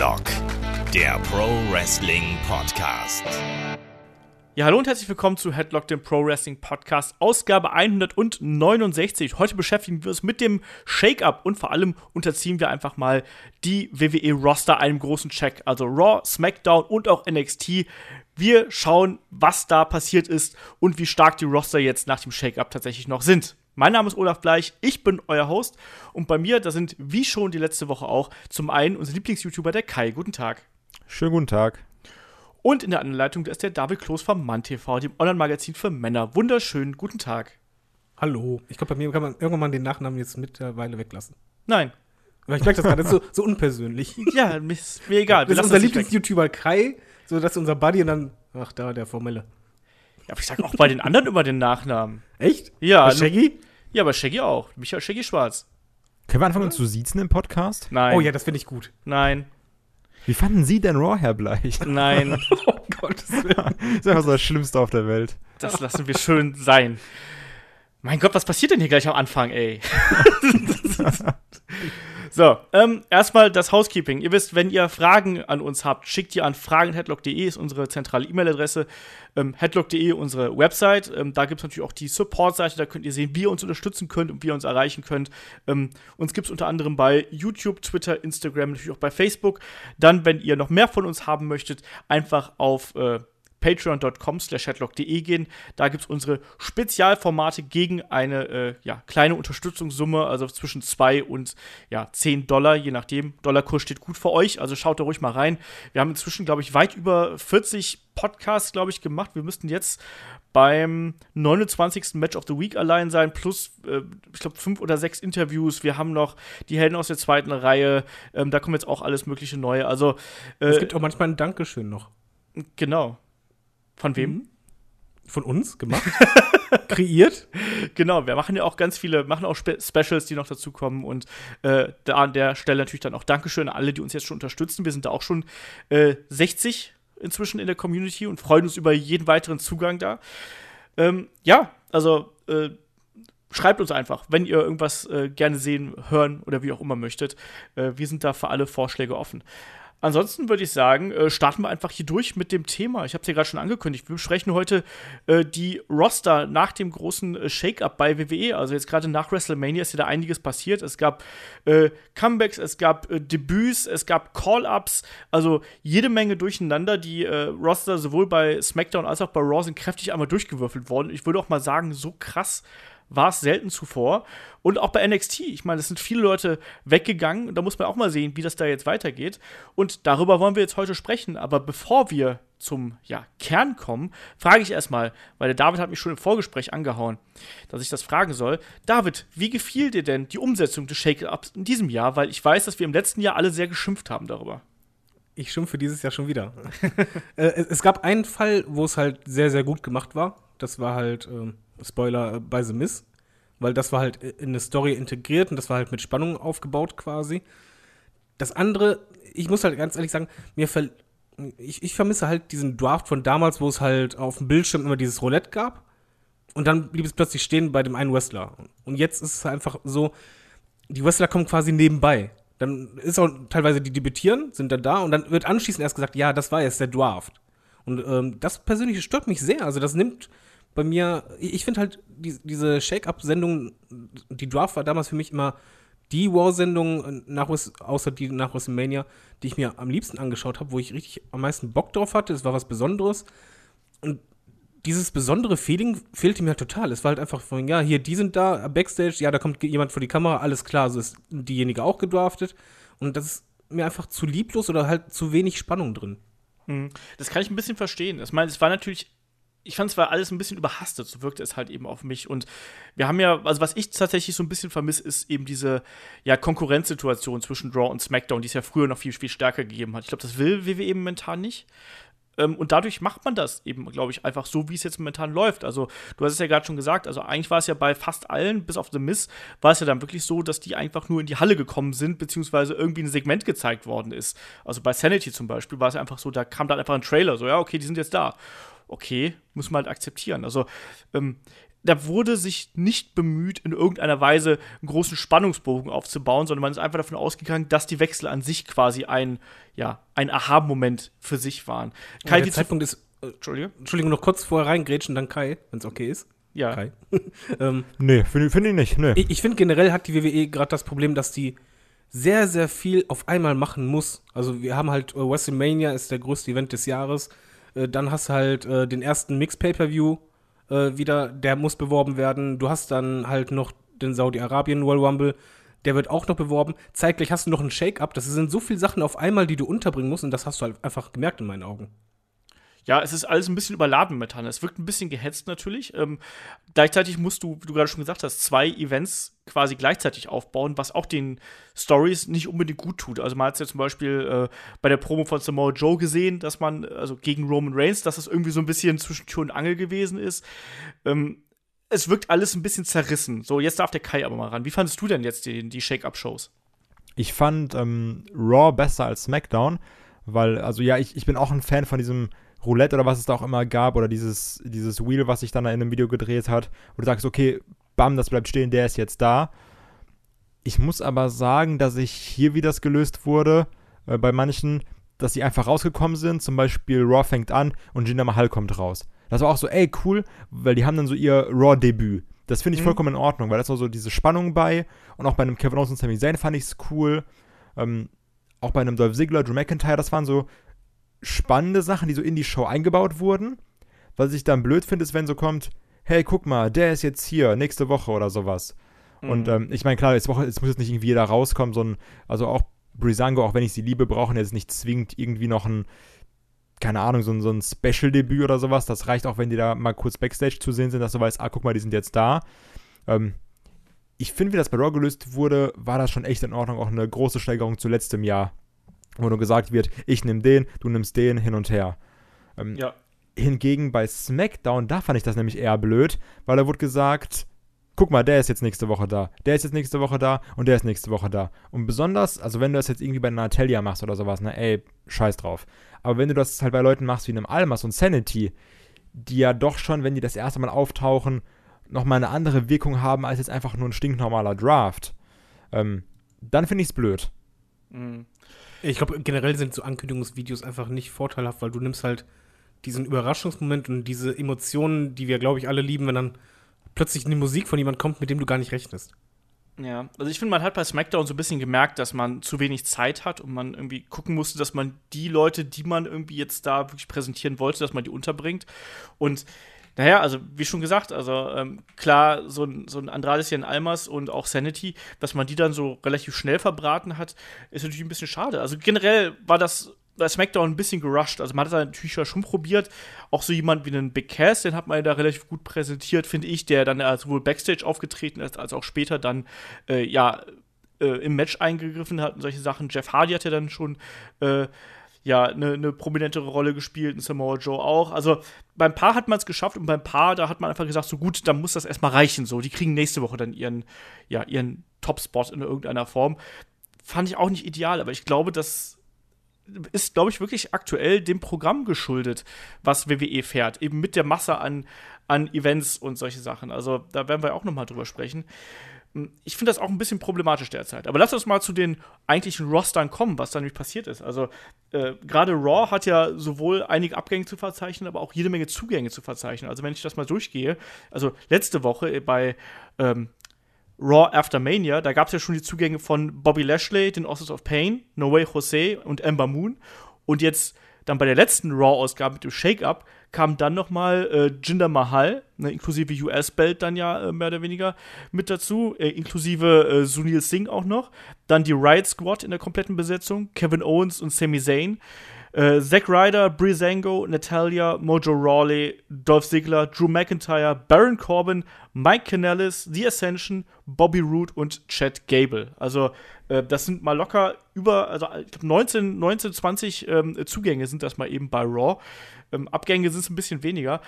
Headlock, der Pro Wrestling Podcast. Ja, hallo und herzlich willkommen zu Headlock, dem Pro Wrestling Podcast, Ausgabe 169. Heute beschäftigen wir uns mit dem Shake-Up und vor allem unterziehen wir einfach mal die WWE-Roster einem großen Check. Also Raw, SmackDown und auch NXT. Wir schauen, was da passiert ist und wie stark die Roster jetzt nach dem Shake-Up tatsächlich noch sind. Mein Name ist Olaf Bleich, ich bin euer Host und bei mir, da sind wie schon die letzte Woche auch, zum einen unser Lieblings-YouTuber, der Kai. Guten Tag. Schönen guten Tag. Und in der Anleitung ist der David Kloß vom MannTV, dem Online-Magazin für Männer. Wunderschönen guten Tag. Hallo. Ich glaube, bei mir kann man irgendwann mal den Nachnamen jetzt mittlerweile weglassen. Nein. Aber ich merke das gerade, das ist so, so unpersönlich. Ja, mir ist mir egal. Das ist unser Lieblings-YouTuber Kai, so das ist unser Buddy und dann, ach da, der Formelle. Ja, aber ich sag auch bei den anderen immer den Nachnamen. Echt? Ja. Bei Shaggy? Ja, bei Shaggy auch. Michael Shaggy Schwarz. Können wir anfangen uns zu siezen im Podcast? Nein. Oh ja, das finde ich gut. Nein. Wie fanden Sie denn Raw, Herr Bleich? Nein. Oh Gottes Willen. Das ist einfach so das Schlimmste auf der Welt. Das lassen wir schön sein. Mein Gott, was passiert denn hier gleich am Anfang, ey? so, ähm, erstmal das Housekeeping. Ihr wisst, wenn ihr Fragen an uns habt, schickt ihr an fragen.headlock.de, ist unsere zentrale E-Mail-Adresse. Ähm, headlock.de, unsere Website. Ähm, da gibt es natürlich auch die Support-Seite, da könnt ihr sehen, wie ihr uns unterstützen könnt und wie ihr uns erreichen könnt. Ähm, uns gibt es unter anderem bei YouTube, Twitter, Instagram, natürlich auch bei Facebook. Dann, wenn ihr noch mehr von uns haben möchtet, einfach auf äh, patreon.com slash headlock.de gehen. Da gibt es unsere Spezialformate gegen eine äh, ja, kleine Unterstützungssumme, also zwischen 2 und ja, 10 Dollar, je nachdem. Dollarkurs steht gut für euch, also schaut da ruhig mal rein. Wir haben inzwischen, glaube ich, weit über 40 Podcasts, glaube ich, gemacht. Wir müssten jetzt beim 29. Match of the Week allein sein, plus, äh, ich glaube, fünf oder sechs Interviews. Wir haben noch die Helden aus der zweiten Reihe. Ähm, da kommen jetzt auch alles mögliche neue. Also, äh, Es gibt auch manchmal ein Dankeschön noch. genau. Von wem? Mhm. Von uns gemacht. Kreiert. Genau, wir machen ja auch ganz viele, machen auch Spe Specials, die noch dazukommen. Und äh, da an der Stelle natürlich dann auch Dankeschön an alle, die uns jetzt schon unterstützen. Wir sind da auch schon äh, 60 inzwischen in der Community und freuen uns über jeden weiteren Zugang da. Ähm, ja, also äh, schreibt uns einfach, wenn ihr irgendwas äh, gerne sehen, hören oder wie auch immer möchtet. Äh, wir sind da für alle Vorschläge offen. Ansonsten würde ich sagen, äh, starten wir einfach hier durch mit dem Thema. Ich habe es ja gerade schon angekündigt. Wir besprechen heute äh, die Roster nach dem großen äh, Shake-up bei WWE. Also jetzt gerade nach WrestleMania ist ja da einiges passiert. Es gab äh, Comebacks, es gab äh, Debüts, es gab Call-ups, also jede Menge durcheinander. Die äh, Roster sowohl bei SmackDown als auch bei Raw sind kräftig einmal durchgewürfelt worden. Ich würde auch mal sagen, so krass war es selten zuvor. Und auch bei NXT, ich meine, es sind viele Leute weggegangen und da muss man auch mal sehen, wie das da jetzt weitergeht. Und darüber wollen wir jetzt heute sprechen. Aber bevor wir zum ja, Kern kommen, frage ich erstmal, weil der David hat mich schon im Vorgespräch angehauen, dass ich das fragen soll. David, wie gefiel dir denn die Umsetzung des Shake-Ups in diesem Jahr? Weil ich weiß, dass wir im letzten Jahr alle sehr geschimpft haben darüber. Ich schimpfe dieses Jahr schon wieder. äh, es, es gab einen Fall, wo es halt sehr, sehr gut gemacht war. Das war halt, ähm, Spoiler, äh, bei The Miss. Weil das war halt in eine Story integriert und das war halt mit Spannung aufgebaut quasi. Das andere, ich muss halt ganz ehrlich sagen, mir ver ich, ich vermisse halt diesen Draft von damals, wo es halt auf dem Bildschirm immer dieses Roulette gab. Und dann blieb es plötzlich stehen bei dem einen Wrestler. Und jetzt ist es einfach so, die Wrestler kommen quasi nebenbei. Dann ist auch teilweise die debütieren, sind dann da und dann wird anschließend erst gesagt, ja, das war jetzt der Draft. Und ähm, das persönlich stört mich sehr. Also das nimmt bei mir, ich finde halt die, diese Shake-Up-Sendung, die Draft war damals für mich immer die War-Sendung, nach, außer die nach WrestleMania, die ich mir am liebsten angeschaut habe, wo ich richtig am meisten Bock drauf hatte. Es war was Besonderes. Und dieses besondere Feeling fehlte mir halt total. Es war halt einfach von, ja, hier, die sind da, Backstage, ja, da kommt jemand vor die Kamera, alles klar, so ist diejenige auch gedraftet. Und das ist mir einfach zu lieblos oder halt zu wenig Spannung drin. Hm. Das kann ich ein bisschen verstehen. Ich meine, es war natürlich ich fand es war alles ein bisschen überhastet, so wirkte es halt eben auf mich. Und wir haben ja, also was ich tatsächlich so ein bisschen vermisse, ist eben diese ja, Konkurrenzsituation zwischen Draw und SmackDown, die es ja früher noch viel, viel stärker gegeben hat. Ich glaube, das will WWE momentan nicht. Ähm, und dadurch macht man das eben, glaube ich, einfach so, wie es jetzt momentan läuft. Also, du hast es ja gerade schon gesagt, also eigentlich war es ja bei fast allen, bis auf The Miss, war es ja dann wirklich so, dass die einfach nur in die Halle gekommen sind, beziehungsweise irgendwie ein Segment gezeigt worden ist. Also bei Sanity zum Beispiel war es einfach so, da kam dann einfach ein Trailer, so, ja, okay, die sind jetzt da okay, muss man halt akzeptieren. Also, ähm, da wurde sich nicht bemüht, in irgendeiner Weise einen großen Spannungsbogen aufzubauen, sondern man ist einfach davon ausgegangen, dass die Wechsel an sich quasi ein, ja, ein Aha-Moment für sich waren. Kai, Kai, der Zeitpunkt ist, äh, Entschuldige? Entschuldigung, noch kurz vorher reingrätschen, dann Kai, wenn es okay ist. Ja. Kai. ähm, Nee, finde find ich nicht. Nee. ich ich finde generell hat die WWE gerade das Problem, dass die sehr, sehr viel auf einmal machen muss. Also wir haben halt äh, WrestleMania ist der größte Event des Jahres. Äh, dann hast du halt äh, den ersten Mix-Pay-Per-View äh, wieder, der muss beworben werden. Du hast dann halt noch den Saudi-Arabien Royal Rumble, der wird auch noch beworben. Zeitgleich hast du noch einen Shake-Up. Das sind so viele Sachen auf einmal, die du unterbringen musst und das hast du halt einfach gemerkt in meinen Augen. Ja, es ist alles ein bisschen überladen momentan. Es wirkt ein bisschen gehetzt natürlich. Ähm, gleichzeitig musst du, wie du gerade schon gesagt hast, zwei Events quasi gleichzeitig aufbauen, was auch den Stories nicht unbedingt gut tut. Also man hat es ja zum Beispiel äh, bei der Promo von Samoa Joe gesehen, dass man, also gegen Roman Reigns, dass das irgendwie so ein bisschen zwischen Tür und Angel gewesen ist. Ähm, es wirkt alles ein bisschen zerrissen. So, jetzt darf der Kai aber mal ran. Wie fandest du denn jetzt die, die Shake-Up-Shows? Ich fand ähm, Raw besser als SmackDown, weil, also ja, ich, ich bin auch ein Fan von diesem Roulette oder was es da auch immer gab oder dieses, dieses Wheel, was sich dann in einem Video gedreht hat, wo du sagst, okay, bam, das bleibt stehen, der ist jetzt da. Ich muss aber sagen, dass ich hier, wie das gelöst wurde, äh, bei manchen, dass sie einfach rausgekommen sind. Zum Beispiel Raw fängt an und Jinder Mahal kommt raus. Das war auch so, ey, cool, weil die haben dann so ihr Raw-Debüt. Das finde ich Mhm. vollkommen in Ordnung, weil da ist noch so diese Spannung bei. Und auch bei einem Kevin Owens und Sami Zayn fand ich es cool. Ähm, auch bei einem Dolph Ziggler, Drew McIntyre, das waren so spannende Sachen, die so in die Show eingebaut wurden. Was ich dann blöd finde, ist, wenn so kommt, hey, guck mal, der ist jetzt hier, nächste Woche oder sowas. Und Mhm. ähm, ich meine, klar, jetzt, Woche, jetzt muss jetzt nicht irgendwie jeder rauskommen, sondern also auch Brisango, auch wenn ich sie liebe, brauchen jetzt nicht zwingend irgendwie noch ein, keine Ahnung, so ein, so ein Special-Debüt oder sowas. Das reicht auch, wenn die da mal kurz Backstage zu sehen sind, dass du weißt, ah, guck mal, die sind jetzt da. Ähm, ich finde, wie das bei Raw gelöst wurde, war das schon echt in Ordnung. Auch eine große Steigerung zu letztem Jahr. Wo nur gesagt wird, ich nehme den, du nimmst den, hin und her. Ähm, Ja. Hingegen bei SmackDown, da fand ich das nämlich eher blöd, weil da wurde gesagt, guck mal, der ist jetzt nächste Woche da, der ist jetzt nächste Woche da und der ist nächste Woche da. Und besonders, also wenn du das jetzt irgendwie bei Natalia machst oder sowas, ne, ey, scheiß drauf. Aber wenn du das halt bei Leuten machst wie einem Almas und Sanity, die ja doch schon, wenn die das erste Mal auftauchen, nochmal eine andere Wirkung haben als jetzt einfach nur ein stinknormaler Draft, ähm, dann finde ich's blöd. Mhm. Ich glaube, generell sind so Ankündigungsvideos einfach nicht vorteilhaft, weil du nimmst halt diesen Überraschungsmoment und diese Emotionen, die wir, glaube ich, alle lieben, wenn dann plötzlich eine Musik von jemand kommt, mit dem du gar nicht rechnest. Ja, also ich finde, man hat bei SmackDown so ein bisschen gemerkt, dass man zu wenig Zeit hat und man irgendwie gucken musste, dass man die Leute, die man irgendwie jetzt da wirklich präsentieren wollte, dass man die unterbringt. Und naja, also wie schon gesagt, also ähm, klar, so ein, so ein Andrade Jan Almas und auch Sanity, dass man die dann so relativ schnell verbraten hat, ist natürlich ein bisschen schade. Also generell war das bei SmackDown ein bisschen gerusht. Also man hat da natürlich schon probiert. Auch so jemand wie einen Big Cass, den hat man ja da relativ gut präsentiert, finde ich, der dann sowohl Backstage aufgetreten ist, als auch später dann, äh, ja, äh, im Match eingegriffen hat und solche Sachen. Jeff Hardy hat ja dann schon, äh, ja, eine ne prominentere Rolle gespielt, und Samoa Joe auch. Also beim Paar hat man es geschafft und beim Paar, da hat man einfach gesagt, so gut, dann muss das erstmal reichen. So, die kriegen nächste Woche dann ihren, ja, ihren Top-Spot in irgendeiner Form. Fand ich auch nicht ideal, aber ich glaube, das ist, glaube ich, wirklich aktuell dem Programm geschuldet, was WWE fährt. Eben mit der Masse an, an Events und solche Sachen. Also da werden wir auch noch mal drüber sprechen. Ich finde das auch ein bisschen problematisch derzeit. Aber lass uns mal zu den eigentlichen Rostern kommen, was da nämlich passiert ist. Also äh, gerade Raw hat ja sowohl einige Abgänge zu verzeichnen, aber auch jede Menge Zugänge zu verzeichnen. Also wenn ich das mal durchgehe, also letzte Woche bei ähm, Raw After Mania, da gab es ja schon die Zugänge von Bobby Lashley, den Authors of Pain, No Way Jose und Ember Moon. Und jetzt dann bei der letzten Raw-Ausgabe mit dem Shake-Up kam dann noch mal äh, Jinder Mahal, ne, inklusive US-Belt dann ja äh, mehr oder weniger mit dazu, äh, inklusive äh, Sunil Singh auch noch. Dann die Riot Squad in der kompletten Besetzung, Kevin Owens und Sami Zayn. Äh, Zack Ryder, Breezango, Natalia, Mojo Rawley, Dolph Ziggler, Drew McIntyre, Baron Corbin, Mike Kanellis, The Ascension, Bobby Roode und Chad Gable. Also äh, das sind mal locker über, also ich glaube 19, 19, 20 ähm, Zugänge sind das mal eben bei Raw. Ähm, Abgänge sind es ein bisschen weniger.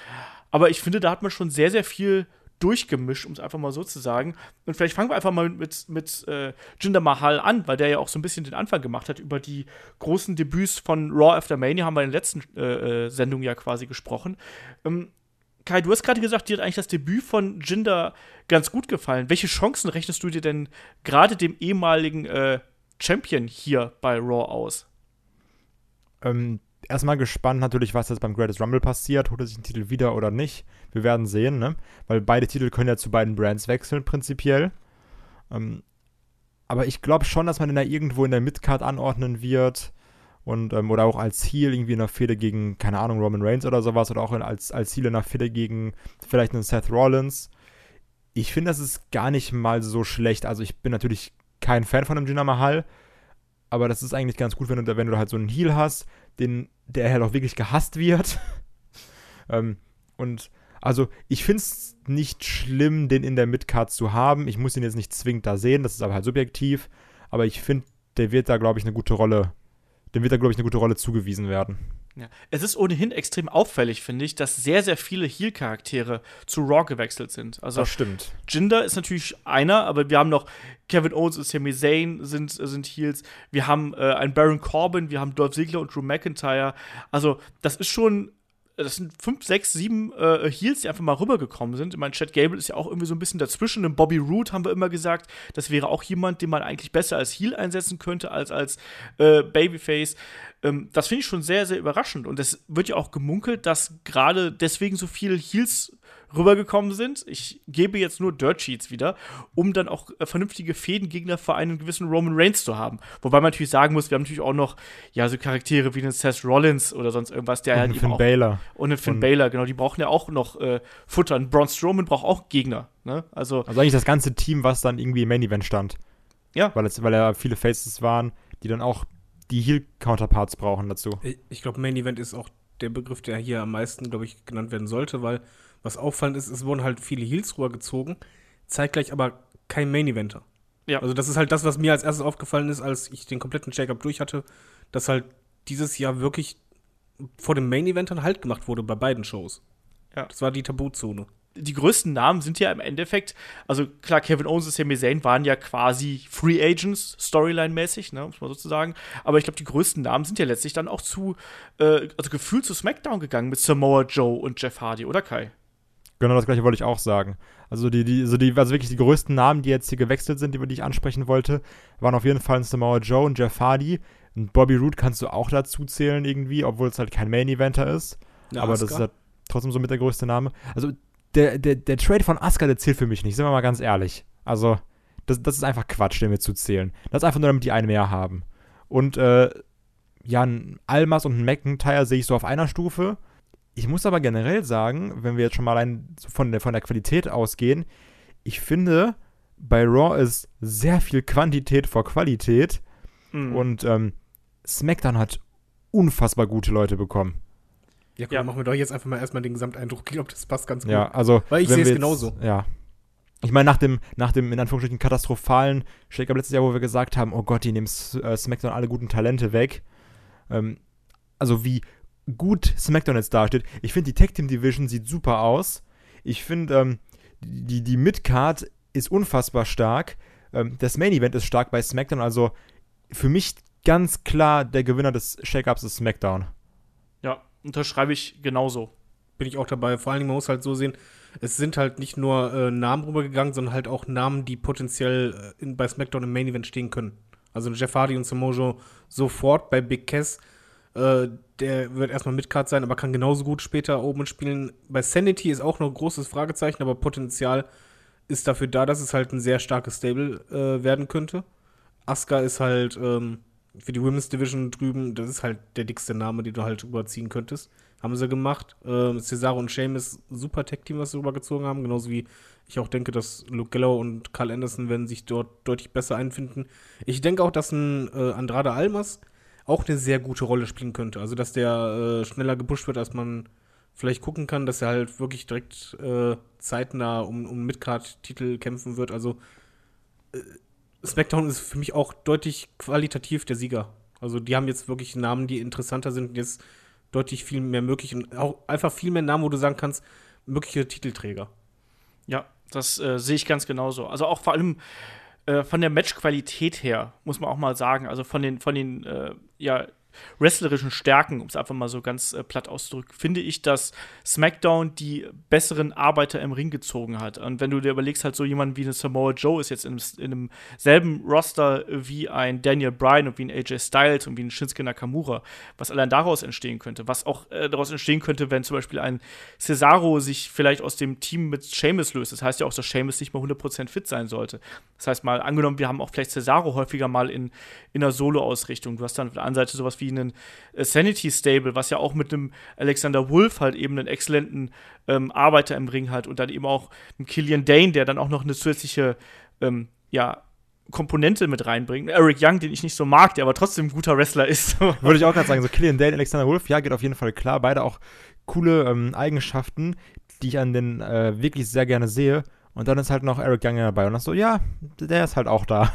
Aber ich finde, da hat man schon sehr, sehr viel durchgemischt, um es einfach mal so zu sagen. Und vielleicht fangen wir einfach mal mit, mit äh, Jinder Mahal an, weil der ja auch so ein bisschen den Anfang gemacht hat. Über die großen Debüts von Raw After Mania haben wir in der letzten äh, äh, Sendung ja quasi gesprochen. Ähm, Kai, du hast gerade gesagt, dir hat eigentlich das Debüt von Jinder ganz gut gefallen. Welche Chancen rechnest du dir denn gerade dem ehemaligen äh, Champion hier bei Raw aus? Ähm, erstmal gespannt natürlich, was jetzt beim Greatest Rumble passiert. Holt er sich den Titel wieder oder nicht? Wir werden sehen, ne? Weil beide Titel können ja zu beiden Brands wechseln, prinzipiell. Ähm, aber ich glaube schon, dass man ihn da irgendwo in der Midcard anordnen wird. Und, ähm, oder auch als Heal irgendwie in der Fehde gegen, keine Ahnung, Roman Reigns oder sowas. Oder auch in, als, als Heal in der Fehde gegen vielleicht einen Seth Rollins. Ich finde, das ist gar nicht mal so schlecht. Also ich bin natürlich kein Fan von dem Jinder Mahal. Aber das ist eigentlich ganz gut, wenn du, wenn du halt so einen Heal hast, den, der halt auch wirklich gehasst wird. ähm, und also ich finde es nicht schlimm, den in der Midcard zu haben. Ich muss ihn jetzt nicht zwingend da sehen, das ist aber halt subjektiv. Aber ich finde, der wird da, glaube ich, eine gute Rolle, dem wird da, glaube ich, eine gute Rolle zugewiesen werden. Ja. Es ist ohnehin extrem auffällig, finde ich, dass sehr, sehr viele Heal-Charaktere zu Raw gewechselt sind. Also, das stimmt. Jinder ist natürlich einer, aber wir haben noch Kevin Owens und Sami Zayn sind, sind Heals. Wir haben äh, einen Baron Corbin, wir haben Dolph Ziggler und Drew McIntyre. Also, das ist schon das sind fünf, sechs, sieben äh, Heels, die einfach mal rübergekommen sind. Ich meine, Chad Gable ist ja auch irgendwie so ein bisschen dazwischen. Und Bobby Roode haben wir immer gesagt, das wäre auch jemand, den man eigentlich besser als Heel einsetzen könnte als als äh, Babyface. Ähm, das finde ich schon sehr, sehr überraschend. Und es wird ja auch gemunkelt, dass gerade deswegen so viele Heels rübergekommen sind. Ich gebe jetzt nur Dirt Sheets wieder, um dann auch äh, vernünftige Fädengegner für einen gewissen Roman Reigns zu haben. Wobei man natürlich sagen muss, wir haben natürlich auch noch ja so Charaktere wie einen Seth Rollins oder sonst irgendwas, der und halt einen Finn auch, Balor. und einen Finn Und- Baylor, genau, die brauchen ja auch noch äh, Futter. Und Braun Strowman braucht auch Gegner, ne? Also Also eigentlich das ganze Team, was dann irgendwie im Main Event stand. Ja. Weil, es, weil ja viele Faces waren, die dann auch die Heal-Counterparts brauchen dazu. Ich- Ich glaube, Main Event ist auch der Begriff, der hier am meisten, glaube ich, genannt werden sollte, weil was auffallend ist, es wurden halt viele Heels rübergezogen, zeitgleich aber kein Main Eventer. Ja. Also das ist halt das, was mir als erstes aufgefallen ist, als ich den kompletten Shake-Up durch hatte, dass halt dieses Jahr wirklich vor dem Main Eventern Halt gemacht wurde bei beiden Shows. Ja. Das war die Tabuzone. die größten Namen sind ja im Endeffekt, also klar, Kevin Owens und Sami Zayn waren ja quasi Free Agents, Storyline-mäßig, ne, muss man sozusagen. Aber ich glaube, die größten Namen sind ja letztlich dann auch zu, äh, also gefühlt zu SmackDown gegangen mit Samoa Joe und Jeff Hardy, oder Kai? Genau das gleiche wollte ich auch sagen. Also die, die, also die, also wirklich die größten Namen, die jetzt hier gewechselt sind, die, die ich ansprechen wollte, waren auf jeden Fall ein Samoa Joe und Jeff Hardy. Und Bobby Roode kannst du auch dazu zählen irgendwie, obwohl es halt kein Main-Eventer ist. Ja, aber das Asuka. ist halt trotzdem so mit der größte Name. Also der, der, der Trade von Asuka, der zählt für mich nicht, sind wir mal ganz ehrlich. Also das, das ist einfach Quatsch, den wir zu zählen. Das ist einfach nur, damit die einen mehr haben. Und äh, ja, ein Almas und ein McIntyre sehe ich so auf einer Stufe. Ich muss aber generell sagen, wenn wir jetzt schon mal allein von der, von der Qualität ausgehen, ich finde, bei Raw ist sehr viel Quantität vor Qualität Mhm. und ähm, SmackDown hat unfassbar gute Leute bekommen. Ja, guck, Ja. dann machen wir doch jetzt einfach mal erstmal den Gesamteindruck. Ich glaube, das passt ganz gut. Ja, also. Weil ich sehe es genauso. Ja. Ich meine, nach dem, nach dem in Anführungsstrichen katastrophalen Shake-Up letztes Jahr, wo wir gesagt haben, oh Gott, die nehmen S- äh, SmackDown alle guten Talente weg. Ähm, also wie gut SmackDown jetzt dasteht. Ich finde, die Tag Team Division sieht super aus. Ich finde, ähm, die, die Midcard ist unfassbar stark. Ähm, das Main Event ist stark bei SmackDown. Also für mich ganz klar der Gewinner des Shake-Ups ist SmackDown. Ja, unterschreibe ich genauso. bin ich auch dabei. Vor allen Dingen, man muss halt so sehen, es sind halt nicht nur äh, Namen rübergegangen, sondern halt auch Namen, die potenziell äh, in, bei SmackDown im Main Event stehen können. Also Jeff Hardy und Samojo sofort bei Big Cass. Äh, der wird erstmal Midcard sein, aber kann genauso gut später oben mitspielen. Bei Sanity ist auch noch ein großes Fragezeichen, aber Potenzial ist dafür da, dass es halt ein sehr starkes Stable äh, werden könnte. Asuka ist halt ähm, für die Women's Division drüben, das ist halt der dickste Name, den du halt überziehen könntest. Haben sie gemacht. Ähm, Cesaro und Sheamus, super Tech-Team, was sie rübergezogen haben. Genauso wie ich auch denke, dass Luke Gallow und Carl Anderson werden sich dort deutlich besser einfinden. Ich denke auch, dass ein äh, Andrade Almas auch eine sehr gute Rolle spielen könnte. Also, dass der äh, schneller gepusht wird, als man vielleicht gucken kann, dass er halt wirklich direkt äh, zeitnah um, um Midcard-Titel kämpfen wird. Also, äh, SmackDown ist für mich auch deutlich qualitativ der Sieger. Also, die haben jetzt wirklich Namen, die interessanter sind und jetzt deutlich viel mehr möglich und auch einfach viel mehr Namen, wo du sagen kannst, mögliche Titelträger. Ja, das äh, sehe ich ganz genauso. Also auch vor allem äh, von der Matchqualität her, muss man auch mal sagen. Also von den, von den, äh, ja, wrestlerischen Stärken, um es einfach mal so ganz äh, platt auszudrücken, finde ich, dass SmackDown die besseren Arbeiter im Ring gezogen hat. Und wenn du dir überlegst, halt so jemand wie eine Samoa Joe ist jetzt in, in einem selben Roster wie ein Daniel Bryan und wie ein AJ Styles und wie ein Shinsuke Nakamura, was allein daraus entstehen könnte, was auch äh, daraus entstehen könnte, wenn zum Beispiel ein Cesaro sich vielleicht aus dem Team mit Sheamus löst. Das heißt ja auch, dass Sheamus nicht mal 100% fit sein sollte. Das heißt mal, angenommen, wir haben auch vielleicht Cesaro häufiger mal in, in einer Solo-Ausrichtung. Du hast dann auf der anderen Seite sowas wie einen äh, Sanity Stable, was ja auch mit einem Alexander Wolf halt eben einen exzellenten ähm, Arbeiter im Ring hat und dann eben auch einen Killian Dane, der dann auch noch eine zusätzliche, ähm, ja, Komponente mit reinbringt. Eric Young, den ich nicht so mag, der aber trotzdem ein guter Wrestler ist. Würde ich auch gerade sagen, so Killian Dane, Alexander Wolf, ja, geht auf jeden Fall klar. Beide auch coole ähm, Eigenschaften, die ich an den äh, wirklich sehr gerne sehe. Und dann ist halt noch Eric Young dabei. Und das so, ja, der ist halt auch da.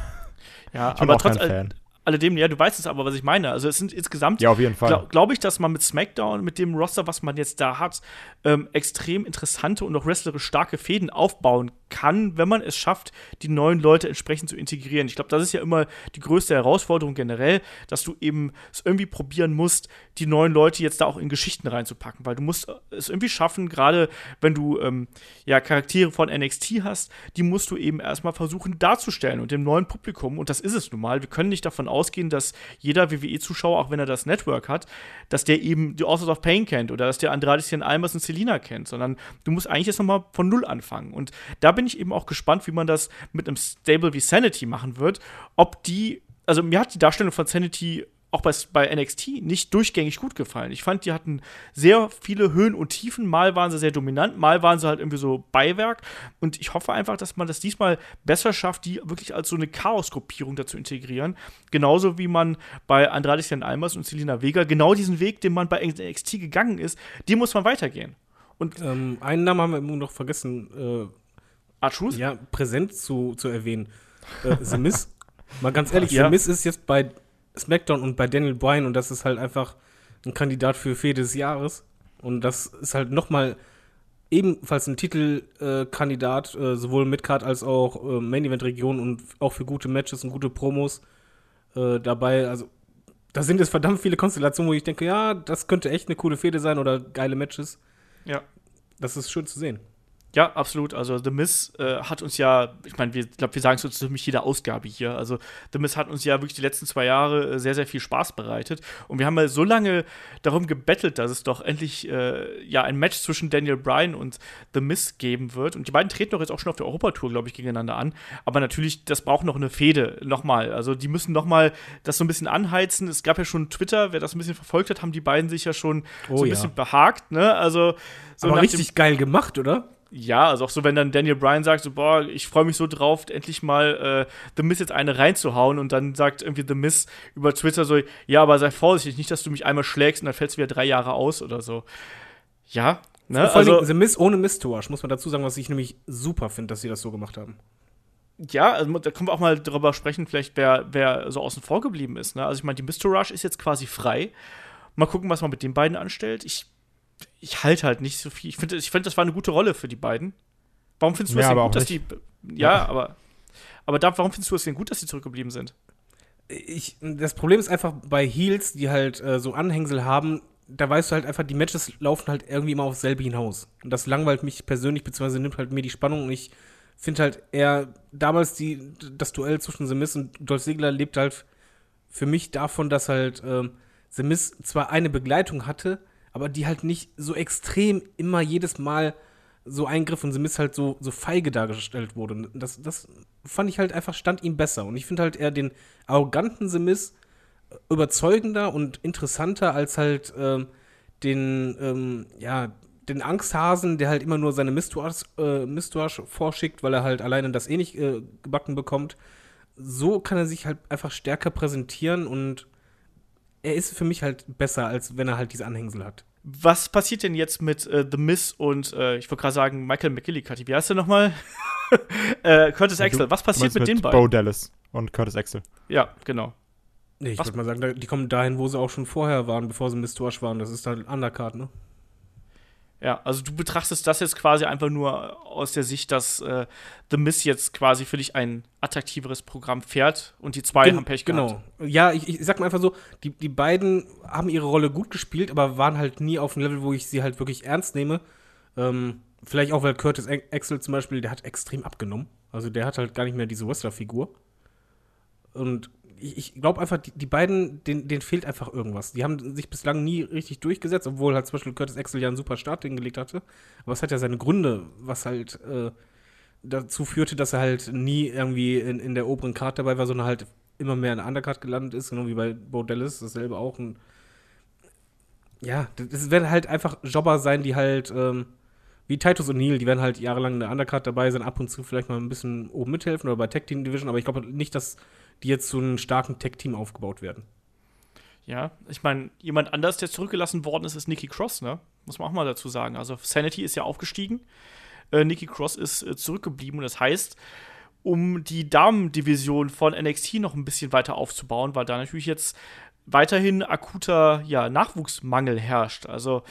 Ja, ich bin aber auch trotz, kein Fan alledem, ja, du weißt es aber, was ich meine. Also es sind insgesamt, ja, auf jeden Fall. glaube glaub ich, dass man mit SmackDown, mit dem Roster, was man jetzt da hat, ähm, extrem interessante und auch wrestlerisch starke Fäden aufbauen kann, wenn man es schafft, die neuen Leute entsprechend zu integrieren. Ich glaube, das ist ja immer die größte Herausforderung generell, dass du eben es irgendwie probieren musst, die neuen Leute jetzt da auch in Geschichten reinzupacken, weil du musst es irgendwie schaffen, gerade wenn du ähm, ja Charaktere von NXT hast, die musst du eben erstmal versuchen darzustellen und dem neuen Publikum, und das ist es nun mal, wir können nicht davon ausgehen, dass jeder WWE-Zuschauer, auch wenn er das Network hat, dass der eben die Authors of Pain kennt oder dass der Andrade Cien Almas und Selina kennt, sondern du musst eigentlich jetzt nochmal von Null anfangen. Und da bin ich eben auch gespannt, wie man das mit einem Stable wie Sanity machen wird. Ob die, also mir hat die Darstellung von Sanity auch bei, bei NXT nicht durchgängig gut gefallen. Ich fand, die hatten sehr viele Höhen und Tiefen. Mal waren sie sehr dominant, mal waren sie halt irgendwie so Beiwerk. Und ich hoffe einfach, dass man das diesmal besser schafft, die wirklich als so eine Chaos-Gruppierung dazu integrieren. Genauso wie man bei Andrade Cien Almas und Selina Vega genau diesen Weg, den man bei NXT gegangen ist, den muss man weitergehen. Und ähm, einen Namen haben wir immer noch vergessen. Äh Archus? Ja, präsent zu, zu erwähnen. Äh, The Miz. Mal ganz ehrlich, ja. The Miz ist jetzt bei SmackDown und bei Daniel Bryan und das ist halt einfach ein Kandidat für Fehde des Jahres. Und das ist halt nochmal ebenfalls ein Titelkandidat, äh, äh, sowohl Midcard als auch äh, Main Event Region und auch für gute Matches und gute Promos äh, dabei. Also da sind jetzt verdammt viele Konstellationen, wo ich denke, ja, das könnte echt eine coole Fehde sein oder geile Matches. Ja. Das ist schön zu sehen. Ja, absolut. Also The Miss äh, hat uns ja, ich meine, ich glaube, wir sagen es uns ziemlich jeder Ausgabe hier. Also The Miss hat uns ja wirklich die letzten zwei Jahre äh, sehr, sehr viel Spaß bereitet. Und wir haben ja so lange darum gebettelt, dass es doch endlich äh, ja ein Match zwischen Daniel Bryan und The Miss geben wird. Und die beiden treten doch jetzt auch schon auf der Europatour, glaube ich, gegeneinander an. Aber natürlich, das braucht noch eine Fehde, nochmal. Also die müssen nochmal das so ein bisschen anheizen. Es gab ja schon Twitter, wer das ein bisschen verfolgt hat, haben die beiden sich ja schon oh, so ein ja. bisschen behagt. Ne? Also so Aber richtig geil gemacht, oder? Ja, also auch so, wenn dann Daniel Bryan sagt, so, boah, ich freue mich so drauf, endlich mal äh, The Miss jetzt eine reinzuhauen und dann sagt irgendwie The Miss über Twitter so, ja, aber sei vorsichtig, nicht, dass du mich einmal schlägst und dann fällst du wieder drei Jahre aus oder so. Ja, ne? Vor also, The Miss ohne Mistourage, muss man dazu sagen, was ich nämlich super finde, dass sie das so gemacht haben. Ja, also da können wir auch mal darüber sprechen, vielleicht wer, wer so außen vor geblieben ist. Ne? Also ich meine, die Mistourage ist jetzt quasi frei. Mal gucken, was man mit den beiden anstellt. Ich ich halte halt nicht so viel. Ich finde, ich find, das war eine gute Rolle für die beiden. Warum findest du ja, es denn gut, dass die. Ja, ja, aber. Aber da, warum findest du es denn gut, dass sie zurückgeblieben sind? Ich, das Problem ist einfach bei Heels, die halt äh, so Anhängsel haben, da weißt du halt einfach, die Matches laufen halt irgendwie immer aufs selbe hinaus. Und das langweilt mich persönlich, beziehungsweise nimmt halt mir die Spannung und ich finde halt eher damals die, das Duell zwischen The Miz und Dolph Ziggler lebt halt für mich davon, dass halt ähm, The Miz zwar eine Begleitung hatte, aber die halt nicht so extrem immer jedes Mal so Eingriff und Simis halt so, so feige dargestellt wurde. Das, das fand ich halt einfach, stand ihm besser. Und ich finde halt eher den arroganten Simis überzeugender und interessanter als halt ähm, den, ähm, ja, den Angsthasen, der halt immer nur seine Mistwash, äh, vorschickt, weil er halt alleine das eh nicht äh, gebacken bekommt. So kann er sich halt einfach stärker präsentieren und er ist für mich halt besser, als wenn er halt diese Anhängsel hat. Was passiert denn jetzt mit äh, The Miss und äh, ich wollte gerade sagen Michael McGillicuddy? Wie heißt der nochmal? äh, Curtis Axel. Was passiert mit, mit den beiden? Bo Dallas und Curtis Axel. Ja, genau. Nee, ich würde mal sagen, die kommen dahin, wo sie auch schon vorher waren, bevor sie Miss Tosh waren. Das ist halt Undercard, ne? Ja, also du betrachtest das jetzt quasi einfach nur aus der Sicht, dass äh, The Miss jetzt quasi für dich ein attraktiveres Programm fährt und die zwei Gen haben Pech genau. gehabt. Ja, ich, ich sag mal einfach so, die, die beiden haben ihre Rolle gut gespielt, aber waren halt nie auf einem Level, wo ich sie halt wirklich ernst nehme. Ähm, vielleicht auch, weil Curtis Axel zum Beispiel, der hat extrem abgenommen. Also der hat halt gar nicht mehr diese Wrestler-Figur. Und ich, glaube einfach, die, die beiden, denen, denen fehlt einfach irgendwas. Die haben sich bislang nie richtig durchgesetzt, obwohl halt zum Beispiel Curtis Axel ja einen super Start hingelegt hatte. Aber es hat ja seine Gründe, was halt äh, dazu führte, dass er halt nie irgendwie in, in der oberen Card dabei war, sondern halt immer mehr in der Undercard gelandet ist, genau wie bei Bo Dallas, dasselbe auch. Und ja, das werden halt einfach Jobber sein, die halt, ähm, wie Titus O'Neill, die werden halt jahrelang in der Undercard dabei sein, ab und zu vielleicht mal ein bisschen oben mithelfen oder bei Tag Team Division, aber ich glaube nicht, dass die jetzt zu einem starken Tag-Team aufgebaut werden. Ja, ich meine, jemand anders, der zurückgelassen worden ist, ist Nikki Cross, ne? Muss man auch mal dazu sagen. Also Sanity ist ja aufgestiegen. Äh, Nikki Cross ist äh, zurückgeblieben und das heißt, um die Damendivision von NXT noch ein bisschen weiter aufzubauen, weil da natürlich jetzt weiterhin akuter ja, Nachwuchsmangel herrscht. Also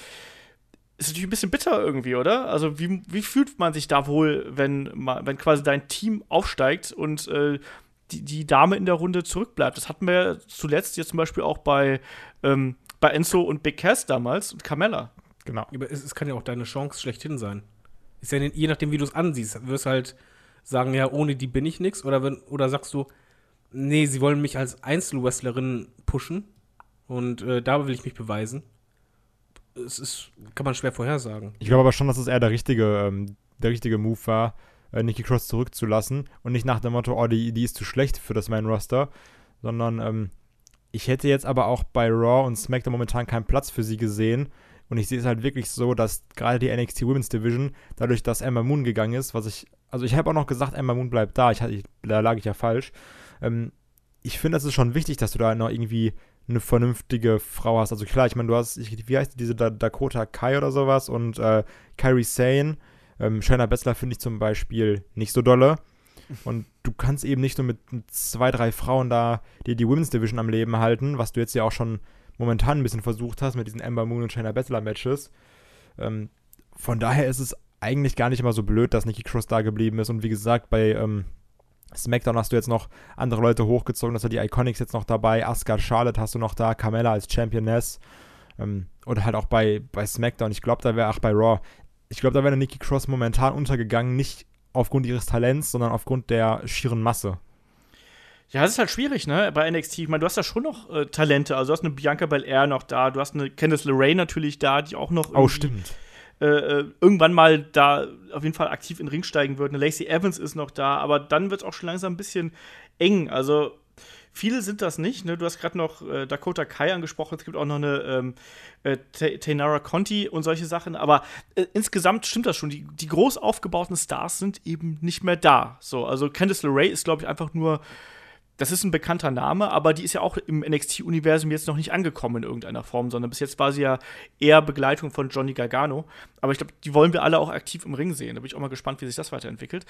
ist natürlich ein bisschen bitter irgendwie, oder? Also wie, wie fühlt man sich da wohl, wenn, wenn quasi dein Team aufsteigt und äh, die, die Dame in der Runde zurückbleibt. Das hatten wir zuletzt jetzt zum Beispiel auch bei, ähm, bei Enzo und Big Cass damals und Carmella. Genau. Aber es, es, kann ja auch deine Chance schlechthin sein. Ist ja je nachdem, wie du es ansiehst. Wirst halt sagen, ja, ohne die bin ich nichts. Oder, oder sagst du, nee, sie wollen mich als Einzelwrestlerin pushen und äh, da will ich mich beweisen. Es ist, kann man schwer vorhersagen. Ich glaube aber schon, dass es eher der richtige, ähm, der richtige Move war, äh, Nikki Cross zurückzulassen und nicht nach dem Motto, oh, die, die ist zu schlecht für das Main Roster, sondern ähm, ich hätte jetzt aber auch bei Raw und SmackDown momentan keinen Platz für sie gesehen. Und ich sehe es halt wirklich so, dass gerade die NXT Women's Division, dadurch, dass Emma Moon gegangen ist, was ich, also ich habe auch noch gesagt, Emma Moon bleibt da, ich, da lag ich ja falsch. Ähm, ich finde, es ist schon wichtig, dass du da noch irgendwie eine vernünftige Frau hast. Also klar, ich meine, du hast, ich, wie heißt die, diese da Dakota Kai oder sowas und äh, Kyrie Sane ähm, Shayna Baszler finde ich zum Beispiel nicht so dolle. Und du kannst eben nicht nur mit zwei, drei Frauen da die, die Women's Division am Leben halten, was du jetzt ja auch schon momentan ein bisschen versucht hast mit diesen Ember Moon und Shayna Baszler Matches. Ähm, von daher ist es eigentlich gar nicht immer so blöd, dass Nikki Cross da geblieben ist. Und wie gesagt, bei ähm, SmackDown hast du jetzt noch andere Leute hochgezogen, dass du die Iconics jetzt noch dabei, Asuka, Charlotte hast du noch da, Carmella als Championess. Ähm, oder halt auch bei, bei SmackDown. Ich glaube, da wäre auch bei Raw ich glaube, da wäre Nikki Cross momentan untergegangen, nicht aufgrund ihres Talents, sondern aufgrund der schieren Masse. Ja, das ist halt schwierig, ne? Bei NXT. Ich meine, du hast ja schon noch äh, Talente. Also, du hast eine Bianca Belair noch da, du hast eine Candice LeRae natürlich da, die auch noch. Oh, stimmt. Äh, äh, irgendwann mal da auf jeden Fall aktiv in den Ring steigen wird. Eine Lacey Evans ist noch da, aber dann wird es auch schon langsam ein bisschen eng. Also, Viele sind das nicht. Ne? Du hast gerade noch äh, Dakota Kai angesprochen. Es gibt auch noch eine ähm, äh, Tainara Conti und solche Sachen. Aber äh, insgesamt stimmt das schon. Die, die groß aufgebauten Stars sind eben nicht mehr da. So, also Candice LeRae ist, glaube ich, einfach nur das ist ein bekannter Name, aber die ist ja auch im NXT-Universum jetzt noch nicht angekommen in irgendeiner Form, sondern bis jetzt war sie ja eher Begleitung von Johnny Gargano. Aber ich glaube, die wollen wir alle auch aktiv im Ring sehen. Da bin ich auch mal gespannt, wie sich das weiterentwickelt.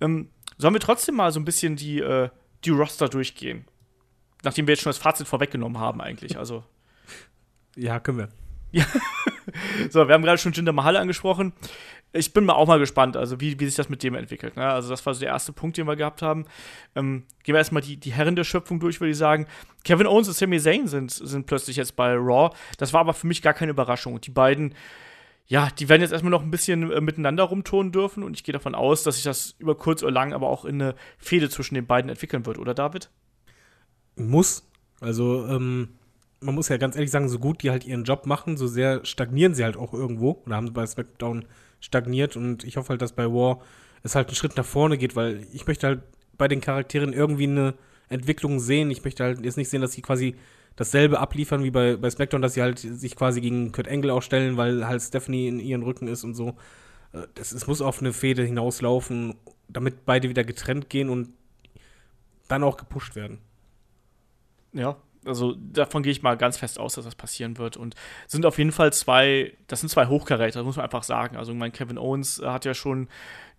Ähm, sollen wir trotzdem mal so ein bisschen die, äh, die Roster durchgehen? nachdem wir jetzt schon das Fazit vorweggenommen haben, eigentlich. Also. Ja, können wir. Ja. so, wir haben gerade schon Jinder Mahal angesprochen. Ich bin mal auch mal gespannt, also wie, wie sich das mit dem entwickelt. Ne? Also, das war so der erste Punkt, den wir gehabt haben. Ähm, gehen wir erstmal die, die Herren der Schöpfung durch, würde ich sagen. Kevin Owens und Sami Zayn sind, sind plötzlich jetzt bei Raw. Das war aber für mich gar keine Überraschung. Die beiden, ja, die werden jetzt erstmal noch ein bisschen äh, miteinander rumtonen dürfen. Und ich gehe davon aus, dass sich das über kurz oder lang aber auch in eine Fehde zwischen den beiden entwickeln wird, oder David? muss. Also, ähm, man muss ja ganz ehrlich sagen, so gut die halt ihren Job machen, so sehr stagnieren sie halt auch irgendwo. Oder haben sie bei SmackDown stagniert und ich hoffe halt, dass bei War es halt einen Schritt nach vorne geht, weil ich möchte halt bei den Charakteren irgendwie eine Entwicklung sehen. Ich möchte halt jetzt nicht sehen, dass sie quasi dasselbe abliefern wie bei, bei SmackDown, dass sie halt sich quasi gegen Kurt Angle aufstellen, weil halt Stephanie in ihren Rücken ist und so. Äh, das, es muss auf eine Fehde hinauslaufen, damit beide wieder getrennt gehen und dann auch gepusht werden. Ja, Also davon gehe ich mal ganz fest aus, dass das passieren wird. Und sind auf jeden Fall zwei, das sind zwei Hochkaräter, muss man einfach sagen. Also mein Kevin Owens hat ja schon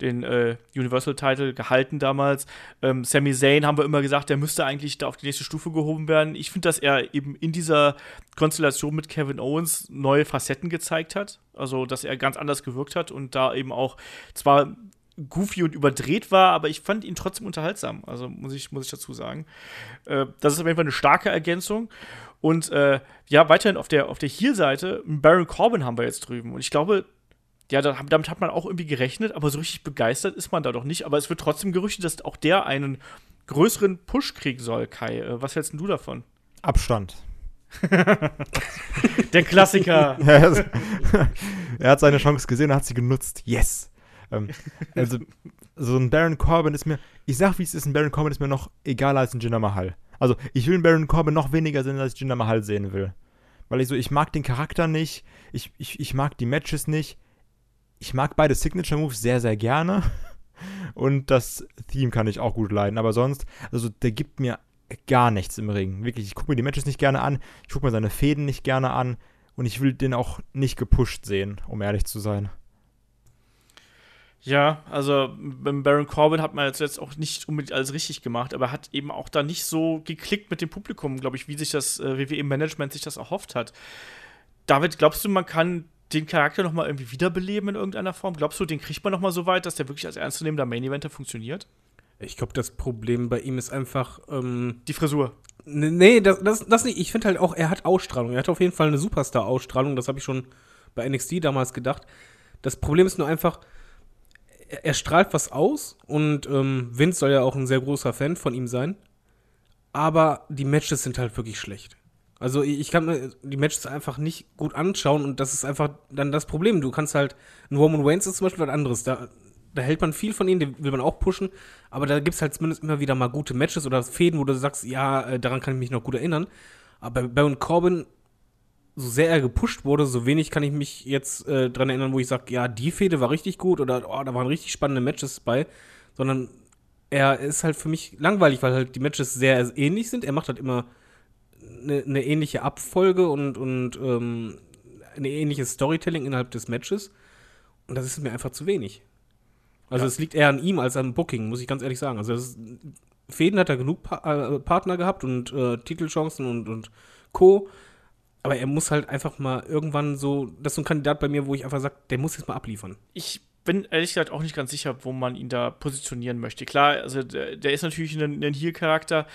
den äh, Universal-Title gehalten damals. Ähm, Sami Zayn haben wir immer gesagt, der müsste eigentlich da auf die nächste Stufe gehoben werden. Ich finde, dass er eben in dieser Konstellation mit Kevin Owens neue Facetten gezeigt hat. Also, dass er ganz anders gewirkt hat und da eben auch zwar goofy und überdreht war, aber ich fand ihn trotzdem unterhaltsam. Also muss ich, muss ich dazu sagen. Äh, das ist auf jeden Fall eine starke Ergänzung. Und äh, ja, weiterhin auf der, auf der Heel-Seite, Baron Corbin haben wir jetzt drüben. Und ich glaube, ja, damit hat man auch irgendwie gerechnet, aber so richtig begeistert ist man da doch nicht. Aber es wird trotzdem gerüchtet, dass auch der einen größeren Push kriegen soll, Kai. Äh, was hältst du davon? Abstand. der Klassiker. er hat seine Chance gesehen und hat sie genutzt. Yes. Ähm, also, so ein Baron Corbin ist mir, ich sag wie es ist, ein Baron Corbin ist mir noch egaler als ein Jinder Mahal. Also, ich will einen Baron Corbin noch weniger sehen, als ich Jinder Mahal sehen will. Weil ich so, ich mag den Charakter nicht, ich, ich, ich mag die Matches nicht. Ich mag beide Signature Moves sehr, sehr gerne. Und das Theme kann ich auch gut leiden. Aber sonst, also der gibt mir gar nichts im Ring. Wirklich, ich gucke mir die Matches nicht gerne an. Ich gucke mir seine Fäden nicht gerne an. Und ich will den auch nicht gepusht sehen, um ehrlich zu sein. Ja, also beim Baron Corbin hat man jetzt, jetzt auch nicht unbedingt alles richtig gemacht, aber hat eben auch da nicht so geklickt mit dem Publikum, glaube ich, wie sich das äh, WWE-Management sich das erhofft hat. David, glaubst du, man kann den Charakter noch mal irgendwie wiederbeleben in irgendeiner Form? Glaubst du, den kriegt man noch mal so weit, dass der wirklich als ernstzunehmender Main-Eventer funktioniert? Ich glaube, das Problem bei ihm ist einfach ähm, die Frisur. Nee, das, das, das nicht. Ich finde halt auch, er hat Ausstrahlung. Er hat auf jeden Fall eine Superstar-Ausstrahlung. Das habe ich schon bei NXT damals gedacht. Das Problem ist nur einfach, er strahlt was aus und ähm, Vince soll ja auch ein sehr großer Fan von ihm sein. Aber die Matches sind halt wirklich schlecht. Also ich kann mir die Matches einfach nicht gut anschauen und das ist einfach dann das Problem. Du kannst halt, ein Roman Reigns ist zum Beispiel was anderes. Da, da hält man viel von ihnen, den will man auch pushen, aber da gibt es halt zumindest immer wieder mal gute Matches oder Fäden, wo du sagst, ja, äh, daran kann ich mich noch gut erinnern. Aber bei Baron Corbin so sehr er gepusht wurde, so wenig kann ich mich jetzt äh, dran erinnern, wo ich sage, ja, die Fehde war richtig gut oder oh, da waren richtig spannende Matches bei, sondern er ist halt für mich langweilig, weil halt die Matches sehr ähnlich sind. Er macht halt immer eine, eine ähnliche Abfolge und, und ähm, eine ähnliche Storytelling innerhalb des Matches. Und das ist mir einfach zu wenig. Also es liegt eher an ihm als am Booking, muss ich ganz ehrlich sagen. Also ist, Fäden hat er genug pa äh, Partner gehabt und äh, Titelchancen und, und Co aber er muss halt einfach mal irgendwann so, das ist so ein Kandidat bei mir, wo ich einfach sage, der muss jetzt mal abliefern. Ich bin ehrlich gesagt auch nicht ganz sicher, wo man ihn da positionieren möchte. Klar, also der, der ist natürlich ein, ein Heal-Charakter.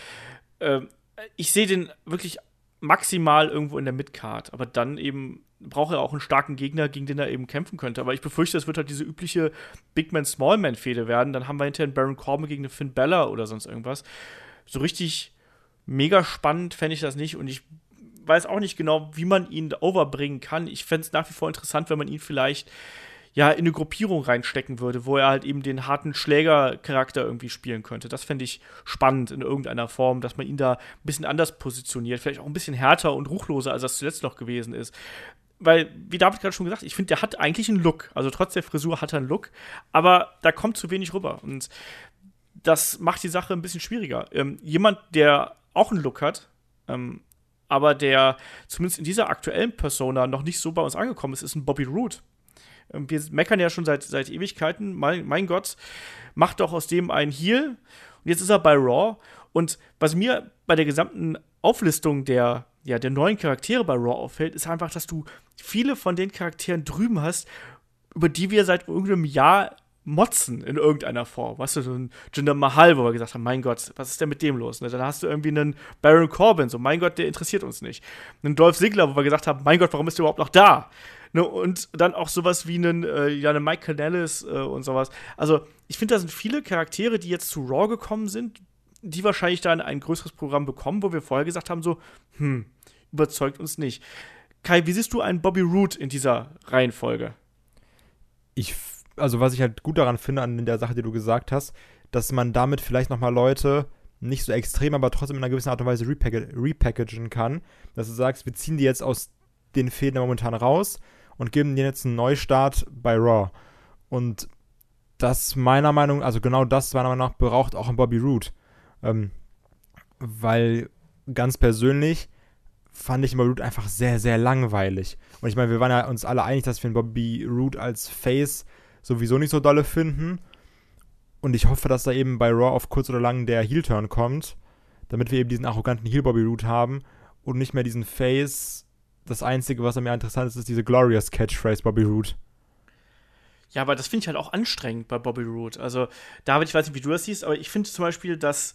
Ähm, ich sehe den wirklich maximal irgendwo in der Midcard, aber dann eben braucht er auch einen starken Gegner, gegen den er eben kämpfen könnte. Aber ich befürchte, es wird halt diese übliche Big Man Small Man Fehde werden. Dann haben wir hinterher einen Baron Corbin gegen einen Finn Bella oder sonst irgendwas. So richtig mega spannend fände ich das nicht und ich weiß auch nicht genau, wie man ihn overbringen kann. Ich fände es nach wie vor interessant, wenn man ihn vielleicht ja in eine Gruppierung reinstecken würde, wo er halt eben den harten Schlägercharakter irgendwie spielen könnte. Das fände ich spannend in irgendeiner Form, dass man ihn da ein bisschen anders positioniert, vielleicht auch ein bisschen härter und ruchloser, als das zuletzt noch gewesen ist. Weil, wie David gerade schon gesagt, ich finde, der hat eigentlich einen Look. Also trotz der Frisur hat er einen Look, aber da kommt zu wenig rüber. Und das macht die Sache ein bisschen schwieriger. Ähm, jemand, der auch einen Look hat, ähm, aber der zumindest in dieser aktuellen Persona noch nicht so bei uns angekommen ist, ist ein Bobby Root. Ähm, wir meckern ja schon seit, seit Ewigkeiten. Mein, mein Gott, macht doch aus dem einen Heal. Und jetzt ist er bei Raw. Und was mir bei der gesamten Auflistung der, ja, der neuen Charaktere bei Raw auffällt, ist einfach, dass du viele von den Charakteren drüben hast, über die wir seit irgendeinem Jahr motzen in irgendeiner Form. Weißt du, so ein Jinder Mahal, wo wir gesagt haben, mein Gott, was ist denn mit dem los? Ne? Dann hast du irgendwie einen Baron Corbin, so, mein Gott, der interessiert uns nicht. Einen Dolph Ziggler, wo wir gesagt haben, mein Gott, warum ist der überhaupt noch da? Ne? Und dann auch sowas wie einen, äh, ja, einen Mike Canellis äh, und sowas. Also, ich finde, da sind viele Charaktere, die jetzt zu Raw gekommen sind, die wahrscheinlich dann ein größeres Programm bekommen, wo wir vorher gesagt haben, so, hm, überzeugt uns nicht. Kai, wie siehst du einen Bobby Root in dieser Reihenfolge? Ich also was ich halt gut daran finde an der Sache, die du gesagt hast, dass man damit vielleicht nochmal Leute nicht so extrem, aber trotzdem in einer gewissen Art und Weise repack repackagen kann. Dass du sagst, wir ziehen die jetzt aus den Fäden momentan raus und geben denen jetzt einen Neustart bei Raw. Und das meiner Meinung, also genau das meiner Meinung nach braucht auch ein Bobby Root. Ähm, weil ganz persönlich fand ich Bobby Roode einfach sehr, sehr langweilig. Und ich meine, wir waren ja uns alle einig, dass wir den Bobby Roode als Face sowieso nicht so dolle finden. Und ich hoffe, dass da eben bei Raw auf kurz oder lang der Heel-Turn kommt, damit wir eben diesen arroganten Heel-Bobby Roode haben und nicht mehr diesen Face. Das Einzige, was an mir interessant ist, ist diese Glorious Catchphrase Bobby Roode. Ja, aber das finde ich halt auch anstrengend bei Bobby Roode. Also, David, ich weiß nicht, wie du das siehst, aber ich finde zum Beispiel, dass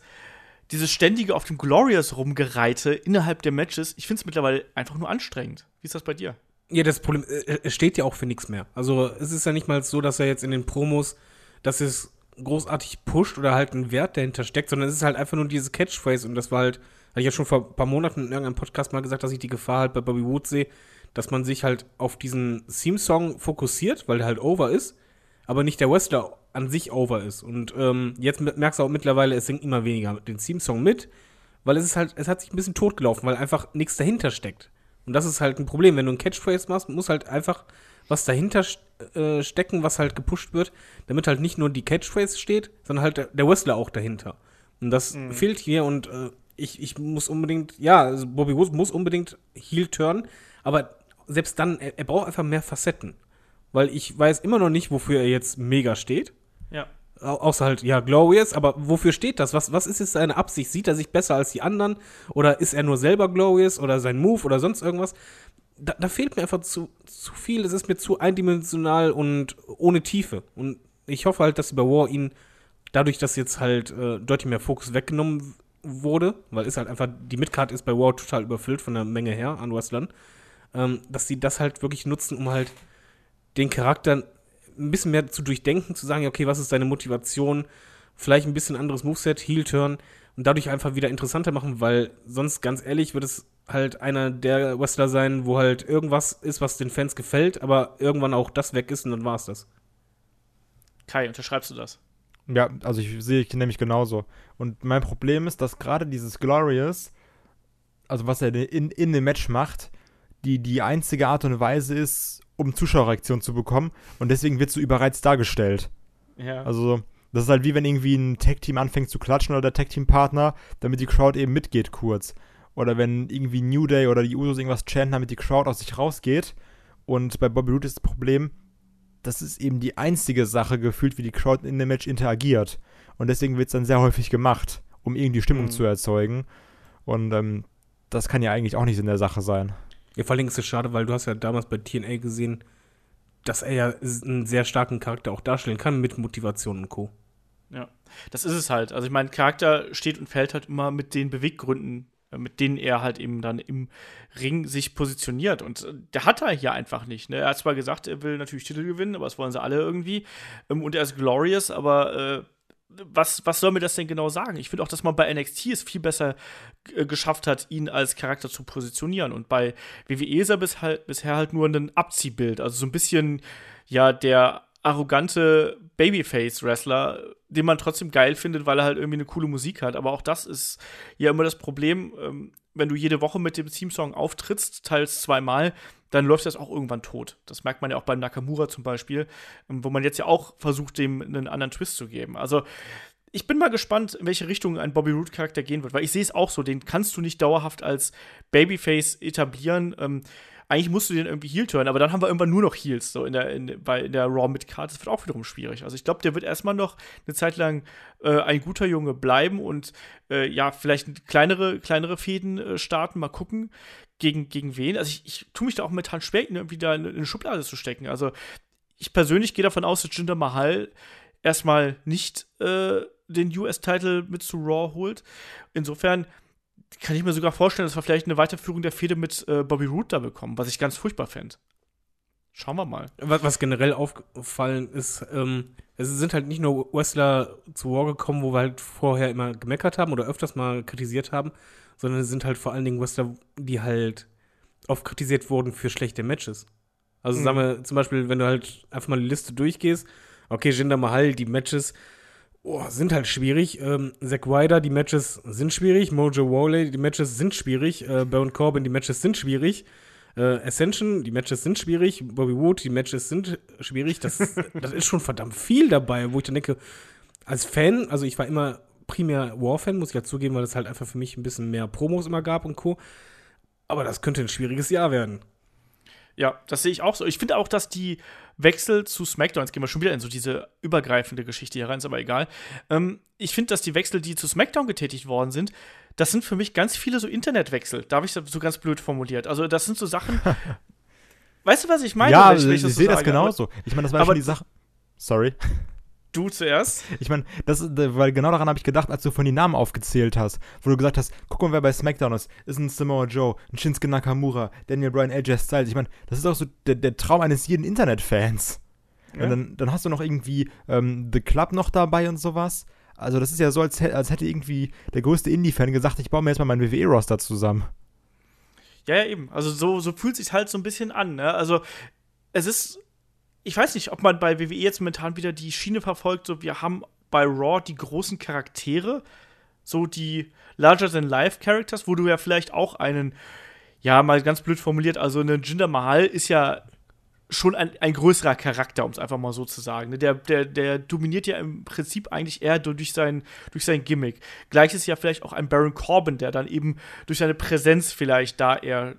dieses ständige auf dem Glorious rumgereite innerhalb der Matches, ich finde es mittlerweile einfach nur anstrengend. Wie ist das bei dir? Ja, das Problem, äh, es steht ja auch für nichts mehr. Also es ist ja nicht mal so, dass er jetzt in den Promos, dass es großartig pusht oder halt einen Wert dahinter steckt, sondern es ist halt einfach nur diese Catchphrase und das war halt, hatte ich ja schon vor ein paar Monaten in irgendeinem Podcast mal gesagt, dass ich die Gefahr halt bei Bobby Wood sehe, dass man sich halt auf diesen Theme-Song fokussiert, weil der halt over ist, aber nicht der Wrestler an sich over ist. Und ähm, jetzt merkst du auch mittlerweile, es singt immer weniger den Theme-Song mit, weil es ist halt, es hat sich ein bisschen totgelaufen, weil einfach nichts dahinter steckt. Und das ist halt ein Problem. Wenn du ein Catchphrase machst, muss halt einfach was dahinter äh, stecken, was halt gepusht wird, damit halt nicht nur die Catchphrase steht, sondern halt der, der Wrestler auch dahinter. Und das mhm. fehlt hier und äh, ich, ich muss unbedingt, ja, also Bobby Woods muss unbedingt Heel turn, aber selbst dann, er, er braucht einfach mehr Facetten. Weil ich weiß immer noch nicht, wofür er jetzt mega steht. Ja. Außer halt, ja, Glorious, aber wofür steht das? Was, was ist jetzt seine Absicht? Sieht er sich besser als die anderen? Oder ist er nur selber Glorious oder sein Move oder sonst irgendwas? Da, da fehlt mir einfach zu, zu viel. Es ist mir zu eindimensional und ohne Tiefe. Und ich hoffe halt, dass über War ihn dadurch, dass jetzt halt äh, deutlich mehr Fokus weggenommen wurde, weil ist halt einfach, die Midcard ist bei War total überfüllt von der Menge her an Wrestlern, ähm, dass sie das halt wirklich nutzen, um halt den Charakter ein bisschen mehr zu durchdenken, zu sagen, okay, was ist deine Motivation? Vielleicht ein bisschen anderes Moveset, Heel-Turn und dadurch einfach wieder interessanter machen, weil sonst, ganz ehrlich, wird es halt einer der Wrestler sein, wo halt irgendwas ist, was den Fans gefällt, aber irgendwann auch das weg ist und dann war es das. Kai, unterschreibst du das? Ja, also ich sehe ich nämlich genauso. Und mein Problem ist, dass gerade dieses Glorious, also was er in, in dem Match macht, die die einzige Art und Weise ist, um Zuschauerreaktion zu bekommen. Und deswegen wird so überreizt dargestellt. Ja. Also, das ist halt wie wenn irgendwie ein Tag-Team anfängt zu klatschen oder der Tag-Team-Partner, damit die Crowd eben mitgeht kurz. Oder wenn irgendwie New Day oder die Usos irgendwas chanten, damit die Crowd aus sich rausgeht. Und bei Bobby Roode ist das Problem, das ist eben die einzige Sache gefühlt, wie die Crowd in dem Match interagiert. Und deswegen wird es dann sehr häufig gemacht, um irgendwie Stimmung mhm. zu erzeugen. Und ähm, das kann ja eigentlich auch nicht in der Sache sein. Ja, vor allem ist es schade, weil du hast ja damals bei TNA gesehen, dass er ja einen sehr starken Charakter auch darstellen kann mit Motivation und Co. Ja, das ist es halt. Also ich meine, Charakter steht und fällt halt immer mit den Beweggründen, äh, mit denen er halt eben dann im Ring sich positioniert. Und äh, der hat er hier einfach nicht. Ne? Er hat zwar gesagt, er will natürlich Titel gewinnen, aber das wollen sie alle irgendwie. Ähm, und er ist glorious, aber äh, was, was soll mir das denn genau sagen? Ich finde auch, dass man bei NXT es viel besser äh, geschafft hat, ihn als Charakter zu positionieren. Und bei WWE ist er bis halt, bisher halt nur ein Abziehbild. Also so ein bisschen, ja, der arrogante Babyface-Wrestler, den man trotzdem geil findet, weil er halt irgendwie eine coole Musik hat. Aber auch das ist ja immer das Problem, ähm, wenn du jede Woche mit dem Theme-Song auftrittst, teils zweimal, dann läuft das auch irgendwann tot. Das merkt man ja auch beim Nakamura zum Beispiel, ähm, wo man jetzt ja auch versucht, dem einen anderen Twist zu geben. Also ich bin mal gespannt, in welche Richtung ein Bobby Root-Charakter gehen wird, weil ich sehe es auch so, den kannst du nicht dauerhaft als Babyface etablieren. Ähm, eigentlich musst du den irgendwie Heel turnen, aber dann haben wir irgendwann nur noch Heels so in der, in, bei, in der Raw Midcard. Das wird auch wiederum schwierig. Also ich glaube, der wird erstmal noch eine Zeit lang äh, ein guter Junge bleiben und äh, ja, vielleicht kleinere, kleinere Fäden äh, starten, mal gucken, gegen, gegen wen. Also ich, ich tue mich da auch mit Hans Schwelken irgendwie da in, in eine Schublade zu stecken. Also ich persönlich gehe davon aus, dass Jinder Mahal erstmal nicht äh, den US-Title mit zu Raw holt. Insofern kann ich mir sogar vorstellen, dass wir vielleicht eine Weiterführung der Fehde mit äh, Bobby Roode da bekommen, was ich ganz furchtbar fände. Schauen wir mal. Was, was generell aufgefallen ist, ähm, es sind halt nicht nur Wrestler zu War gekommen, wo wir halt vorher immer gemeckert haben oder öfters mal kritisiert haben, sondern es sind halt vor allen Dingen Wrestler, die halt oft kritisiert wurden für schlechte Matches. Also mhm. sagen wir zum Beispiel, wenn du halt einfach mal die Liste durchgehst, okay, Jinder Mahal, die Matches oh, sind halt schwierig. Ähm, Zack Ryder, die Matches sind schwierig. Mojo Wally, die Matches sind schwierig. Äh, Baron Corbin, die Matches sind schwierig. Äh, Ascension, die Matches sind schwierig. Bobby Wood, die Matches sind schwierig. Das, das ist schon verdammt viel dabei, wo ich dann denke, als Fan, also ich war immer primär War-Fan, muss ich ja zugeben, weil es halt einfach für mich ein bisschen mehr Promos immer gab und Co. Aber das könnte ein schwieriges Jahr werden. Ja, das sehe ich auch so. Ich finde auch, dass die Wechsel zu SmackDown, jetzt gehen wir schon wieder in so diese übergreifende Geschichte hier rein, ist aber egal. Ähm, ich finde, dass die Wechsel, die zu SmackDown getätigt worden sind, das sind für mich ganz viele so Internetwechsel. Da habe ich das so ganz blöd formuliert. Also, das sind so Sachen. weißt du, was ich meine? ja, wenn ich, wenn ich so sehe das sage? genauso. Ich meine, das war aber- schon die Sache. Sorry. Du zuerst. Ich meine, das ist- weil genau daran habe ich gedacht, als du von den Namen aufgezählt hast, wo du gesagt hast, guck mal, wer bei SmackDown ist. Ist ein Samoa Joe, ein Shinsuke Nakamura, Daniel Bryan, AJ Styles. Ich meine, das ist auch so der, der Traum eines jeden Internetfans. Ja. Und dann, dann hast du noch irgendwie ähm, The Club noch dabei und sowas. Also das ist ja so, als, als hätte irgendwie der größte Indie-Fan gesagt, ich baue mir jetzt mal meinen WWE-Roster zusammen. Ja, ja, eben. Also so, so fühlt sich halt so ein bisschen an. Ne? Also es ist, ich weiß nicht, ob man bei WWE jetzt momentan wieder die Schiene verfolgt, so wir haben bei Raw die großen Charaktere, so die Larger-than-Life-Characters, wo du ja vielleicht auch einen, ja, mal ganz blöd formuliert, also ein Jinder Mahal ist ja schon ein, ein größerer Charakter, um es einfach mal so zu sagen. ne? Der, der, der dominiert ja im Prinzip eigentlich eher durch sein, durch sein Gimmick. Gleiches ja vielleicht auch ein Baron Corbin, der dann eben durch seine Präsenz vielleicht da eher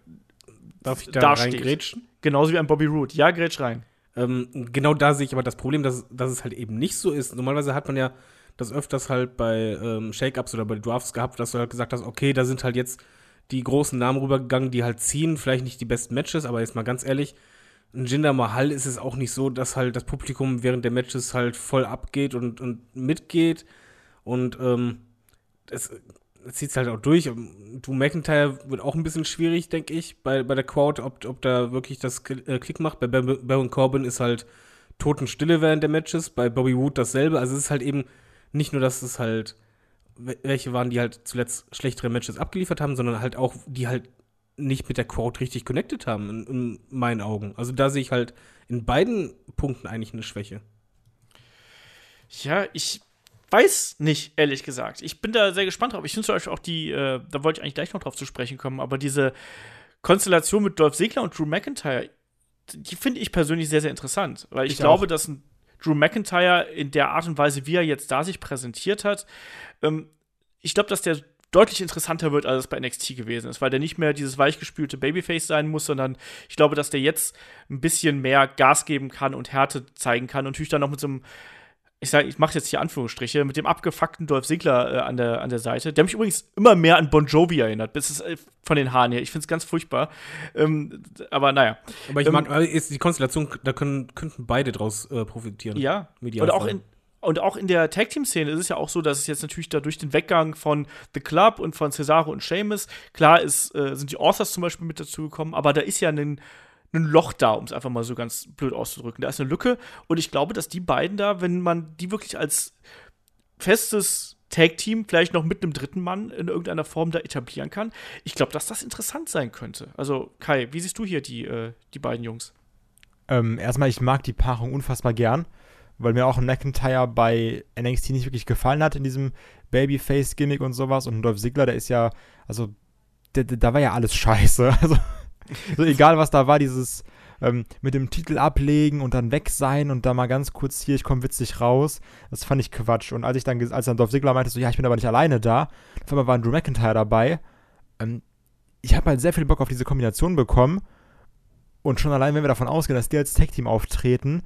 Darf ich da dasteht. reingrätschen? Genauso wie ein Bobby Roode. Ja, grätsch rein. Ähm, genau da sehe ich aber das Problem, dass, dass es halt eben nicht so ist. Normalerweise hat man ja das öfters halt bei ähm, Shake-Ups oder bei Drafts gehabt, dass du halt gesagt hast, okay, da sind halt jetzt die großen Namen rübergegangen, die halt ziehen, vielleicht nicht die besten Matches, aber jetzt mal ganz ehrlich, ein Jinder Mahal ist es auch nicht so, dass halt das Publikum während der Matches halt voll abgeht und, und mitgeht und ähm, es, es zieht halt auch durch. Du McIntyre wird auch ein bisschen schwierig, denke ich, bei, bei der Crowd, ob, ob da wirklich das äh, Klick macht. Bei Bar- Baron Corbin ist halt Totenstille während der Matches, bei Bobby Wood dasselbe. Also es ist halt eben nicht nur, dass es halt we- welche waren, die halt zuletzt schlechtere Matches abgeliefert haben, sondern halt auch, die halt nicht mit der Crowd richtig connected haben, in, in meinen Augen. Also da sehe ich halt in beiden Punkten eigentlich eine Schwäche. Ja, ich weiß nicht, ehrlich gesagt. Ich bin da sehr gespannt drauf. Ich finde zum Beispiel auch die, äh, da wollte ich eigentlich gleich noch drauf zu sprechen kommen, aber diese Konstellation mit Dolph Ziggler und Drew McIntyre, die finde ich persönlich sehr, sehr interessant. Weil ich, Ich glaube, auch. dass ein Drew McIntyre in der Art und Weise, wie er jetzt da sich präsentiert hat, ähm, ich glaube, dass der deutlich interessanter wird, als es bei NXT gewesen ist, weil der nicht mehr dieses weichgespülte Babyface sein muss, sondern ich glaube, dass der jetzt ein bisschen mehr Gas geben kann und Härte zeigen kann und natürlich dann noch mit so einem ich sage, ich mache jetzt hier Anführungsstriche, mit dem abgefuckten Dolph Ziggler äh, an, der, an der Seite, der mich übrigens immer mehr an Bon Jovi erinnert, bis es, äh, von den Haaren her. Ich finde es ganz furchtbar. Ähm, aber naja. Aber ich Ähm, mag, ist die Konstellation, da können, könnten beide draus äh, profitieren. Ja. Und auch in, und auch in der Tag-Team-Szene ist es ja auch so, dass es jetzt natürlich da durch den Weggang von The Club und von Cesaro und Sheamus, klar ist, äh, sind die Authors zum Beispiel mit dazugekommen, aber da ist ja ein, ein Loch da, um es einfach mal so ganz blöd auszudrücken. Da ist eine Lücke und ich glaube, dass die beiden da, wenn man die wirklich als festes Tag-Team vielleicht noch mit einem dritten Mann in irgendeiner Form da etablieren kann, ich glaube, dass das interessant sein könnte. Also Kai, wie siehst du hier die, äh, die beiden Jungs? Ähm, erstmal, ich mag die Paarung unfassbar gern, weil mir auch McIntyre bei NXT nicht wirklich gefallen hat in diesem Babyface-Gimmick und sowas. Und Dolph Ziggler, der ist ja, also, der, da war ja alles scheiße. Also, so egal was da war, dieses ähm, mit dem Titel ablegen und dann weg sein und da mal ganz kurz hier, ich komme witzig raus, das fand ich Quatsch. Und als ich dann, als dann Dolph Ziggler meinte, so, ja, ich bin aber nicht alleine da, auf einmal war Drew McIntyre dabei, ähm, ich habe halt sehr viel Bock auf diese Kombination bekommen. Und schon allein, wenn wir davon ausgehen, dass die als Tag-Team auftreten,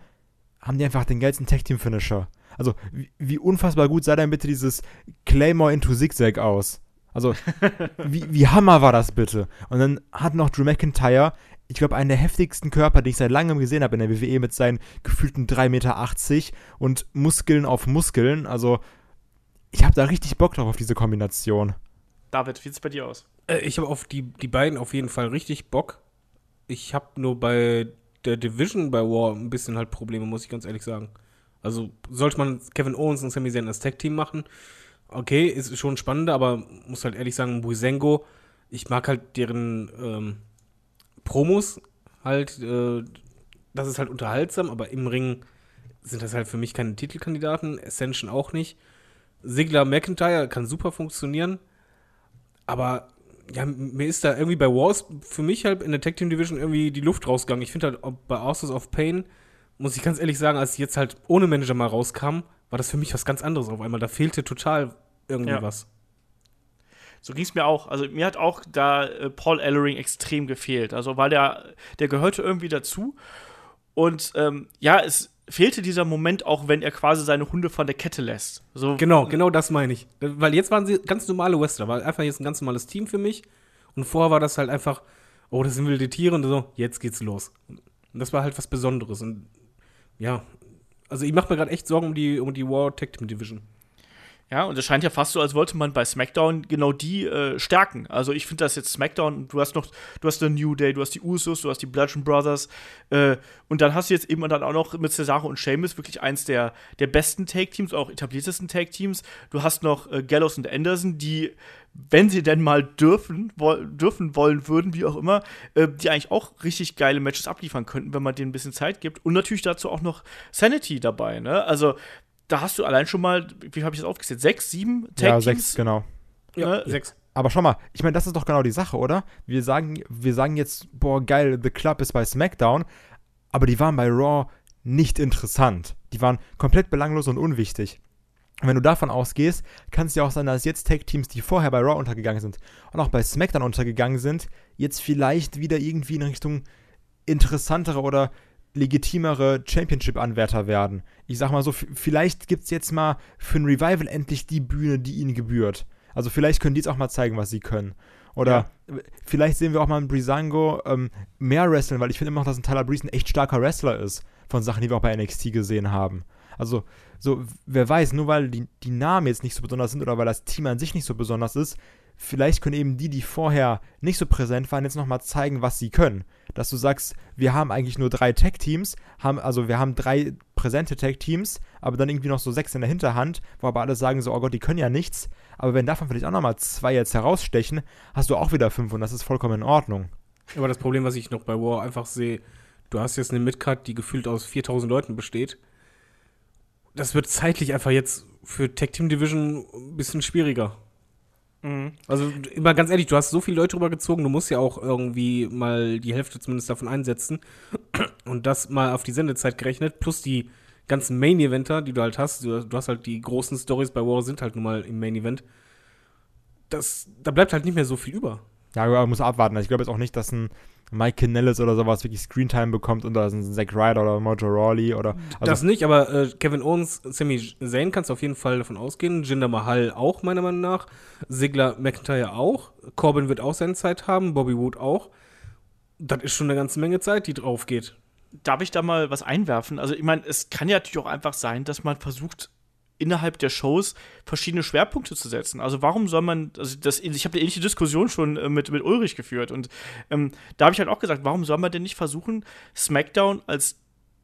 haben die einfach den geilsten Tag-Team-Finisher. Also, wie, wie unfassbar gut sah denn bitte dieses Claymore into Zigzag aus? Also, wie, wie Hammer war das bitte? Und dann hat noch Drew McIntyre, ich glaube, einen der heftigsten Körper, den ich seit langem gesehen habe in der WWE mit seinen gefühlten 3,80 Meter und Muskeln auf Muskeln. Also, ich habe da richtig Bock drauf auf diese Kombination. David, wie sieht es bei dir aus? Äh, ich habe auf die, die beiden auf jeden Fall richtig Bock. Ich habe nur bei der Division bei War ein bisschen halt Probleme, muss ich ganz ehrlich sagen. Also sollte man Kevin Owens und Sami Zayn als Tag-Team machen, okay, ist schon spannender, aber muss halt ehrlich sagen, Buisengo, ich mag halt deren ähm, Promos halt, äh, das ist halt unterhaltsam, aber im Ring sind das halt für mich keine Titelkandidaten, Ascension auch nicht. Sigler McIntyre kann super funktionieren, aber ja, mir ist da irgendwie bei Wars für mich halt in der Tag Team Division irgendwie die Luft rausgegangen. Ich finde halt bei Authors of Pain, muss ich ganz ehrlich sagen, als ich jetzt halt ohne Manager mal rauskam, war das für mich was ganz anderes auf einmal. Da fehlte total irgendwie Ja. was. So ging es mir auch. Also mir hat auch da äh, Paul Ellering extrem gefehlt. Also weil der, der gehörte irgendwie dazu. Und ähm, ja, es fehlte dieser Moment auch, wenn er quasi seine Hunde von der Kette lässt. So, Genau, genau das meine ich. Weil jetzt waren sie ganz normale Wrestler, war einfach jetzt ein ganz normales Team für mich. Und vorher war das halt einfach, oh, das sind wilde Tiere und so, jetzt geht's los. Und das war halt was Besonderes. Und ja, also ich mache mir gerade echt Sorgen um die, um die War Tag Team Division. Ja, und es scheint ja fast so, als wollte man bei SmackDown genau die äh, stärken. Also ich finde das jetzt SmackDown, du hast noch, du hast den New Day, du hast die Usos, du hast die Bludgeon Brothers äh, und dann hast du jetzt eben dann auch noch mit Cesaro und Sheamus wirklich eins der, der besten Take-Teams, auch etabliertesten Take-Teams. Du hast noch äh, Gallows und Anderson, die, wenn sie denn mal dürfen, woll, dürfen wollen würden, wie auch immer, äh, die eigentlich auch richtig geile Matches abliefern könnten, wenn man denen ein bisschen Zeit gibt. Und natürlich dazu auch noch Sanity dabei, ne? Also da hast du allein schon mal, wie habe ich das aufgezählt, sechs, sieben Ja, Tag-Teams? sechs, genau. Ja, sechs. Aber schau mal, ich meine, das ist doch genau die Sache, oder? Wir sagen, wir sagen jetzt, boah, geil, The Club ist bei SmackDown, aber die waren bei Raw nicht interessant. Die waren komplett belanglos und unwichtig. Und wenn du davon ausgehst, kann es ja auch sein, dass jetzt Tag-Teams, die vorher bei Raw untergegangen sind und auch bei SmackDown untergegangen sind, jetzt vielleicht wieder irgendwie in Richtung interessantere oder legitimere Championship-Anwärter werden. Ich sag mal so, vielleicht gibt's jetzt mal für ein Revival endlich die Bühne, die ihnen gebührt. Also vielleicht können die jetzt auch mal zeigen, was sie können. Oder äh, vielleicht sehen wir auch mal einen Brisango ähm, mehr wresteln, weil ich finde immer noch, dass ein Tyler Breeze ein echt starker Wrestler ist. Von Sachen, die wir auch bei NXT gesehen haben. Also, so, wer weiß, nur weil die, die Namen jetzt nicht so besonders sind oder weil das Team an sich nicht so besonders ist, vielleicht können eben die, die vorher nicht so präsent waren, jetzt nochmal zeigen, was sie können. Dass du sagst, wir haben eigentlich nur drei Tag-Teams, haben, also wir haben drei präsente Tag-Teams, aber dann irgendwie noch so sechs in der Hinterhand, wo aber alle sagen so, oh Gott, die können ja nichts. Aber wenn davon vielleicht auch nochmal zwei jetzt herausstechen, hast du auch wieder fünf und das ist vollkommen in Ordnung. Aber das Problem, was ich noch bei War einfach sehe, du hast jetzt eine Midcard, die gefühlt aus 4000 Leuten besteht. Das wird zeitlich einfach jetzt für Tag Team Division ein bisschen schwieriger. Mhm. Also immer ganz ehrlich, du hast so viele Leute rübergezogen, du musst ja auch irgendwie mal die Hälfte zumindest davon einsetzen und das mal auf die Sendezeit gerechnet, plus die ganzen Main-Eventer, die du halt hast. Du, du hast halt die großen Stories bei War sind halt nun mal im Main-Event. Das, da bleibt halt nicht mehr so viel über. Ja, aber man muss abwarten. Ich glaube jetzt auch nicht, dass ein Mike Kanellis oder sowas wirklich Screentime bekommt oder ein Zack Ryder oder Mojo Rawley oder. Also, das nicht, aber äh, Kevin Owens, Sami Zayn kannst du auf jeden Fall davon ausgehen. Jinder Mahal auch, meiner Meinung nach. Sigler McIntyre auch. Corbin wird auch seine Zeit haben. Bobby Wood auch. Das ist schon eine ganze Menge Zeit, die drauf geht. Darf ich da mal was einwerfen? Also, ich meine, es kann ja natürlich auch einfach sein, dass man versucht, innerhalb der Shows verschiedene Schwerpunkte zu setzen. Also warum soll man, also das, ich habe eine ähnliche Diskussion schon äh, mit, mit Ulrich geführt und ähm, da habe ich halt auch gesagt, warum soll man denn nicht versuchen, SmackDown als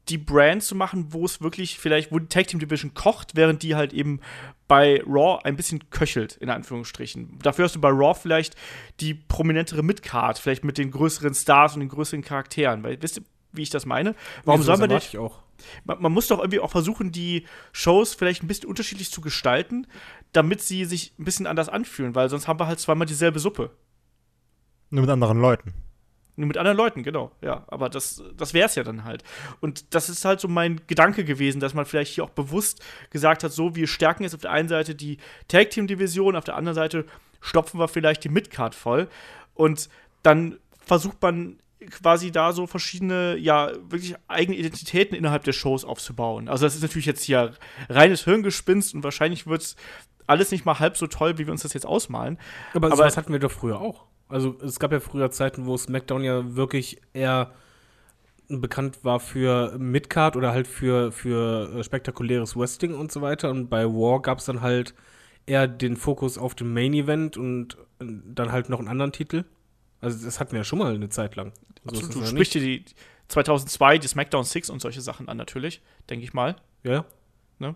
die Brand zu machen, wo es wirklich vielleicht, wo die Tag Team Division kocht, während die halt eben bei Raw ein bisschen köchelt, in Anführungsstrichen. Dafür hast du bei Raw vielleicht die prominentere Midcard, vielleicht mit den größeren Stars und den größeren Charakteren. Weil, wisst ihr, wie ich das meine? Warum Nee, soll man denn erwarte ich auch. Man, man muss doch irgendwie auch versuchen, die Shows vielleicht ein bisschen unterschiedlich zu gestalten, damit sie sich ein bisschen anders anfühlen, weil sonst haben wir halt zweimal dieselbe Suppe. nur mit anderen Leuten. Nur mit anderen Leuten, genau. Ja, aber das, das wäre es ja dann halt. Und das ist halt so mein Gedanke gewesen, dass man vielleicht hier auch bewusst gesagt hat, so, wir stärken jetzt auf der einen Seite die Tag-Team-Division, auf der anderen Seite stopfen wir vielleicht die Midcard voll. Und dann versucht man quasi da so verschiedene, ja, wirklich eigene Identitäten innerhalb der Shows aufzubauen. Also das ist natürlich jetzt hier reines Hirngespinst und wahrscheinlich wird es alles nicht mal halb so toll, wie wir uns das jetzt ausmalen. Aber, Aber- sowas hatten wir doch früher auch. Also es gab ja früher Zeiten, wo SmackDown ja wirklich eher bekannt war für Midcard oder halt für, für äh, spektakuläres Wrestling und so weiter. Und bei War gab es dann halt eher den Fokus auf dem Main Event und äh, dann halt noch einen anderen Titel. Also das hatten wir ja schon mal eine Zeit lang. Absolut. Du sprichst dir die 2002, die SmackDown 6 und solche Sachen an, natürlich, denke ich mal. Ja, ja.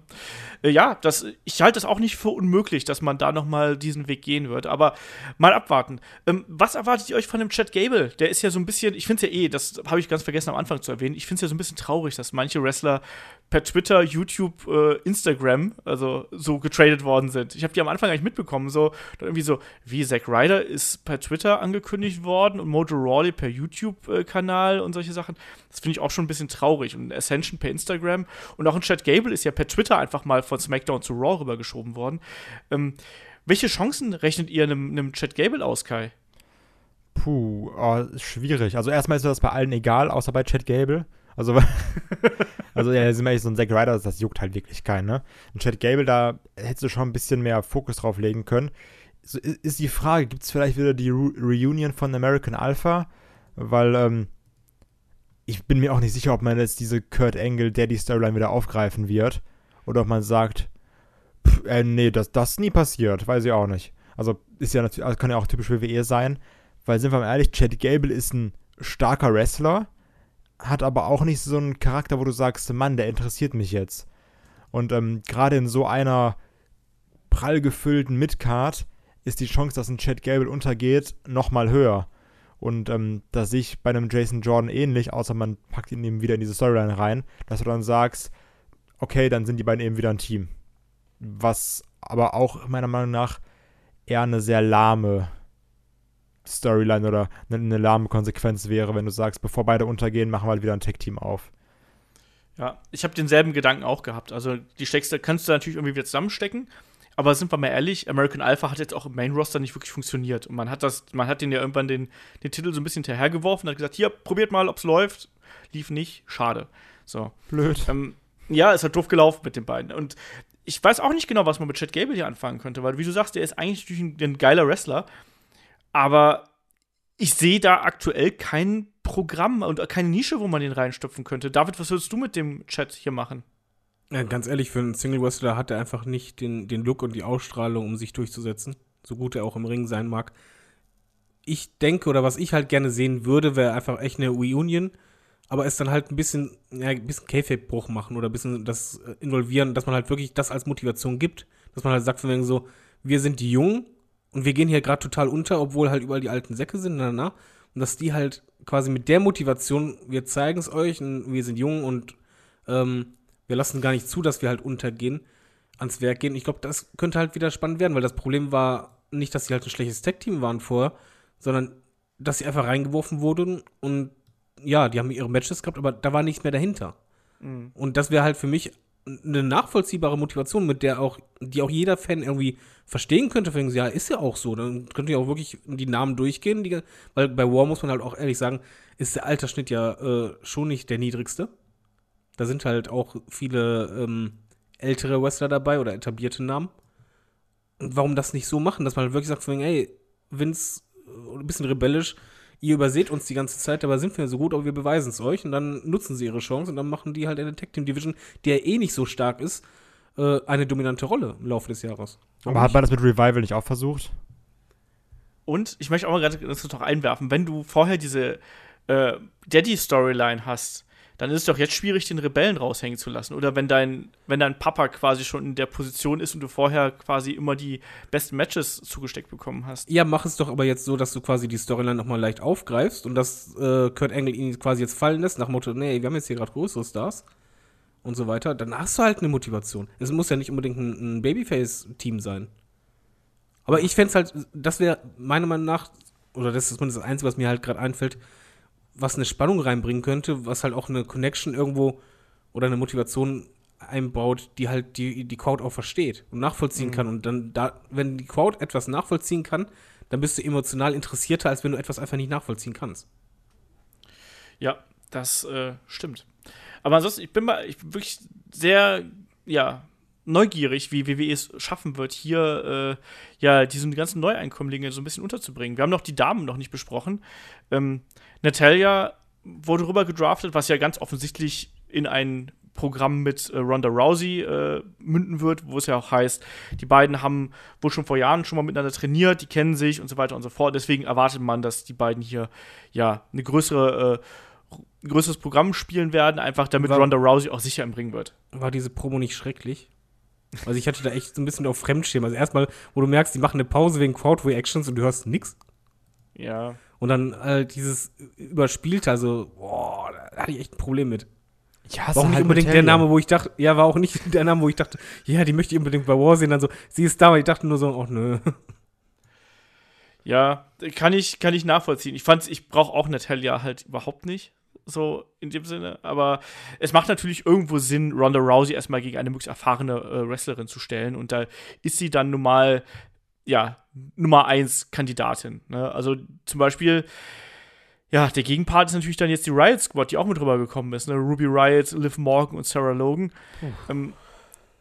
Äh, ja, das, ich halte das auch nicht für unmöglich, dass man da noch mal diesen Weg gehen wird. Aber mal abwarten. Ähm, was erwartet ihr euch von dem Chad Gable? Der ist ja so ein bisschen, ich finde es ja eh, das habe ich ganz vergessen am Anfang zu erwähnen, ich finde es ja so ein bisschen traurig, dass manche Wrestler per Twitter, YouTube, äh, Instagram, also so getradet worden sind. Ich habe die am Anfang nicht mitbekommen, so irgendwie so, wie Zack Ryder ist per Twitter angekündigt worden und Mojo Rawley per YouTube-Kanal und solche Sachen. Das finde ich auch schon ein bisschen traurig. Und Ascension per Instagram und auch ein Chad Gable ist ja per Twitter einfach mal von SmackDown zu Raw rübergeschoben worden. Ähm, welche Chancen rechnet ihr einem, einem Chad Gable aus, Kai? Puh, oh, schwierig. Also erstmal ist das bei allen egal, außer bei Chad Gable. Also, also ja, sind wir echt so ein Zack Ryder, das juckt halt wirklich keinen, ne? Und Chad Gable, da hättest du schon ein bisschen mehr Fokus drauf legen können. So, ist die Frage, gibt es vielleicht wieder die Re Reunion von American Alpha? Weil, ähm, ich bin mir auch nicht sicher, ob man jetzt diese Kurt Angle Daddy Storyline wieder aufgreifen wird. Oder ob man sagt, pff, äh, nee, das, das ist nie passiert. Weiß ich auch nicht. Also, ist ja natürlich, also kann ja auch typisch WWE sein. Weil, sind wir mal ehrlich, Chad Gable ist ein starker Wrestler, hat aber auch nicht so einen Charakter, wo du sagst, Mann, der interessiert mich jetzt. Und ähm, gerade in so einer prall gefüllten Midcard ist die Chance, dass ein Chad Gable untergeht, nochmal höher. Und ähm, da sehe ich bei einem Jason Jordan ähnlich, außer man packt ihn eben wieder in diese Storyline rein, dass du dann sagst, okay, dann sind die beiden eben wieder ein Team. Was aber auch meiner Meinung nach eher eine sehr lahme Storyline oder eine, eine lahme Konsequenz wäre, wenn du sagst, bevor beide untergehen, machen wir halt wieder ein Tech-Team auf. Ja, ich habe denselben Gedanken auch gehabt. Also die Steckste kannst du natürlich irgendwie wieder zusammenstecken, aber sind wir mal ehrlich, American Alpha hat jetzt auch im Main Roster nicht wirklich funktioniert. Und man hat das, man hat den ja irgendwann den, den Titel so ein bisschen hinterhergeworfen und hat gesagt, hier, probiert mal, ob's läuft. Lief nicht, schade. So. Blöd. Ähm, ja, es hat doof gelaufen mit den beiden. Und ich weiß auch nicht genau, was man mit Chad Gable hier anfangen könnte, weil, wie du sagst, der ist eigentlich ein, ein geiler Wrestler. Aber ich sehe da aktuell kein Programm und keine Nische, wo man den reinstopfen könnte. David, was würdest du mit dem Chat hier machen? Ja, ganz ehrlich, für einen Single Wrestler hat er einfach nicht den, den Look und die Ausstrahlung, um sich durchzusetzen. So gut er auch im Ring sein mag. Ich denke, oder was ich halt gerne sehen würde, wäre einfach echt eine Reunion, aber es dann halt ein bisschen, ja, ein bisschen K-Fape-Bruch machen oder ein bisschen das äh, involvieren, dass man halt wirklich das als Motivation gibt. Dass man halt sagt, von wegen so, wir sind die Jungen und wir gehen hier gerade total unter, obwohl halt überall die alten Säcke sind, na, na, Und dass die halt quasi mit der Motivation, wir zeigen es euch, und wir sind jung und ähm, wir lassen gar nicht zu, dass wir halt untergehen, ans Werk gehen. Ich glaube, das könnte halt wieder spannend werden, weil das Problem war nicht, dass sie halt ein schlechtes Tech-Team waren vorher, sondern dass sie einfach reingeworfen wurden und ja, die haben ihre Matches gehabt, aber da war nichts mehr dahinter. Mhm. Und das wäre halt für mich eine nachvollziehbare Motivation, mit der auch, die auch jeder Fan irgendwie verstehen könnte. Für ja, ist ja auch so. Dann könnte ja auch wirklich die Namen durchgehen, die, weil bei War muss man halt auch ehrlich sagen, ist der Altersschnitt ja äh, schon nicht der niedrigste. Da sind halt auch viele ähm, ältere Wrestler dabei oder etablierte Namen. Und warum das nicht so machen, dass man halt wirklich sagt, von, ey, Vince, äh, ein bisschen rebellisch, ihr überseht uns die ganze Zeit, dabei sind wir so gut, aber wir beweisen es euch und dann nutzen sie ihre Chance und dann machen die halt eine Tag Team Division, die ja eh nicht so stark ist, äh, eine dominante Rolle im Laufe des Jahres. Warum aber hat man das mit Revival nicht auch versucht? Und ich möchte auch mal gerade das noch einwerfen, wenn du vorher diese äh, Daddy-Storyline hast, dann ist es doch jetzt schwierig, den Rebellen raushängen zu lassen. Oder wenn dein, wenn dein Papa quasi schon in der Position ist und du vorher quasi immer die besten Matches zugesteckt bekommen hast. Ja, mach es doch aber jetzt so, dass du quasi die Storyline nochmal leicht aufgreifst und dass äh, Kurt Angle ihn quasi jetzt fallen lässt, nach Motto, nee, wir haben jetzt hier gerade größere Stars und so weiter. Dann hast du halt eine Motivation. Es muss ja nicht unbedingt ein, ein Babyface-Team sein. Aber ich fände es halt, das wäre meiner Meinung nach, oder das ist das Einzige, was mir halt gerade einfällt, was eine Spannung reinbringen könnte, was halt auch eine Connection irgendwo oder eine Motivation einbaut, die halt die, die Crowd auch versteht und nachvollziehen mhm. kann. Und dann, da, wenn die Crowd etwas nachvollziehen kann, dann bist du emotional interessierter, als wenn du etwas einfach nicht nachvollziehen kannst. Ja, das äh, stimmt. Aber ansonsten, ich bin mal, ich bin wirklich sehr, ja, neugierig, wie WWE es schaffen wird, hier äh, ja diesen ganzen Neueinkommlinge so ein bisschen unterzubringen. Wir haben noch die Damen noch nicht besprochen. Ähm, Natalia wurde rüber gedraftet, was ja ganz offensichtlich in ein Programm mit äh, Ronda Rousey äh, münden wird, wo es ja auch heißt, die beiden haben wohl schon vor Jahren schon mal miteinander trainiert, die kennen sich und so weiter und so fort. Deswegen erwartet man, dass die beiden hier ja eine größere äh, ein größeres Programm spielen werden, einfach damit war, Ronda Rousey auch sicher im Ring wird. War diese Promo nicht schrecklich? Also ich hatte da echt so ein bisschen auf Fremdschirm. Also erstmal, wo du merkst, die machen eine Pause wegen Crowd-Reactions und du hörst nix. Ja. Und dann halt dieses Überspielte, also, boah, da hatte ich echt ein Problem mit. Ja, war auch nicht halt unbedingt der Name, wo ich dachte, ja, war auch nicht der Name, wo ich dachte, ja, die möchte ich unbedingt bei War sehen. Dann so, sie ist da, aber ich dachte nur so, oh nö. Ja, kann ich, kann ich nachvollziehen. Ich fand, ich brauche auch Natalia halt überhaupt nicht. So in dem Sinne. Aber es macht natürlich irgendwo Sinn, Ronda Rousey erstmal gegen eine möglichst erfahrene äh, Wrestlerin zu stellen. Und da ist sie dann nun mal, ja, Nummer 1 Kandidatin. Ne? Also zum Beispiel, ja, der Gegenpart ist natürlich dann jetzt die Riot Squad, die auch mit rübergekommen ist. Ne? Ruby Riot, Liv Morgan und Sarah Logan. Ähm,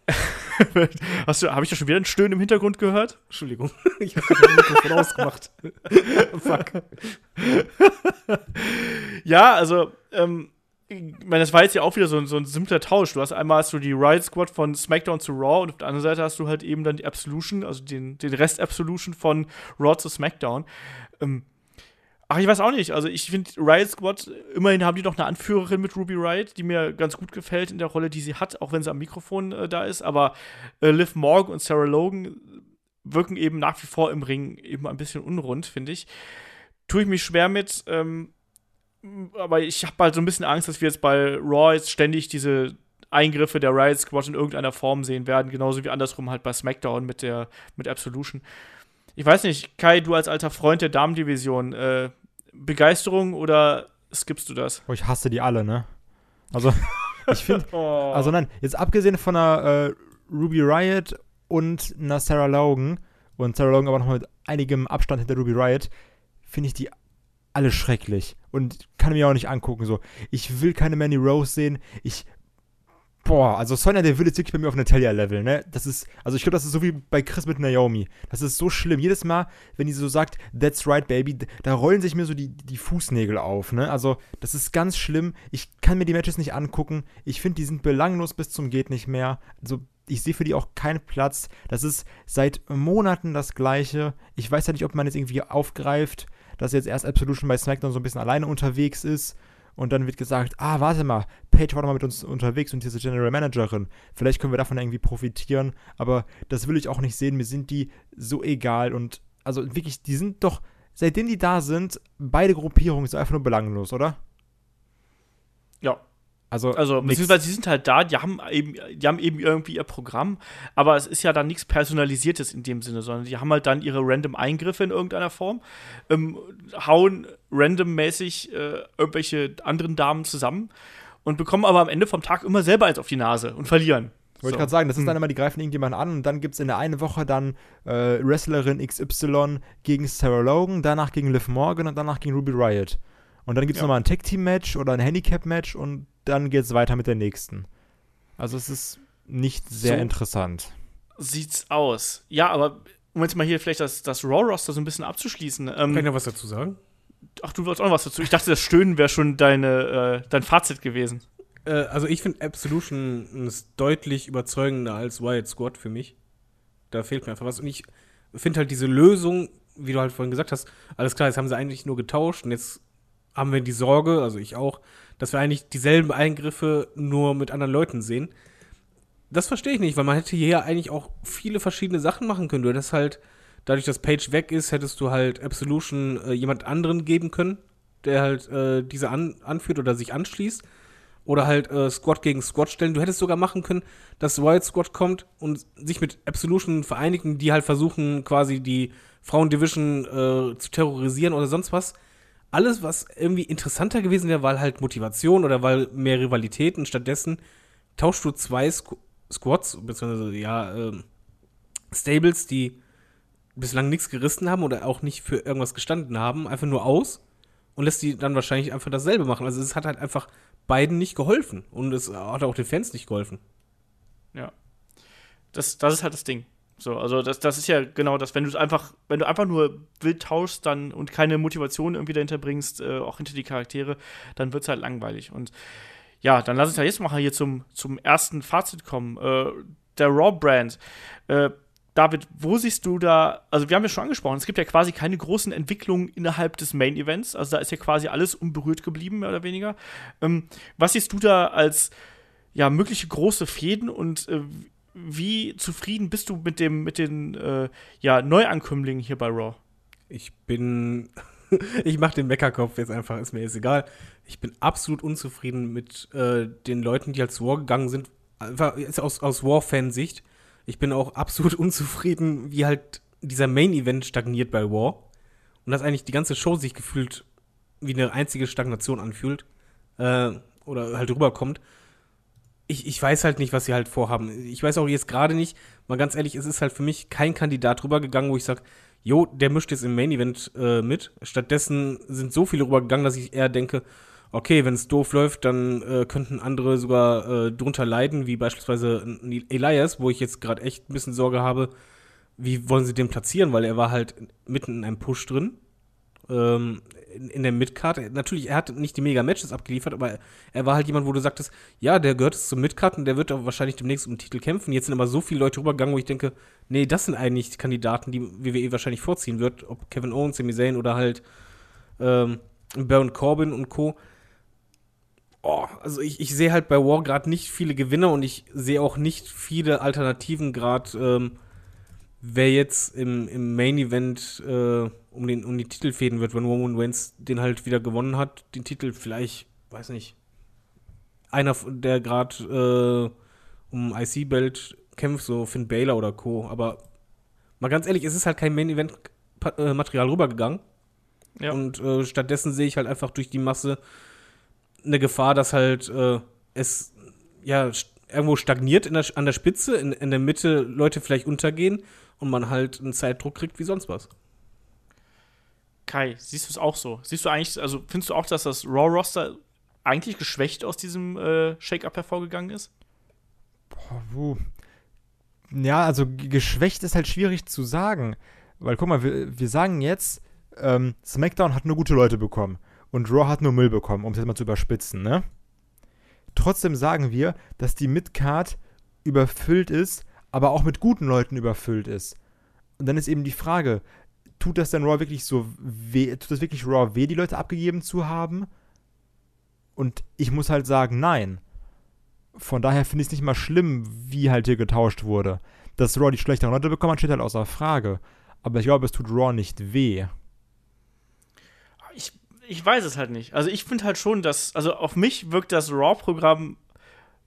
Hast du, habe ich da schon wieder ein Stöhnen im Hintergrund gehört? Entschuldigung, ich habe das Mikrofon ausgemacht. Fuck. ja, also, ähm, ich meine, das war jetzt ja auch wieder so, ein- so ein simpler Tausch. Du hast einmal hast du die Riot Squad von SmackDown zu Raw und auf der anderen Seite hast du halt eben dann die Absolution, also den, den Rest Absolution von Raw zu SmackDown. Ähm, ach, ich weiß auch nicht. Also ich finde Riot Squad, immerhin haben die noch eine Anführerin mit Ruby Riot, die mir ganz gut gefällt in der Rolle, die sie hat, auch wenn sie am Mikrofon äh, da ist. Aber äh, Liv Morgan und Sarah Logan wirken eben nach wie vor im Ring eben ein bisschen unrund, finde ich. Tue ich mich schwer mit, ähm, aber ich habe halt so ein bisschen Angst, dass wir jetzt bei Raw jetzt ständig diese Eingriffe der Riot Squad in irgendeiner Form sehen werden, genauso wie andersrum halt bei SmackDown mit der mit Absolution. Ich weiß nicht, Kai, du als alter Freund der Damendivision, äh, Begeisterung oder skippst du das? Oh, ich hasse die alle, ne? Also, ich finde, Oh. also nein, jetzt abgesehen von einer äh, Ruby Riot und einer Sarah Logan und Sarah Logan aber noch mit einigem Abstand hinter Ruby Riot, finde ich die alle schrecklich und kann mir auch nicht angucken. So, ich will keine Manny Rose sehen. Ich Boah, also Sonja Deville ist wirklich bei mir auf Natalia-Level, ne? Das ist, also ich glaube, das ist so wie bei Chris mit Naomi. Das ist so schlimm. Jedes Mal, wenn die so sagt, that's right, baby, da rollen sich mir so die, die Fußnägel auf, ne? Also, das ist ganz schlimm. Ich kann mir die Matches nicht angucken. Ich finde, die sind belanglos bis zum geht nicht mehr. Also, ich sehe für die auch keinen Platz. Das ist seit Monaten das Gleiche. Ich weiß ja nicht, ob man jetzt irgendwie aufgreift, dass jetzt erst Absolution bei SmackDown so ein bisschen alleine unterwegs ist. Und dann wird gesagt, ah, warte mal, Paige war doch mal mit uns unterwegs und diese General Managerin. Vielleicht können wir davon irgendwie profitieren, aber das will ich auch nicht sehen. Mir sind die so egal und also wirklich, die sind doch, seitdem die da sind, beide Gruppierungen sind einfach nur belanglos, oder? ja, Also, Also, nix. beziehungsweise die sind halt da, die haben eben, die haben eben irgendwie ihr Programm, aber es ist ja dann nichts Personalisiertes in dem Sinne, sondern die haben halt dann ihre random Eingriffe in irgendeiner Form, ähm, hauen randommäßig äh, irgendwelche anderen Damen zusammen und bekommen aber am Ende vom Tag immer selber eins auf die Nase und verlieren. Wollte ich So. gerade sagen, das ist Hm. dann immer, die greifen irgendjemanden an und dann gibt es in der einen Woche dann äh, Wrestlerin XY gegen Sarah Logan, danach gegen Liv Morgan und danach gegen Ruby Riot. Und dann gibt es Ja. nochmal ein Tag-Team-Match oder ein Handicap-Match und dann geht es weiter mit der nächsten. Also es ist nicht sehr So. interessant. Sieht's aus. Ja, aber um jetzt mal hier vielleicht das, das Raw-Roster so ein bisschen abzuschließen. Kann ich Ähm, noch was dazu sagen? ach, du wolltest auch noch was dazu. Ich dachte, das Stöhnen wäre schon deine, äh, dein Fazit gewesen. Äh, also ich finde Absolution ist deutlich überzeugender als Riot Squad für mich. Da fehlt mir einfach was. Und ich finde halt diese Lösung, wie du halt vorhin gesagt hast, alles klar, jetzt haben sie eigentlich nur getauscht und jetzt haben wir die Sorge, also ich auch, dass wir eigentlich dieselben Eingriffe nur mit anderen Leuten sehen. Das verstehe ich nicht, weil man hätte hier eigentlich auch viele verschiedene Sachen machen können. Du hättest halt, dadurch, dass Page weg ist, hättest du halt Absolution äh, jemand anderen geben können, der halt äh, diese an anführt oder sich anschließt. Oder halt äh, Squad gegen Squad stellen. Du hättest sogar machen können, dass Riot Squad kommt und sich mit Absolution vereinigen, die halt versuchen, quasi die Frauendivision äh, zu terrorisieren oder sonst was. Alles, was irgendwie interessanter gewesen wäre, weil halt Motivation oder weil mehr Rivalitäten. Stattdessen tauschst du zwei Squ Squads, beziehungsweise ja, ähm, Stables, die bislang nichts gerissen haben oder auch nicht für irgendwas gestanden haben, einfach nur aus und lässt die dann wahrscheinlich einfach dasselbe machen. Also es hat halt einfach beiden nicht geholfen und es hat auch den Fans nicht geholfen. Ja. Das, das ist halt das Ding. So, also das, das ist ja genau das, wenn du es einfach, wenn du einfach nur wild tauschst dann und keine Motivation irgendwie dahinter bringst, äh, auch hinter die Charaktere, dann wird es halt langweilig. Und ja, dann lass uns ja jetzt mal hier zum, zum ersten Fazit kommen. Äh, der Raw-Brand. Äh, David, wo siehst du da, also wir haben ja schon angesprochen, es gibt ja quasi keine großen Entwicklungen innerhalb des Main-Events, also da ist ja quasi alles unberührt geblieben, mehr oder weniger. Ähm, was siehst du da als ja, mögliche große Fäden und äh, wie zufrieden bist du mit dem, mit den äh, ja, Neuankömmlingen hier bei Raw? Ich bin. ich mache den Meckerkopf jetzt einfach, ist mir jetzt egal. Ich bin absolut unzufrieden mit äh, den Leuten, die halt zu War gegangen sind. Einfach jetzt aus, aus War-Fansicht. Ich bin auch absolut unzufrieden, wie halt dieser Main-Event stagniert bei War. Und dass eigentlich die ganze Show sich gefühlt wie eine einzige Stagnation anfühlt. äh, oder halt rüberkommt. Ich, ich weiß halt nicht, was sie halt vorhaben. Ich weiß auch jetzt gerade nicht, mal ganz ehrlich, es ist halt für mich kein Kandidat rübergegangen, wo ich sage, jo, der mischt jetzt im Main Event äh, mit. Stattdessen sind so viele rübergegangen, dass ich eher denke, okay, wenn es doof läuft, dann äh, könnten andere sogar äh, drunter leiden, wie beispielsweise Elias, wo ich jetzt gerade echt ein bisschen Sorge habe, wie wollen sie den platzieren, weil er war halt mitten in einem Push drin. Ähm, in, in der Midcard. Natürlich, er hat nicht die Mega-Matches abgeliefert, aber er war halt jemand, wo du sagtest, ja, der gehört zum Midcard und der wird auch wahrscheinlich demnächst um den Titel kämpfen. Jetzt sind aber so viele Leute rübergegangen, wo ich denke, nee, das sind eigentlich die Kandidaten, die WWE wahrscheinlich vorziehen wird. Ob Kevin Owens, Sami Zayn oder halt ähm, Baron Corbin und Co oh, also ich, ich sehe halt bei War gerade nicht viele Gewinner und ich sehe auch nicht viele Alternativen gerade, ähm, wer jetzt im, im Main Event äh, um, den, um die Titel fäden wird, wenn Roman Reigns den halt wieder gewonnen hat, den Titel vielleicht, weiß nicht, einer, der gerade äh, um IC-Belt kämpft, so Finn Baylor oder Co. Aber mal ganz ehrlich, es ist halt kein Main Event-Material äh, rübergegangen. Ja. Und äh, stattdessen sehe ich halt einfach durch die Masse eine Gefahr, dass halt äh, es ja irgendwo stagniert der, an der Spitze, in, in der Mitte Leute vielleicht untergehen und man halt einen Zeitdruck kriegt wie sonst was. Kai, siehst du es auch so? Siehst du eigentlich, also findest du auch, dass das Raw-Roster eigentlich geschwächt aus diesem äh, Shake-Up hervorgegangen ist? Boah, wo? Ja, also geschwächt ist halt schwierig zu sagen. Weil guck mal, wir, wir sagen jetzt, ähm, SmackDown hat nur gute Leute bekommen und Raw hat nur Müll bekommen, um es jetzt mal zu überspitzen, ne? Trotzdem sagen wir, dass die Midcard überfüllt ist, aber auch mit guten Leuten überfüllt ist. Und dann ist eben die Frage, tut das denn Raw wirklich so weh, tut das wirklich Raw weh, die Leute abgegeben zu haben? Und ich muss halt sagen, nein. Von daher finde ich es nicht mal schlimm, wie halt hier getauscht wurde. Dass Raw die schlechteren Leute bekommen hat, steht halt außer Frage. Aber ich glaube, es tut Raw nicht weh ich weiß es halt nicht. Also ich finde halt schon, dass, also auf mich wirkt das Raw-Programm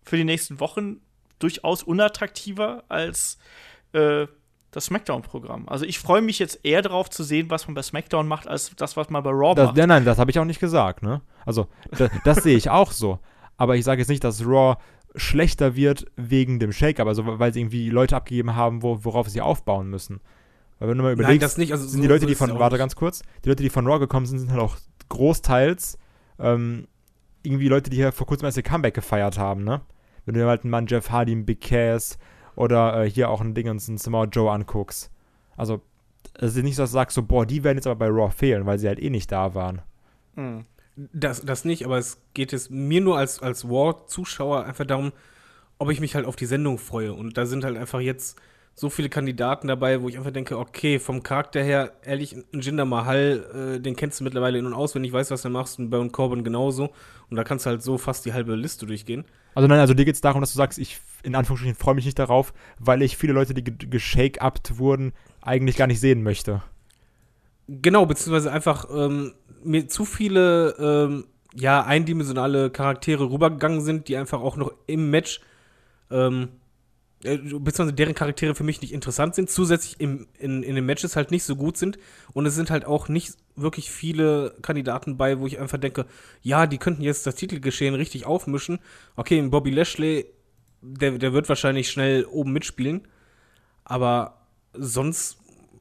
für die nächsten Wochen durchaus unattraktiver als äh, das SmackDown-Programm. Also ich freue mich jetzt eher darauf zu sehen, was man bei SmackDown macht, als das, was man bei Raw das, macht. Nein, nein, das habe ich auch nicht gesagt, ne? Also das, das sehe ich auch so. Aber ich sage jetzt nicht, dass Raw schlechter wird wegen dem Shake-Up, also weil sie irgendwie Leute abgegeben haben, wo, worauf sie aufbauen müssen. Weil wenn du mal überlegst, Nein, das nicht. Also sind so, die Leute, so die von, warte ganz kurz, die Leute, die von Raw gekommen sind, sind halt auch großteils ähm, irgendwie Leute, die hier vor kurzem erst ihr Comeback gefeiert haben, ne? Wenn du dir halt einen Mann Jeff Hardy, einen Big Cass oder äh, hier auch ein Ding einen Samoa Joe anguckst. Also, es ist nicht so, dass du sagst, so, boah, die werden jetzt aber bei Raw fehlen, weil sie halt eh nicht da waren. Mhm. Das, das nicht, aber es geht es mir nur als, als Raw-Zuschauer einfach darum, ob ich mich halt auf die Sendung freue. Und da sind halt einfach jetzt so viele Kandidaten dabei, wo ich einfach denke, okay, vom Charakter her, ehrlich, ein Jinder Mahal, äh, den kennst du mittlerweile in- und auswendig, weißt, was du machst, und Baron Corbin genauso. Und da kannst du halt so fast die halbe Liste durchgehen. Also nein, also dir geht es darum, dass du sagst, ich in Anführungsstrichen freue mich nicht darauf, weil ich viele Leute, die geshake-upt wurden, eigentlich gar nicht sehen möchte. Genau, beziehungsweise einfach ähm, mir zu viele ähm, ja, eindimensionale Charaktere rübergegangen sind, die einfach auch noch im Match ähm, äh, beziehungsweise deren Charaktere für mich nicht interessant sind, zusätzlich im, in, in den Matches halt nicht so gut sind. Und es sind halt auch nicht wirklich viele Kandidaten bei, wo ich einfach denke, ja, die könnten jetzt das Titelgeschehen richtig aufmischen. Okay, Bobby Lashley, der, der wird wahrscheinlich schnell oben mitspielen. Aber sonst,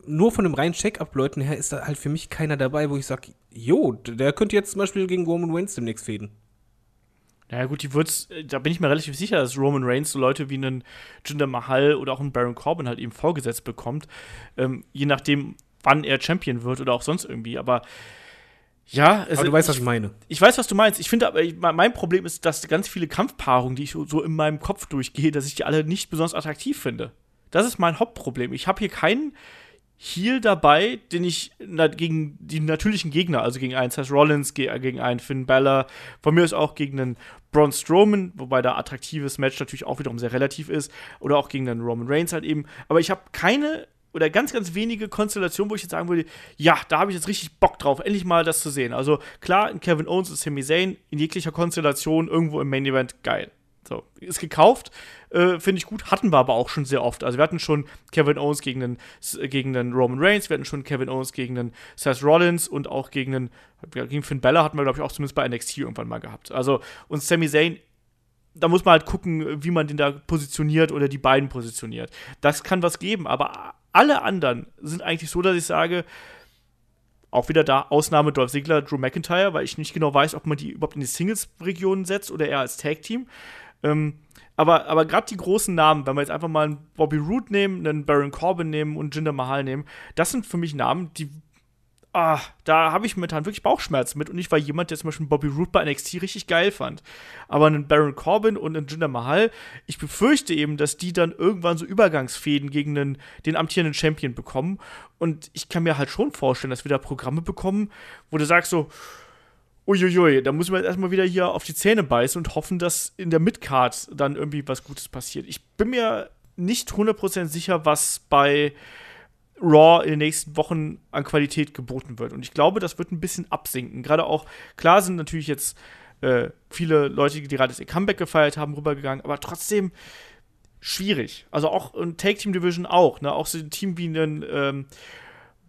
nur von dem reinen Check-up-Leuten her, ist da halt für mich keiner dabei, wo ich sage, jo, der könnte jetzt zum Beispiel gegen Roman Reigns demnächst fäden. Naja, gut, die wird's, äh, da bin ich mir relativ sicher, dass Roman Reigns so Leute wie einen Jinder Mahal oder auch einen Baron Corbin halt eben vorgesetzt bekommt. Ähm, je nachdem, wann er Champion wird oder auch sonst irgendwie. Aber ja, also, aber du weißt, ich, was ich meine. Ich weiß, was du meinst. Ich finde aber, ich, mein Problem ist, dass ganz viele Kampfpaarungen, die ich so in meinem Kopf durchgehe, dass ich die alle nicht besonders attraktiv finde. Das ist mein Hauptproblem. Ich habe hier keinen Heal dabei, den ich gegen die natürlichen Gegner, also gegen einen Seth Rollins, gegen einen Finn Balor, von mir ist auch gegen einen Braun Strowman, wobei da attraktives Match natürlich auch wiederum sehr relativ ist, oder auch gegen einen Roman Reigns halt eben. Aber ich habe keine oder ganz, ganz wenige Konstellationen, wo ich jetzt sagen würde, ja, da habe ich jetzt richtig Bock drauf, endlich mal das zu sehen. Also klar, in Kevin Owens und Sami Zayn in jeglicher Konstellation irgendwo im Main Event geil. So, ist gekauft, äh, finde ich gut, hatten wir aber auch schon sehr oft. Also wir hatten schon Kevin Owens gegen den, gegen den Roman Reigns, wir hatten schon Kevin Owens gegen den Seth Rollins und auch gegen den, gegen Finn Bella hatten wir, glaube ich, auch zumindest bei NXT irgendwann mal gehabt. Also, und Sami Zayn, da muss man halt gucken, wie man den da positioniert oder die beiden positioniert. Das kann was geben, aber alle anderen sind eigentlich so, dass ich sage, auch wieder da Ausnahme Dolph Ziggler, Drew McIntyre, weil ich nicht genau weiß, ob man die überhaupt in die Singles-Region setzt oder eher als Tag-Team. Ähm, aber aber gerade die großen Namen, wenn wir jetzt einfach mal einen Bobby Roode nehmen, einen Baron Corbin nehmen und Jinder Mahal nehmen, das sind für mich Namen, die ah, da habe ich momentan wirklich Bauchschmerzen mit und ich war jemand, der zum Beispiel Bobby Roode bei NXT richtig geil fand. Aber einen Baron Corbin und einen Jinder Mahal, ich befürchte eben, dass die dann irgendwann so Übergangsfäden gegen den, den amtierenden Champion bekommen. Und ich kann mir halt schon vorstellen, dass wir da Programme bekommen, wo du sagst so, uiuiui, da muss man erstmal wieder hier auf die Zähne beißen und hoffen, dass in der Midcard dann irgendwie was Gutes passiert. Ich bin mir nicht 100% sicher, was bei Raw in den nächsten Wochen an Qualität geboten wird. Und ich glaube, das wird ein bisschen absinken. Gerade auch, klar sind natürlich jetzt äh, viele Leute, die gerade das ihr Comeback gefeiert haben, rübergegangen, aber trotzdem schwierig. Also auch in Take Team Division auch, ne? Auch so ein Team wie ein ähm,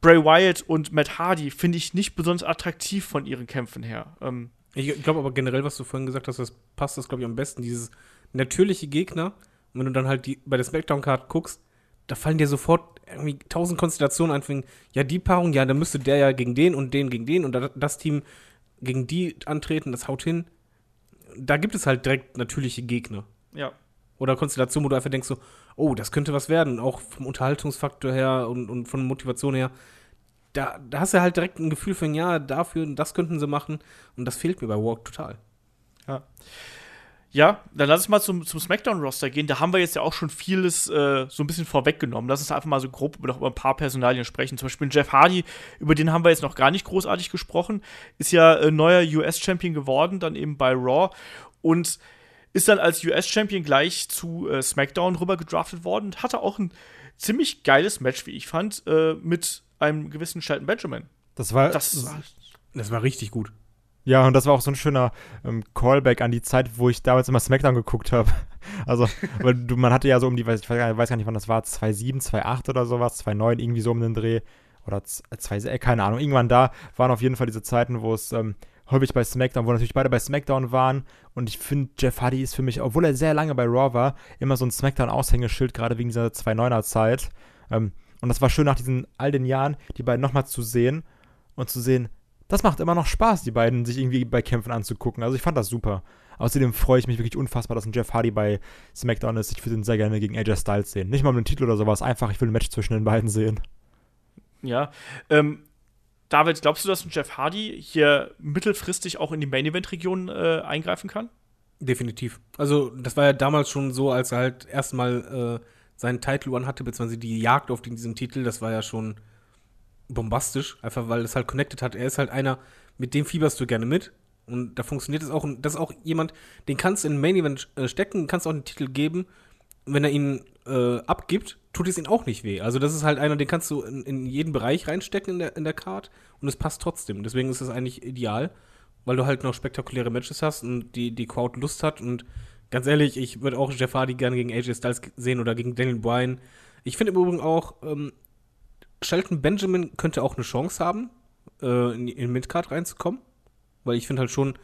Bray Wyatt und Matt Hardy finde ich nicht besonders attraktiv von ihren Kämpfen her. Ähm, ich glaube aber generell, was du vorhin gesagt hast, das passt das, glaube ich, am besten. Dieses natürliche Gegner. Und wenn du dann halt die, bei der Smackdown-Card guckst, da fallen dir sofort irgendwie tausend Konstellationen ein. Ja, die Paarung, ja, dann müsste der ja gegen den und den gegen den und das Team gegen die antreten, das haut hin. Da gibt es halt direkt natürliche Gegner. Ja. Oder Konstellationen, wo du einfach denkst so, oh, das könnte was werden, auch vom Unterhaltungsfaktor her und, und von Motivation her. Da, da hast du halt direkt ein Gefühl von, ja, dafür, das könnten sie machen. Und das fehlt mir bei Walk total. Ja. Ja, dann lass uns mal zum, zum SmackDown-Roster gehen. Da haben wir jetzt ja auch schon vieles äh, so ein bisschen vorweggenommen. Lass uns einfach mal so grob über, über ein paar Personalien sprechen. Zum Beispiel Jeff Hardy, über den haben wir jetzt noch gar nicht großartig gesprochen. Ist ja äh, neuer US-Champion geworden, dann eben bei Raw. Und ist dann als US-Champion gleich zu äh, SmackDown rüber gedraftet worden. Hatte auch ein ziemlich geiles Match, wie ich fand, äh, mit einem gewissen Shelton Benjamin. Das war, das, war, das war richtig gut. Ja, und das war auch so ein schöner ähm, Callback an die Zeit, wo ich damals immer SmackDown geguckt habe. Also, weil du, man hatte ja so um die, ich weiß, weiß gar nicht, wann das war, 2.7, 2.8 oder sowas, 2.9, irgendwie so um den Dreh. Oder 2, äh, keine Ahnung, irgendwann da waren auf jeden Fall diese Zeiten, wo es ähm, häufig bei SmackDown, wo natürlich beide bei SmackDown waren. Und ich finde, Jeff Hardy ist für mich, obwohl er sehr lange bei Raw war, immer so ein SmackDown-Aushängeschild, gerade wegen dieser 2.9er-Zeit. Ähm, und das war schön nach diesen all den Jahren, die beiden nochmal zu sehen und zu sehen, das macht immer noch Spaß, die beiden sich irgendwie bei Kämpfen anzugucken. Also ich fand das super. Außerdem freue ich mich wirklich unfassbar, dass ein Jeff Hardy bei SmackDown ist. Ich würde ihn sehr gerne gegen AJ Styles sehen. Nicht mal um den Titel oder sowas, einfach, ich will ein Match zwischen den beiden sehen. Ja, ähm, David, glaubst du, dass ein Jeff Hardy hier mittelfristig auch in die Main-Event-Region äh, eingreifen kann? Definitiv. Also, das war ja damals schon so, als er halt erstmal äh, seinen Title One hatte, beziehungsweise die Jagd auf diesen Titel, das war ja schon bombastisch, einfach weil es halt connected hat. Er ist halt einer, mit dem fieberst du gerne mit. Und da funktioniert es auch. Und das ist auch jemand, den kannst du in Main Event äh, stecken, kannst auch einen Titel geben. Wenn er ihn äh, abgibt, tut es ihm auch nicht weh. Also das ist halt einer, den kannst du in, in jeden Bereich reinstecken in der, in der Card und es passt trotzdem. Deswegen ist es eigentlich ideal, weil du halt noch spektakuläre Matches hast und die, die Crowd Lust hat. Und ganz ehrlich, ich würde auch Jeff Hardy gerne gegen AJ Styles sehen oder gegen Daniel Bryan. Ich finde im Übrigen auch, ähm, Shelton Benjamin könnte auch eine Chance haben, äh, in, in Midcard reinzukommen. Weil ich finde halt schon,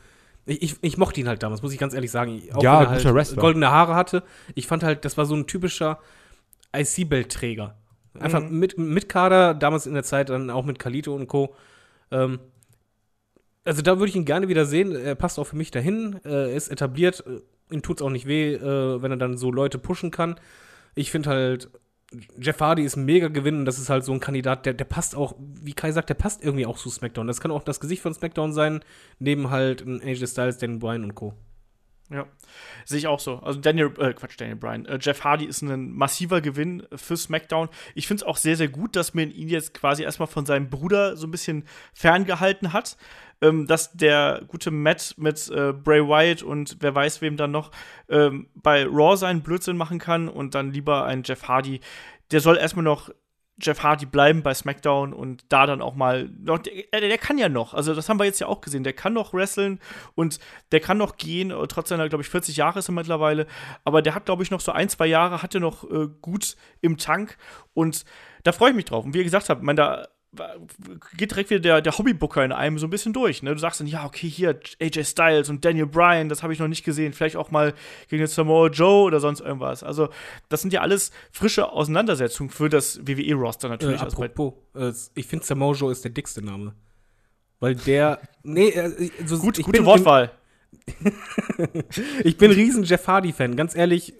ich, ich, ich, mochte ihn halt damals, muss ich ganz ehrlich sagen. Auch ja, wenn er halt goldene Haare hatte. Ich fand halt, das war so ein typischer IC-Belt-Träger. Einfach mhm. mit, mit Kader, damals in der Zeit dann auch mit Kalito und Co. Ähm, also da würde ich ihn gerne wieder sehen. Er passt auch für mich dahin. Äh, er ist etabliert. Ihm tut es auch nicht weh, äh, wenn er dann so Leute pushen kann. Ich finde halt, Jeff Hardy ist ein mega Gewinn und das ist halt so ein Kandidat, der, der passt auch, wie Kai sagt, der passt irgendwie auch zu SmackDown. Das kann auch das Gesicht von SmackDown sein, neben halt ein AJ Styles, Daniel Bryan und Co. Ja, sehe ich auch so. Also Daniel, äh, Quatsch, Daniel Bryan. Äh, Jeff Hardy ist ein massiver Gewinn für SmackDown. Ich finde es auch sehr, sehr gut, dass man ihn jetzt quasi erstmal von seinem Bruder so ein bisschen ferngehalten hat. Ähm, dass der gute Matt mit äh, Bray Wyatt und wer weiß wem dann noch ähm, bei Raw seinen Blödsinn machen kann und dann lieber ein Jeff Hardy. Der soll erstmal noch Jeff Hardy bleiben bei SmackDown und da dann auch mal. Der, der, kann ja noch. Also, das haben wir jetzt ja auch gesehen. Der kann noch wresteln und der kann noch gehen. Äh, trotz seiner, glaube ich, 40 Jahre ist er mittlerweile. Aber der hat, glaube ich, noch so ein, zwei Jahre, hat er noch äh, gut im Tank. Und da freue ich mich drauf. Und wie ihr gesagt habt, man, da geht direkt wieder der, der Hobbybooker in einem so ein bisschen durch. Ne? Du sagst dann, ja, okay, hier AJ Styles und Daniel Bryan, das habe ich noch nicht gesehen. Vielleicht auch mal gegen den Samoa Joe oder sonst irgendwas. Also, das sind ja alles frische Auseinandersetzungen für das WWE-Roster natürlich. Äh, apropos, also ich finde Samoa Joe ist der dickste Name. Weil der. nee, äh, so, Gut, gute Wortwahl. ich bin riesen Jeff Hardy-Fan. Ganz ehrlich,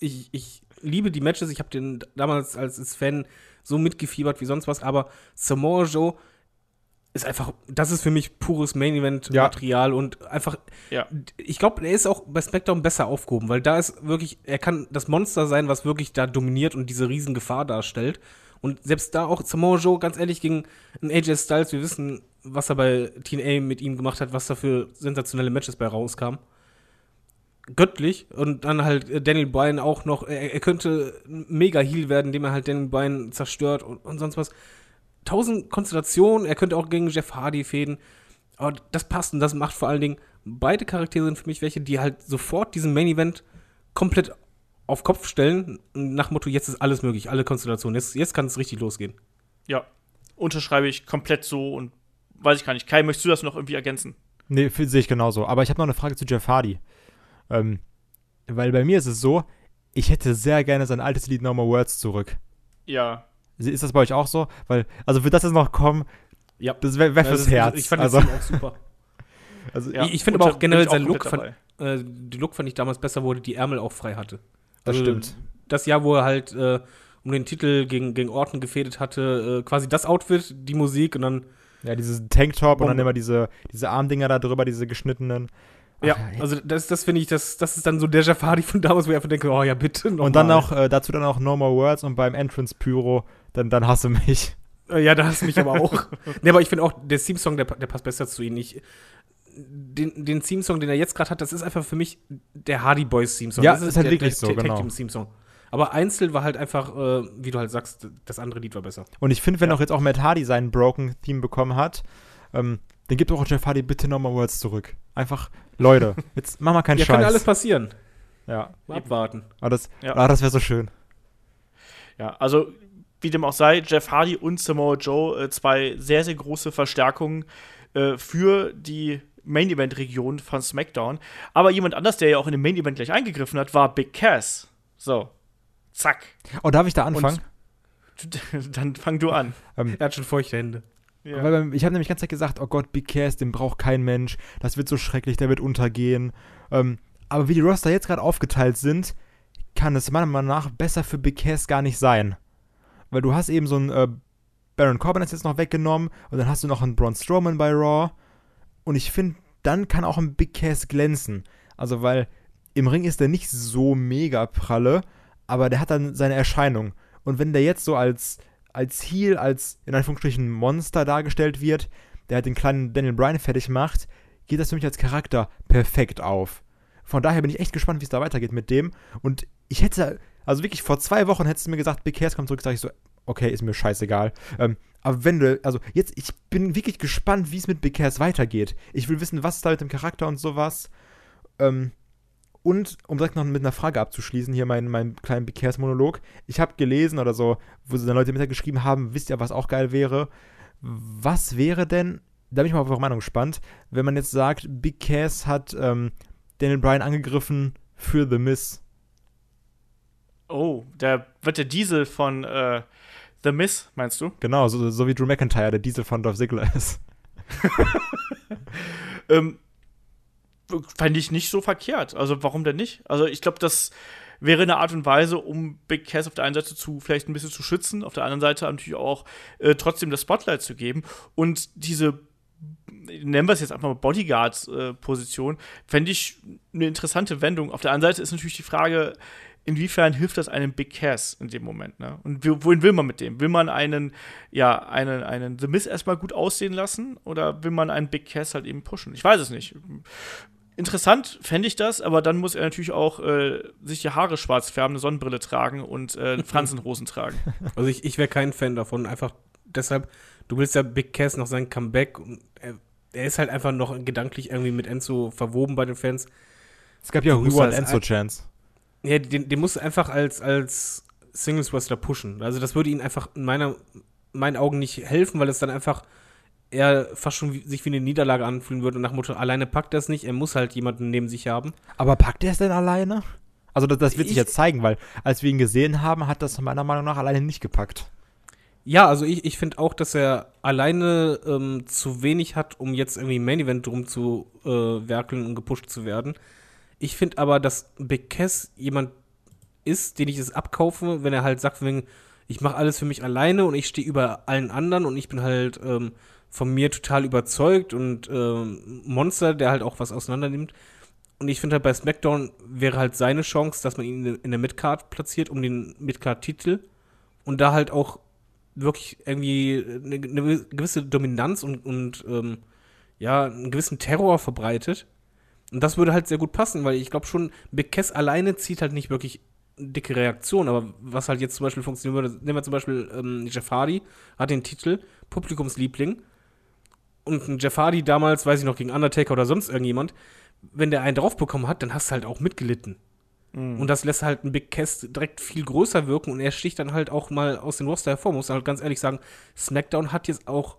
ich, ich liebe die Matches. Ich habe den damals als, als Fan so mitgefiebert wie sonst was, aber Samoa Joe ist einfach, das ist für mich pures Main Event Material ja. und einfach, ja. ich glaube, er ist auch bei SmackDown besser aufgehoben, weil da ist wirklich, er kann das Monster sein, was wirklich da dominiert und diese riesen Gefahr darstellt. Und selbst da auch Samoa Joe, ganz ehrlich, gegen einen AJ Styles, wir wissen, was er bei TNA mit ihm gemacht hat, was da für sensationelle Matches bei rauskam göttlich und dann halt äh, Daniel Bryan auch noch, er, er könnte mega Heal werden, indem er halt Daniel Bryan zerstört und, und sonst was. Tausend Konstellationen, er könnte auch gegen Jeff Hardy fäden, aber das passt und das macht vor allen Dingen, beide Charaktere sind für mich welche, die halt sofort diesen Main Event komplett auf Kopf stellen, nach Motto, jetzt ist alles möglich, alle Konstellationen, jetzt, jetzt kann es richtig losgehen. Ja, unterschreibe ich komplett so und weiß ich gar nicht. Kai, möchtest du das noch irgendwie ergänzen? Nee, sehe ich genauso. Aber ich habe noch eine Frage zu Jeff Hardy. Ähm, weil bei mir ist es so, ich hätte sehr gerne sein altes Lied No More Words zurück. Ja. Ist das bei euch auch so? Weil, also wird das jetzt noch kommen? Ja. Das wäre wär fürs Herz. Ich fand also, das auch super. also, ja, ich, ich finde aber auch generell sein Look, fand, äh, die Look fand ich damals besser, wo er die Ärmel auch frei hatte. Also, das stimmt. Das Jahr, wo er halt äh, um den Titel gegen, gegen Orton gefädet hatte, äh, quasi das Outfit, die Musik und dann. Ja, dieses Tanktop und dann immer diese, diese Armdinger da drüber, diese geschnittenen. Ja, also das, das finde ich, das, das ist dann so der Jafari von damals, wo ich einfach denke, oh ja, bitte Und dann auch, äh, dazu dann auch No More Words und beim Entrance Pyro, dann, dann hasse mich. Äh, ja, da hasse mich aber auch. nee, aber ich finde auch, der Theme-Song, der, der passt besser zu ihm. Ich, den, den Theme-Song, den er jetzt gerade hat, das ist einfach für mich der Hardy Boys Theme-Song. Ja, das ist, halt der, wirklich der, so, genau. Theme-Song. Aber einzeln war halt einfach, äh, wie du halt sagst, das andere Lied war besser. Und ich finde, wenn ja. auch jetzt auch Matt Hardy seinen Broken-Theme bekommen hat, ähm, dann gibt auch Jeff Hardy bitte nochmal Words zurück. Einfach, Leute, jetzt mach mal keinen ja, Scheiß. Ja, kann alles passieren. Ja. Mal abwarten. Aber ah, das, ja. ah, das wäre so schön. Ja, also wie dem auch sei, Jeff Hardy und Samoa Joe, äh, zwei sehr, sehr große Verstärkungen äh, für die Main-Event-Region von SmackDown. Aber jemand anders, der ja auch in dem Main-Event gleich eingegriffen hat, war Big Cass. So. Zack. Oh, darf ich da anfangen? Und, dann fang du an. Ähm, er hat schon feuchte Hände. Ja. Weil ich habe nämlich ganz Zeit gesagt, oh Gott, Big Cass, den braucht kein Mensch, das wird so schrecklich, der wird untergehen. Ähm, aber wie die Roster jetzt gerade aufgeteilt sind, kann es meiner Meinung nach besser für Big Cass gar nicht sein. Weil du hast eben so einen äh, Baron Corbin jetzt noch weggenommen und dann hast du noch einen Braun Strowman bei Raw. Und ich finde, dann kann auch ein Big Cass glänzen. Also, weil im Ring ist der nicht so mega pralle, aber der hat dann seine Erscheinung. Und wenn der jetzt so als als Heel, als in Anführungsstrichen Monster dargestellt wird, der halt den kleinen Daniel Bryan fertig macht, geht das für mich als Charakter perfekt auf. Von daher bin ich echt gespannt, wie es da weitergeht mit dem. Und ich hätte, also wirklich vor zwei Wochen hättest du mir gesagt, Cass kommt zurück, sag ich so, okay, ist mir scheißegal. Ähm, aber wenn du, also jetzt, ich bin wirklich gespannt, wie es mit Cass weitergeht. Ich will wissen, was da mit dem Charakter und sowas. Ähm, und um direkt noch mit einer Frage abzuschließen, hier mein, mein kleinen Bekehrsmonolog. Ich habe gelesen oder so, wo sie dann Leute mitgeschrieben haben, wisst ihr, was auch geil wäre? Was wäre denn, da bin ich mal auf eure Meinung gespannt, wenn man jetzt sagt, Big Cass hat ähm, Daniel Bryan angegriffen für The Miss. Oh, da wird der Diesel von äh, The Miss, meinst du? Genau, so, so wie Drew McIntyre der Diesel von Dolph Ziggler ist. ähm, fände ich nicht so verkehrt. Also warum denn nicht? Also ich glaube, das wäre eine Art und Weise, um Big Cass auf der einen Seite zu vielleicht ein bisschen zu schützen, auf der anderen Seite natürlich auch äh, trotzdem das Spotlight zu geben und diese nennen wir es jetzt einfach mal Bodyguard-Position, äh, fände ich eine interessante Wendung. Auf der anderen Seite ist natürlich die Frage, inwiefern hilft das einem Big Cass in dem Moment, ne? Und wohin will man mit dem? Will man einen, ja, einen, einen The Miz erstmal gut aussehen lassen oder will man einen Big Cass halt eben pushen? Ich weiß es nicht interessant fände ich das, aber dann muss er natürlich auch äh, sich die Haare schwarz färben, eine Sonnenbrille tragen und äh, Fransenhosen tragen. Also ich, ich wäre kein Fan davon. Einfach deshalb, du willst ja Big Cass noch sein Comeback und er, er ist halt einfach noch gedanklich irgendwie mit Enzo verwoben bei den Fans. Es gab ja auch Du musst We als Want Enzo ein- Chance. Ja, den, den musst du einfach als, als Singles Wrestler pushen. Also das würde ihn einfach in meiner, meinen Augen nicht helfen, weil es dann einfach eher fast schon wie, sich wie eine Niederlage anfühlen würde und nach Motto, alleine packt er es nicht, er muss halt jemanden neben sich haben. Aber packt er es denn alleine? Also das, das wird sich Ich- jetzt zeigen, weil als wir ihn gesehen haben, hat das meiner Meinung nach alleine nicht gepackt. Ja, also ich, ich finde auch, dass er alleine ähm, zu wenig hat, um jetzt irgendwie im Main Event drum zu äh, werkeln und gepusht zu werden. Ich finde aber, dass Big Cass jemand ist, den ich es abkaufe, wenn er halt sagt, wegen, ich mache alles für mich alleine und ich stehe über allen anderen und ich bin halt ähm, von mir total überzeugt und ähm, Monster, der halt auch was auseinander nimmt. Und ich finde halt bei SmackDown wäre halt seine Chance, dass man ihn in der Midcard platziert, um den Midcard-Titel und da halt auch wirklich irgendwie eine, eine gewisse Dominanz und, und ähm, ja, einen gewissen Terror verbreitet. Und das würde halt sehr gut passen, weil ich glaube schon, Big Cass alleine zieht halt nicht wirklich dicke Reaktion, aber was halt jetzt zum Beispiel funktionieren würde, nehmen wir zum Beispiel ähm, Jeff Hardy, hat den Titel Publikumsliebling und ein Jeff Hardy damals, weiß ich noch, gegen Undertaker oder sonst irgendjemand, wenn der einen draufbekommen hat, dann hast du halt auch mitgelitten. Und das lässt halt einen Big Cass direkt viel größer wirken und er sticht dann halt auch mal aus dem Roster hervor. Muss halt ganz ehrlich sagen, SmackDown hat jetzt auch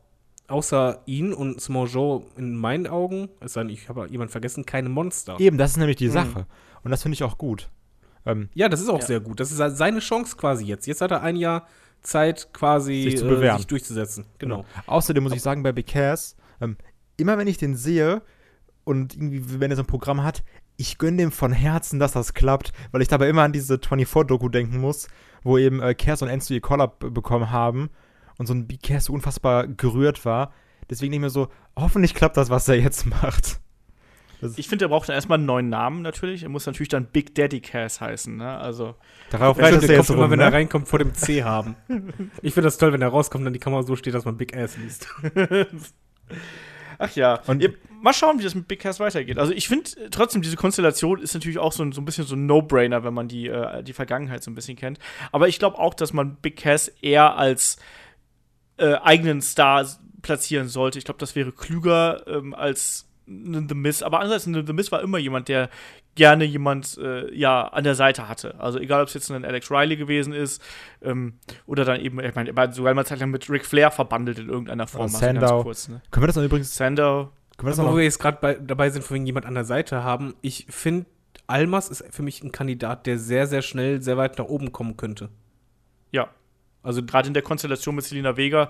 außer ihn und Small Joe in meinen Augen, es sei denn, ich habe jemand vergessen, keine Monster. Eben, das ist nämlich die Mhm. Sache. Und das finde ich auch gut. Ähm, Ja, das ist auch Ja. sehr gut. Das ist seine Chance quasi jetzt. Jetzt hat er ein Jahr Zeit, quasi Sich zu bewähren. Äh, sich durchzusetzen. Genau. Außerdem muss ich sagen, bei Cass, ähm, immer wenn ich den sehe und irgendwie, wenn er so ein Programm hat, ich gönne dem von Herzen, dass das klappt, weil ich dabei immer an diese 24-Doku denken muss, wo eben äh, Cass und Enzo ihr Collab bekommen haben und so ein Big Cass so unfassbar gerührt war. Deswegen denke ich mir so, hoffentlich klappt das, was er jetzt macht. Ich finde, er braucht dann erstmal einen neuen Namen natürlich. Er muss natürlich dann Big Daddy Cass heißen. Ne? Also, Darauf reicht es jetzt immer, rum, wenn ne? er reinkommt, vor dem C haben. Ich finde das toll, wenn er rauskommt, dann die Kamera so steht, dass man Big Ass liest. ach ja. Und- Ja, mal schauen, wie das mit Big Cass weitergeht. Also, ich finde äh, trotzdem, diese Konstellation ist natürlich auch so ein, so ein bisschen so ein No-Brainer, wenn man die, äh, die Vergangenheit so ein bisschen kennt. Aber ich glaube auch, dass man Big Cass eher als äh, eigenen Star platzieren sollte. Ich glaube, das wäre klüger ähm, als ein The Miz. Aber andererseits, ein The Miz war immer jemand, der gerne jemand äh, ja an der Seite hatte. Also egal, ob es jetzt ein Alex Riley gewesen ist ähm, oder dann eben, ich meine, er war sogar mal Zeit lang mit Ric Flair verbandelt in irgendeiner Form. Also ganz Sandow. kurz, ne? Können wir das noch übrigens, Sandow. können wir das Aber noch wo wir jetzt gerade bei, dabei sind, von wegen jemand an der Seite haben, ich finde, Almas ist für mich ein Kandidat, der sehr, sehr schnell sehr weit nach oben kommen könnte. Ja, Also gerade in der Konstellation mit Selena Vega,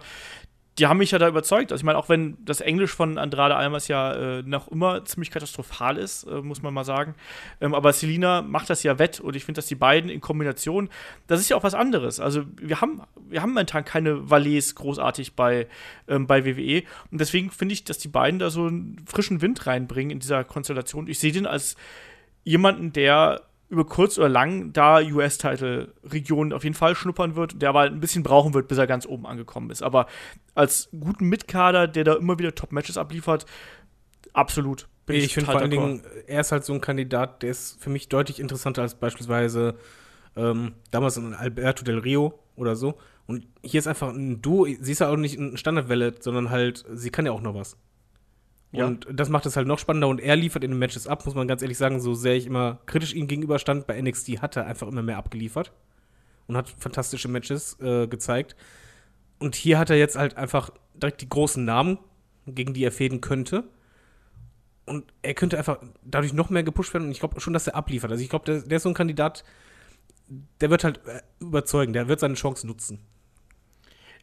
die haben mich ja da überzeugt. Also ich meine, auch wenn das Englisch von Andrade Almas ja äh, noch immer ziemlich katastrophal ist, äh, muss man mal sagen. Ähm, aber Selena macht das ja wett und ich finde, dass die beiden in Kombination, das ist ja auch was anderes. Also wir haben, wir haben momentan keine Valets großartig bei, ähm, bei WWE und deswegen finde ich, dass die beiden da so einen frischen Wind reinbringen in dieser Konstellation. Ich sehe den als jemanden, der über kurz oder lang da US-Title-Regionen auf jeden Fall schnuppern wird, der aber ein bisschen brauchen wird, bis er ganz oben angekommen ist. Aber als guten Mitkader, der da immer wieder Top-Matches abliefert, absolut. Bin ich finde vor allen. Dingen, er ist halt so ein Kandidat, der ist für mich deutlich interessanter als beispielsweise ähm, damals ein Alberto Del Rio oder so. Und hier ist einfach ein Duo, sie ist ja auch nicht ein Standardwelle, sondern halt, sie kann ja auch noch was. Ja. Und das macht es halt noch spannender und er liefert in den Matches ab, muss man ganz ehrlich sagen, so sehr ich immer kritisch ihm gegenüberstand, bei NXT hat er einfach immer mehr abgeliefert und hat fantastische Matches äh, gezeigt. Und hier hat er jetzt halt einfach direkt die großen Namen, gegen die er fäden könnte. Und er könnte einfach dadurch noch mehr gepusht werden und ich glaube schon, dass er abliefert. Also ich glaube, der, der ist so ein Kandidat, der wird halt äh, überzeugen, der wird seine Chance nutzen.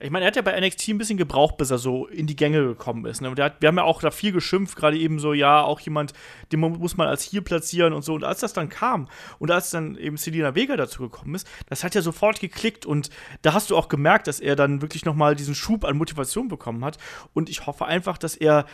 Ich meine, er hat ja bei NXT ein bisschen gebraucht, bis er so in die Gänge gekommen ist. Ne? Und hat, wir haben ja auch da viel geschimpft, gerade eben so, ja, auch jemand, den muss man als hier platzieren und so. Und als das dann kam und als dann eben Selena Vega dazu gekommen ist, das hat ja sofort geklickt und da hast du auch gemerkt, dass er dann wirklich noch mal diesen Schub an Motivation bekommen hat. Und ich hoffe einfach, dass er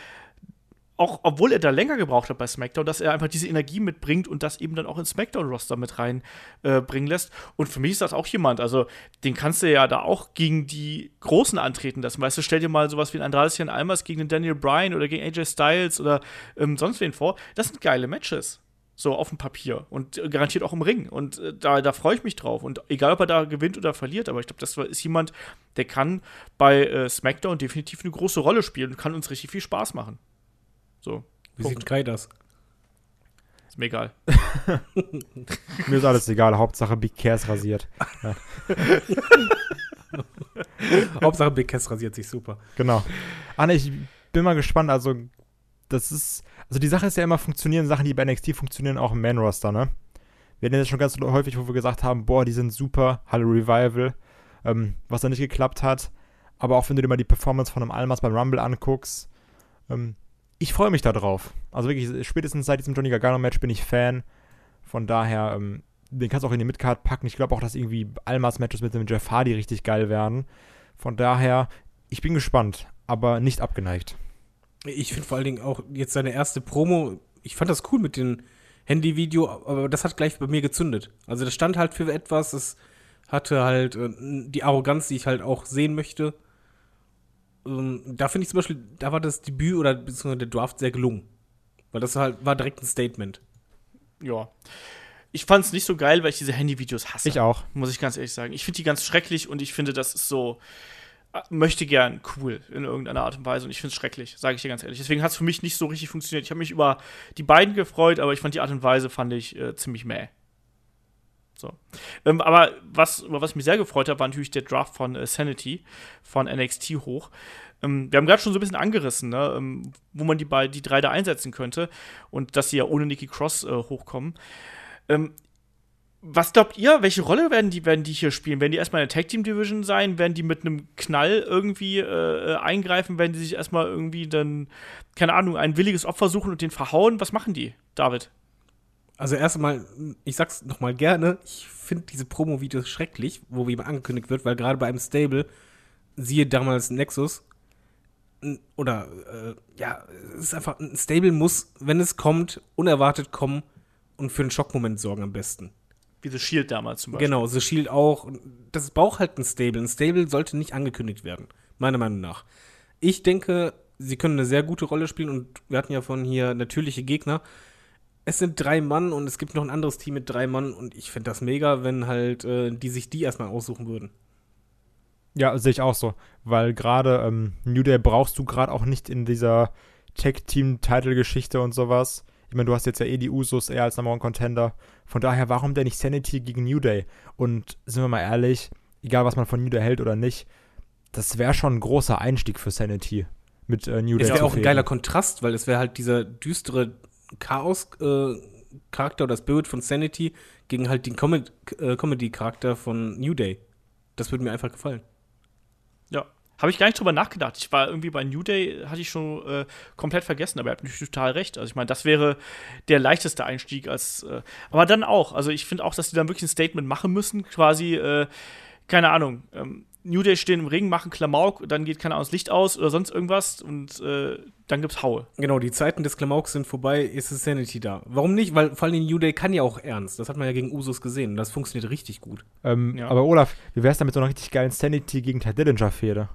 auch obwohl er da länger gebraucht hat bei SmackDown, dass er einfach diese Energie mitbringt und das eben dann auch ins SmackDown-Roster mit reinbringen äh, lässt. Und für mich ist das auch jemand, also den kannst du ja da auch gegen die Großen antreten lassen. Weißt du, stell dir mal sowas wie ein Andradesian Almas gegen den Daniel Bryan oder gegen AJ Styles oder ähm, sonst wen vor. Das sind geile Matches. So auf dem Papier und äh, garantiert auch im Ring. Und äh, da, da freue ich mich drauf. Und egal, ob er da gewinnt oder verliert, aber ich glaube, das ist jemand, der kann bei äh, SmackDown definitiv eine große Rolle spielen und kann uns richtig viel Spaß machen. So. Wie Punkt. sieht Kai das? Ist mir egal. mir ist alles egal. Hauptsache Big Cass rasiert. Ja. Hauptsache Big Cass rasiert sich super. Genau. Anne, ich bin mal gespannt. Also, das ist. Also, die Sache ist ja immer, funktionieren Sachen, die bei NXT funktionieren, auch im Man-Roster, ne? Wir hatten das schon ganz häufig, wo wir gesagt haben: Boah, die sind super. Hallo Revival. Ähm, was da nicht geklappt hat. Aber auch wenn du dir mal die Performance von einem Almas beim Rumble anguckst, ähm, ich freue mich darauf. Also wirklich, spätestens seit diesem Johnny Gargano-Match bin ich Fan. Von daher, ähm, den kannst du auch in die Midcard packen. Ich glaube auch, dass irgendwie Almas-Matches mit dem Jeff Hardy richtig geil werden. Von daher, ich bin gespannt, aber nicht abgeneigt. Ich finde vor allen Dingen auch jetzt seine erste Promo, ich fand das cool mit dem Handy-Video, aber das hat gleich bei mir gezündet. Also das stand halt für etwas, es hatte halt äh, die Arroganz, die ich halt auch sehen möchte da finde ich zum Beispiel, da war das Debüt oder beziehungsweise der Draft sehr gelungen. Weil das halt war direkt ein Statement. Ja. Ich fand es nicht so geil, weil ich diese Handyvideos hasse. Ich auch. Muss ich ganz ehrlich sagen. Ich finde die ganz schrecklich und ich finde, das ist so, äh, möchte gern cool in irgendeiner Art und Weise und ich finde es schrecklich, sage ich dir ganz ehrlich. Deswegen hat es für mich nicht so richtig funktioniert. Ich habe mich über die beiden gefreut, aber ich fand die Art und Weise fand ich äh, ziemlich mäh. So. Ähm, aber was, über was mich sehr gefreut hat, war natürlich der Draft von äh, Sanity von NXT hoch. Ähm, wir haben gerade schon so ein bisschen angerissen, ne, ähm, wo man die, die drei da einsetzen könnte und dass sie ja ohne Nikki Cross äh, hochkommen. Ähm, was glaubt ihr, welche Rolle werden die, werden die hier spielen? Werden die erstmal in der Tag Team Division sein? Werden die mit einem Knall irgendwie äh, äh, eingreifen? Werden die sich erstmal irgendwie dann, keine Ahnung, ein williges Opfer suchen und den verhauen? Was machen die, David? Also erstmal, ich sag's nochmal gerne, ich finde diese Promo-Videos schrecklich, wo wie angekündigt wird, weil gerade bei einem Stable, siehe damals Nexus, oder äh, ja, es ist einfach, ein Stable muss, wenn es kommt, unerwartet kommen und für einen Schockmoment sorgen am besten. Wie The Shield damals zum Beispiel. Genau, The Shield auch. Das braucht halt ein Stable. Ein Stable sollte nicht angekündigt werden, meiner Meinung nach. Ich denke, sie können eine sehr gute Rolle spielen und wir hatten ja von hier natürliche Gegner es sind drei Mann und es gibt noch ein anderes Team mit drei Mann und ich finde das mega, wenn halt äh, die sich die erstmal aussuchen würden. Ja, sehe ich auch so, weil gerade ähm, New Day brauchst du gerade auch nicht in dieser Tag-Team-Title-Geschichte und sowas. Ich meine, du hast jetzt ja eh die Usos eher als Number One Contender. Von daher, warum denn nicht Sanity gegen New Day? Und sind wir mal ehrlich, egal was man von New Day hält oder nicht, das wäre schon ein großer Einstieg für Sanity mit äh, New Day. Es wäre auch ein geiler Kontrast, weil es wäre halt dieser düstere Chaos-Charakter äh, oder Spirit von Sanity gegen halt den Com äh, Comedy-Charakter von New Day. Das würde mir einfach gefallen. Ja. Habe ich gar nicht drüber nachgedacht. Ich war irgendwie bei New Day, hatte ich schon äh, komplett vergessen, aber er hat natürlich total recht. Also ich meine, das wäre der leichteste Einstieg als, äh, aber dann auch. Also ich finde auch, dass die dann wirklich ein Statement machen müssen, quasi, äh, keine Ahnung, ähm, New Day stehen im Ring, machen Klamauk, dann geht keine Ahnung das Licht aus oder sonst irgendwas und äh, dann gibt's Haue. Genau, die Zeiten des Klamauks sind vorbei, ist es Sanity da. Warum nicht? Weil vor allem New Day kann ja auch ernst. Das hat man ja gegen Usos gesehen und das funktioniert richtig gut. Ähm, ja. Aber Olaf, wie wär's damit so einer richtig geilen Sanity gegen Ty Dillinger-Fehde?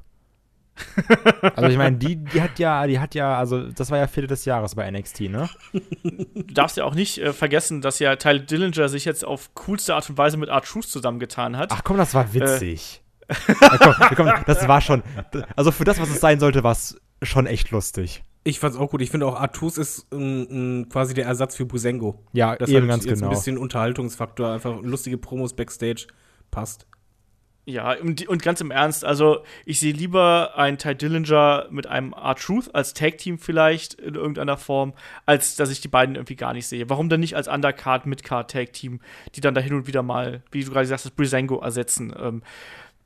also ich meine, die, die hat ja, die hat ja, also das war ja Fehde des Jahres bei NXT, ne? Du darfst ja auch nicht äh, vergessen, dass ja Tyler Dillinger sich jetzt auf coolste Art und Weise mit Art Truth zusammengetan hat. Ach komm, das war witzig. Äh, ja, komm, komm, das war schon. Also für das, was es sein sollte, war es schon echt lustig. Ich fand's auch gut. Ich finde auch Artus ist ähm, quasi der Ersatz für Busengo. Ja, das eben ganz jetzt genau. ein bisschen Unterhaltungsfaktor, einfach lustige Promos backstage passt. Ja, und, und, ganz im Ernst, also ich sehe lieber einen Ty Dillinger mit einem R-Truth als Tag-Team vielleicht in irgendeiner Form, als dass ich die beiden irgendwie gar nicht sehe. Warum denn nicht als Undercard, Midcard, Tag-Team, die dann da hin und wieder mal, wie du gerade sagst, das Brisango ersetzen? Ähm,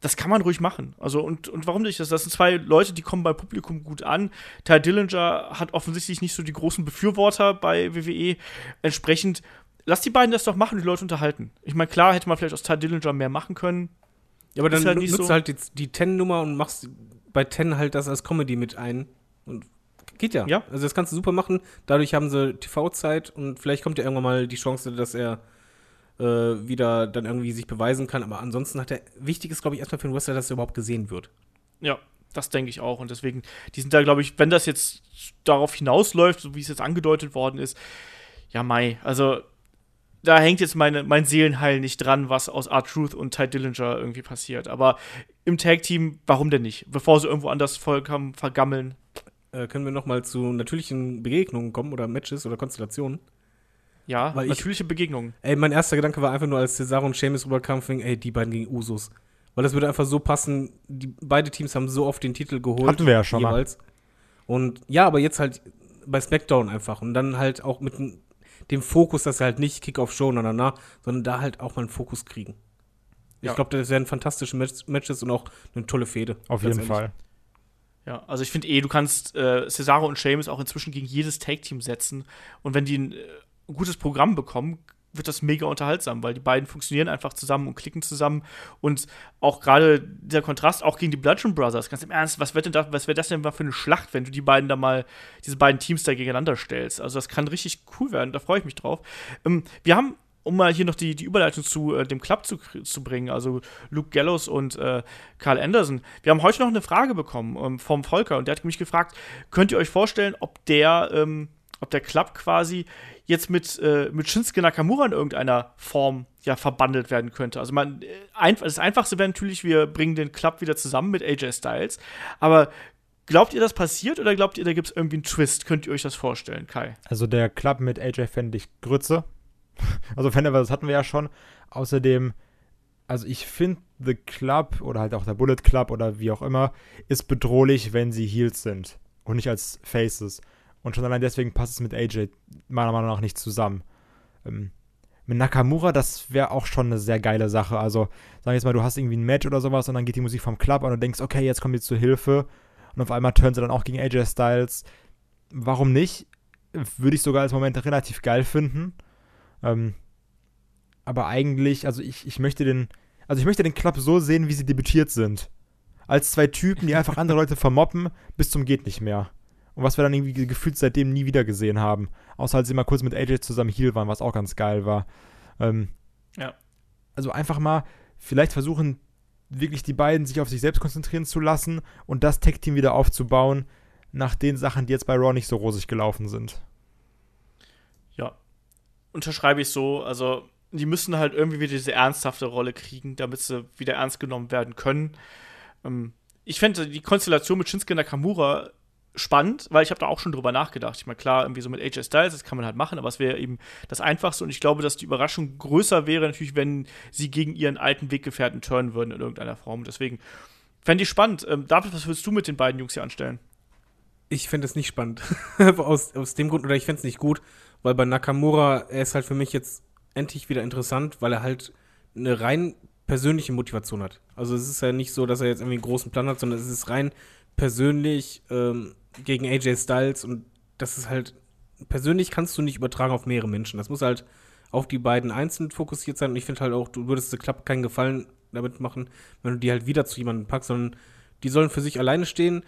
das kann man ruhig machen. Also, und, und warum nicht? Das, das sind zwei Leute, die kommen beim Publikum gut an. Ty Dillinger hat offensichtlich nicht so die großen Befürworter bei WWE. Entsprechend, lass die beiden das doch machen, die Leute unterhalten. Ich meine, klar hätte man vielleicht aus Ty Dillinger mehr machen können. Ja, aber dann halt nutzt so. halt die, die Ten-Nummer und machst bei Ten halt das als Comedy mit ein. Und Geht ja. Ja. Also das kannst du super machen. Dadurch haben sie TV-Zeit und vielleicht kommt ja irgendwann mal die Chance, dass er äh, wieder dann irgendwie sich beweisen kann. Aber ansonsten hat er, wichtig ist, glaube ich, erstmal für den Wrestler, dass er überhaupt gesehen wird. Ja, das denke ich auch. Und deswegen, die sind da, glaube ich, wenn das jetzt darauf hinausläuft, so wie es jetzt angedeutet worden ist, ja, Mai, also da hängt jetzt meine, mein Seelenheil nicht dran, was aus R-Truth und Ty Dillinger irgendwie passiert. Aber im Tag-Team, warum denn nicht? Bevor sie irgendwo anders vollkommen vergammeln. Äh, können wir noch mal zu natürlichen Begegnungen kommen oder Matches oder Konstellationen? Ja, Weil ich- natürliche Begegnungen. Ey, mein erster Gedanke war einfach nur, als Cesaro und Sheamus rüberkamen, fing, ey, die beiden gegen Usos. Weil das würde einfach so passen. Die, beide Teams haben so oft den Titel geholt. Hatten wir ja schon mal. jeweils. Und ja, aber jetzt halt bei SmackDown einfach. Und dann halt auch mit dem- Fokus, dass sie halt nicht Kick-Off-Show, na, na, na, sondern da halt auch mal einen Fokus kriegen. Ich Ja. glaube, das wären fantastische Match Matches und auch eine tolle Fehde. Auf jeden. Fall. Ja, also ich finde eh, du kannst äh, Cesaro und Sheamus auch inzwischen gegen jedes Tag-Team setzen. Und wenn die ein äh, gutes Programm bekommen, wird das mega unterhaltsam, weil die beiden funktionieren einfach zusammen und klicken zusammen. Und auch gerade dieser Kontrast, auch gegen die Bludgeon Brothers, ganz im Ernst, was denn da, wäre das denn mal für eine Schlacht, wenn du die beiden da mal, diese beiden Teams da gegeneinander stellst? Also das kann richtig cool werden, da freue ich mich drauf. Ähm, wir haben um mal hier noch die, die Überleitung zu äh, dem Club zu, zu bringen, also Luke Gallows und äh, Carl Anderson. Wir haben heute noch eine Frage bekommen ähm, vom Volker und der hat mich gefragt, könnt ihr euch vorstellen, ob der, ähm, ob der Club quasi jetzt mit, äh, mit Shinsuke Nakamura in irgendeiner Form ja verbandelt werden könnte. Also man, äh, ein, das Einfachste wäre natürlich, wir bringen den Club wieder zusammen mit AJ Styles, aber Glaubt ihr, das passiert oder glaubt ihr, da gibt es irgendwie einen Twist? Könnt ihr euch das vorstellen, Kai? Also der Club mit AJ fände ich Grütze. Also fände das hatten wir ja schon. Außerdem, also ich finde The Club oder halt auch der Bullet Club oder wie auch immer, ist bedrohlich, wenn sie Heels sind und nicht als Faces. Und schon allein deswegen passt es mit AJ meiner Meinung nach nicht zusammen. Ähm, mit Nakamura, das wäre auch schon eine sehr geile Sache. Also, sagen wir jetzt mal, du hast irgendwie ein Match oder sowas und dann geht die Musik vom Club und du denkst, okay, jetzt kommen die zur Hilfe. Und auf einmal turnen sie dann auch gegen AJ Styles. Warum nicht? Würde ich sogar als Moment relativ geil finden. Ähm, aber eigentlich, also ich, ich möchte den, also ich möchte den Club so sehen, wie sie debütiert sind. Als zwei Typen, die einfach andere Leute vermoppen, bis zum geht nicht mehr. Und was wir dann irgendwie ge- gefühlt seitdem nie wieder gesehen haben. Außer als sie mal kurz mit AJ zusammen Heal waren, was auch ganz geil war. Ähm, Ja. Also einfach mal vielleicht versuchen, wirklich die beiden sich auf sich selbst konzentrieren zu lassen und das Tech-Team wieder aufzubauen, nach den Sachen, die jetzt bei Raw nicht so rosig gelaufen sind. Ja. Unterschreibe ich so. Also, die müssen halt irgendwie wieder diese ernsthafte Rolle kriegen, damit sie wieder ernst genommen werden können. Ähm, ich fände die Konstellation mit Shinsuke Nakamura spannend, weil ich habe da auch schon drüber nachgedacht. Ich meine, klar, irgendwie so mit AJ Styles, das kann man halt machen, aber es wäre eben das Einfachste und ich glaube, dass die Überraschung größer wäre natürlich, wenn sie gegen ihren alten Weggefährten turnen würden in irgendeiner Form. Deswegen fände ich spannend. Ähm, David, was würdest du mit den beiden Jungs hier anstellen? Ich fände es nicht spannend. aus, aus dem Grund, oder ich fände es nicht gut, weil bei Nakamura, er ist halt für mich jetzt endlich wieder interessant, weil er halt eine rein persönliche Motivation hat. Also es ist ja nicht so, dass er jetzt irgendwie einen großen Plan hat, sondern es ist rein persönlich ähm, gegen AJ Styles und das ist halt, persönlich kannst du nicht übertragen auf mehrere Menschen. Das muss halt auf die beiden einzeln fokussiert sein und ich finde halt auch, du würdest The Club keinen Gefallen damit machen, wenn du die halt wieder zu jemandem packst, sondern die sollen für sich alleine stehen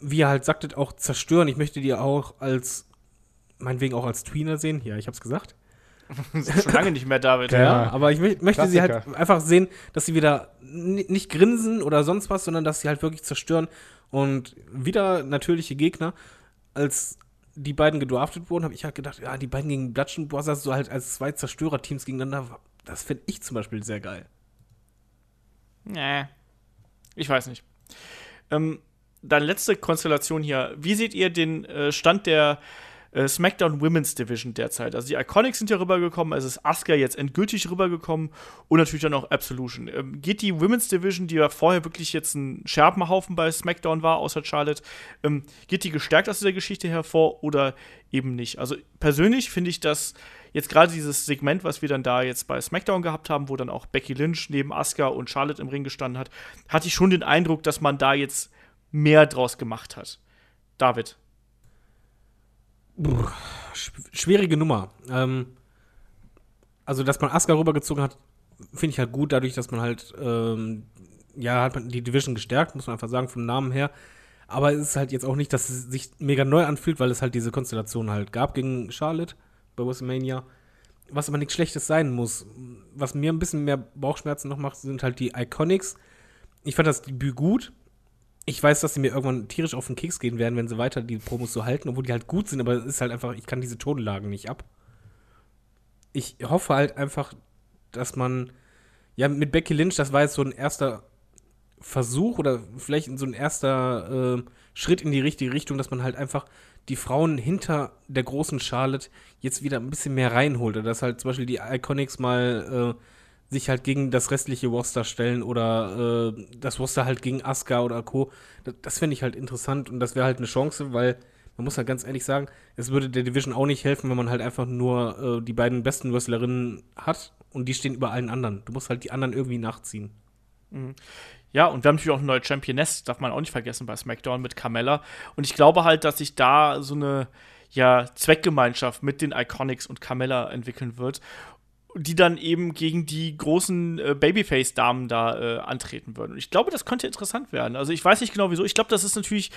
wie er halt sagte, auch zerstören. Ich möchte die auch als, meinetwegen auch als Tweener sehen. Ja, ich hab's gesagt. Schon lange nicht mehr, David. Ja. aber ich mö möchte sie halt Klassiker. einfach sehen, dass sie wieder ni- nicht grinsen oder sonst was, sondern dass sie halt wirklich zerstören. Und wieder natürliche Gegner. Als die beiden gedraftet wurden, habe ich halt gedacht, ja, die beiden gegen Bludgeon Brothers, so halt als zwei Zerstörerteams gegeneinander, das finde ich zum Beispiel sehr geil. Nee. Ich weiß nicht. Ähm, dann letzte Konstellation hier. Wie seht ihr den äh, Stand der äh, SmackDown Women's Division derzeit? Also die Iconics sind ja rübergekommen, es ist Asuka jetzt endgültig rübergekommen und natürlich dann auch Absolution. Ähm, geht die Women's Division, die ja vorher wirklich jetzt ein Scherbenhaufen bei SmackDown war, außer Charlotte, ähm, geht die gestärkt aus dieser Geschichte hervor oder eben nicht? Also persönlich finde ich das jetzt gerade dieses Segment, was wir dann da jetzt bei SmackDown gehabt haben, wo dann auch Becky Lynch neben Asuka und Charlotte im Ring gestanden hat, hatte ich schon den Eindruck, dass man da jetzt mehr draus gemacht hat. David. Sch schwierige Nummer. Ähm, also, dass man Asuka rübergezogen hat, finde ich halt gut, dadurch, dass man halt, ähm, ja, hat man die Division gestärkt, muss man einfach sagen, vom Namen her. Aber es ist halt jetzt auch nicht, dass es sich mega neu anfühlt, weil es halt diese Konstellation halt gab gegen Charlotte bei WrestleMania. Was aber nichts Schlechtes sein muss. Was mir ein bisschen mehr Bauchschmerzen noch macht, sind halt die Iconics. Ich fand das Debüt gut. Ich weiß, dass sie mir irgendwann tierisch auf den Keks gehen werden, wenn sie weiter die Promos so halten, obwohl die halt gut sind, aber es ist halt einfach, ich kann diese Tonlagen nicht ab. Ich hoffe halt einfach, dass man, ja, mit Becky Lynch, das war jetzt so ein erster Versuch oder vielleicht so ein erster äh, Schritt in die richtige Richtung, dass man halt einfach die Frauen hinter der großen Charlotte jetzt wieder ein bisschen mehr reinholt. Oder dass halt zum Beispiel die Iconics mal äh, sich halt gegen das restliche Roster stellen oder äh, das Roster halt gegen Asuka oder Co. Das, das fände ich halt interessant und das wäre halt eine Chance, weil man muss halt ganz ehrlich sagen, es würde der Division auch nicht helfen, wenn man halt einfach nur äh, die beiden besten Wrestlerinnen hat und die stehen über allen anderen. Du musst halt die anderen irgendwie nachziehen. Mhm. Ja, und wir haben natürlich auch eine neue Championess, darf man auch nicht vergessen bei SmackDown mit Carmella. Und ich glaube halt, dass sich da so eine ja, Zweckgemeinschaft mit den Iconics und Carmella entwickeln wird, die dann eben gegen die großen äh, Babyface-Damen da äh, antreten würden. Und ich glaube, das könnte interessant werden. Also ich weiß nicht genau wieso. Ich glaube, das ist natürlich,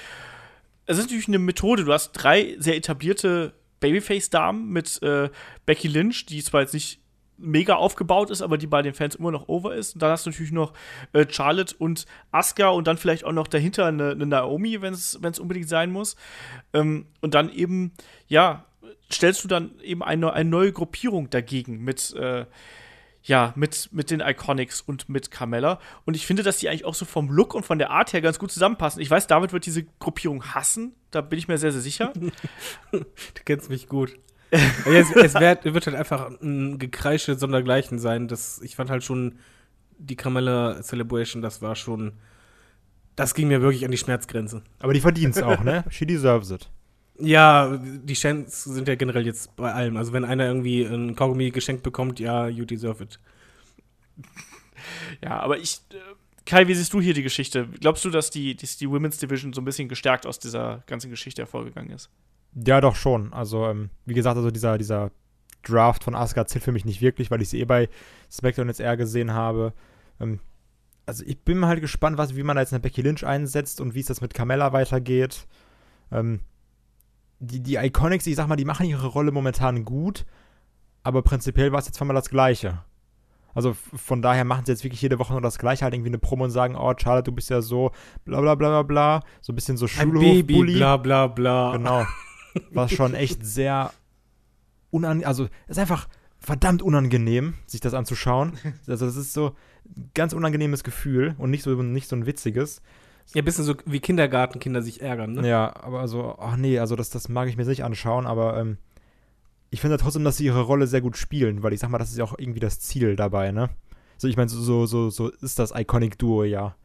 es ist natürlich eine Methode. Du hast drei sehr etablierte Babyface-Damen mit äh, Becky Lynch, die zwar jetzt nicht mega aufgebaut ist, aber die bei den Fans immer noch over ist. Und dann hast du natürlich noch äh, Charlotte und Asuka und dann vielleicht auch noch dahinter eine, eine Naomi, wenn es unbedingt sein muss. Ähm, und dann eben, ja, stellst du dann eben eine, eine neue Gruppierung dagegen mit, äh, ja, mit, mit den Iconics und mit Carmella. Und ich finde, dass die eigentlich auch so vom Look und von der Art her ganz gut zusammenpassen. Ich weiß, David wird diese Gruppierung hassen. Da bin ich mir sehr, sehr sicher. du kennst mich gut es, es wird, wird, halt einfach ein Gekreische sondergleichen sein. Das, ich fand halt schon die Carmella Celebration, das war schon. Das ging mir wirklich an die Schmerzgrenze. Aber die verdient es auch, ne? She deserves it. Ja, die Chance sind ja generell jetzt bei allem. Also wenn einer irgendwie ein Kaugummi geschenkt bekommt, ja, you deserve it. Ja, aber ich, äh, Kai, wie siehst du hier die Geschichte? Glaubst du, dass die, dass die Women's Division so ein bisschen gestärkt aus dieser ganzen Geschichte hervorgegangen ist? Ja, doch schon. Also, ähm, wie gesagt, also dieser, dieser Draft von Asuka zählt für mich nicht wirklich, weil ich sie eh bei SmackDown jetzt eher gesehen habe. Ähm, also ich bin mal halt gespannt, was, wie man da jetzt eine Becky Lynch einsetzt und wie es das mit Carmella weitergeht. Ähm, die, die Iconics, ich sag mal, die machen ihre Rolle momentan gut, aber prinzipiell war es jetzt mal das Gleiche. Also von daher machen sie jetzt wirklich jede Woche nur das Gleiche, halt irgendwie eine Promo und sagen, oh, Charlotte, du bist ja so bla bla bla bla bla. So ein bisschen so Schulhof-Bully. Bla bla bla. Genau. was schon echt sehr unangenehm, also es ist einfach verdammt unangenehm, sich das anzuschauen. Also das ist so ein ganz unangenehmes Gefühl und nicht so, nicht so ein witziges. Ja, ein bisschen so wie Kindergartenkinder sich ärgern, ne? Ja, aber also, ach nee, also das, das mag ich mir nicht anschauen, aber ähm, ich finde trotzdem, dass sie ihre Rolle sehr gut spielen, weil ich sag mal, das ist ja auch irgendwie das Ziel dabei, ne? So, ich meine, so, so, so ist das Iconic Duo ja.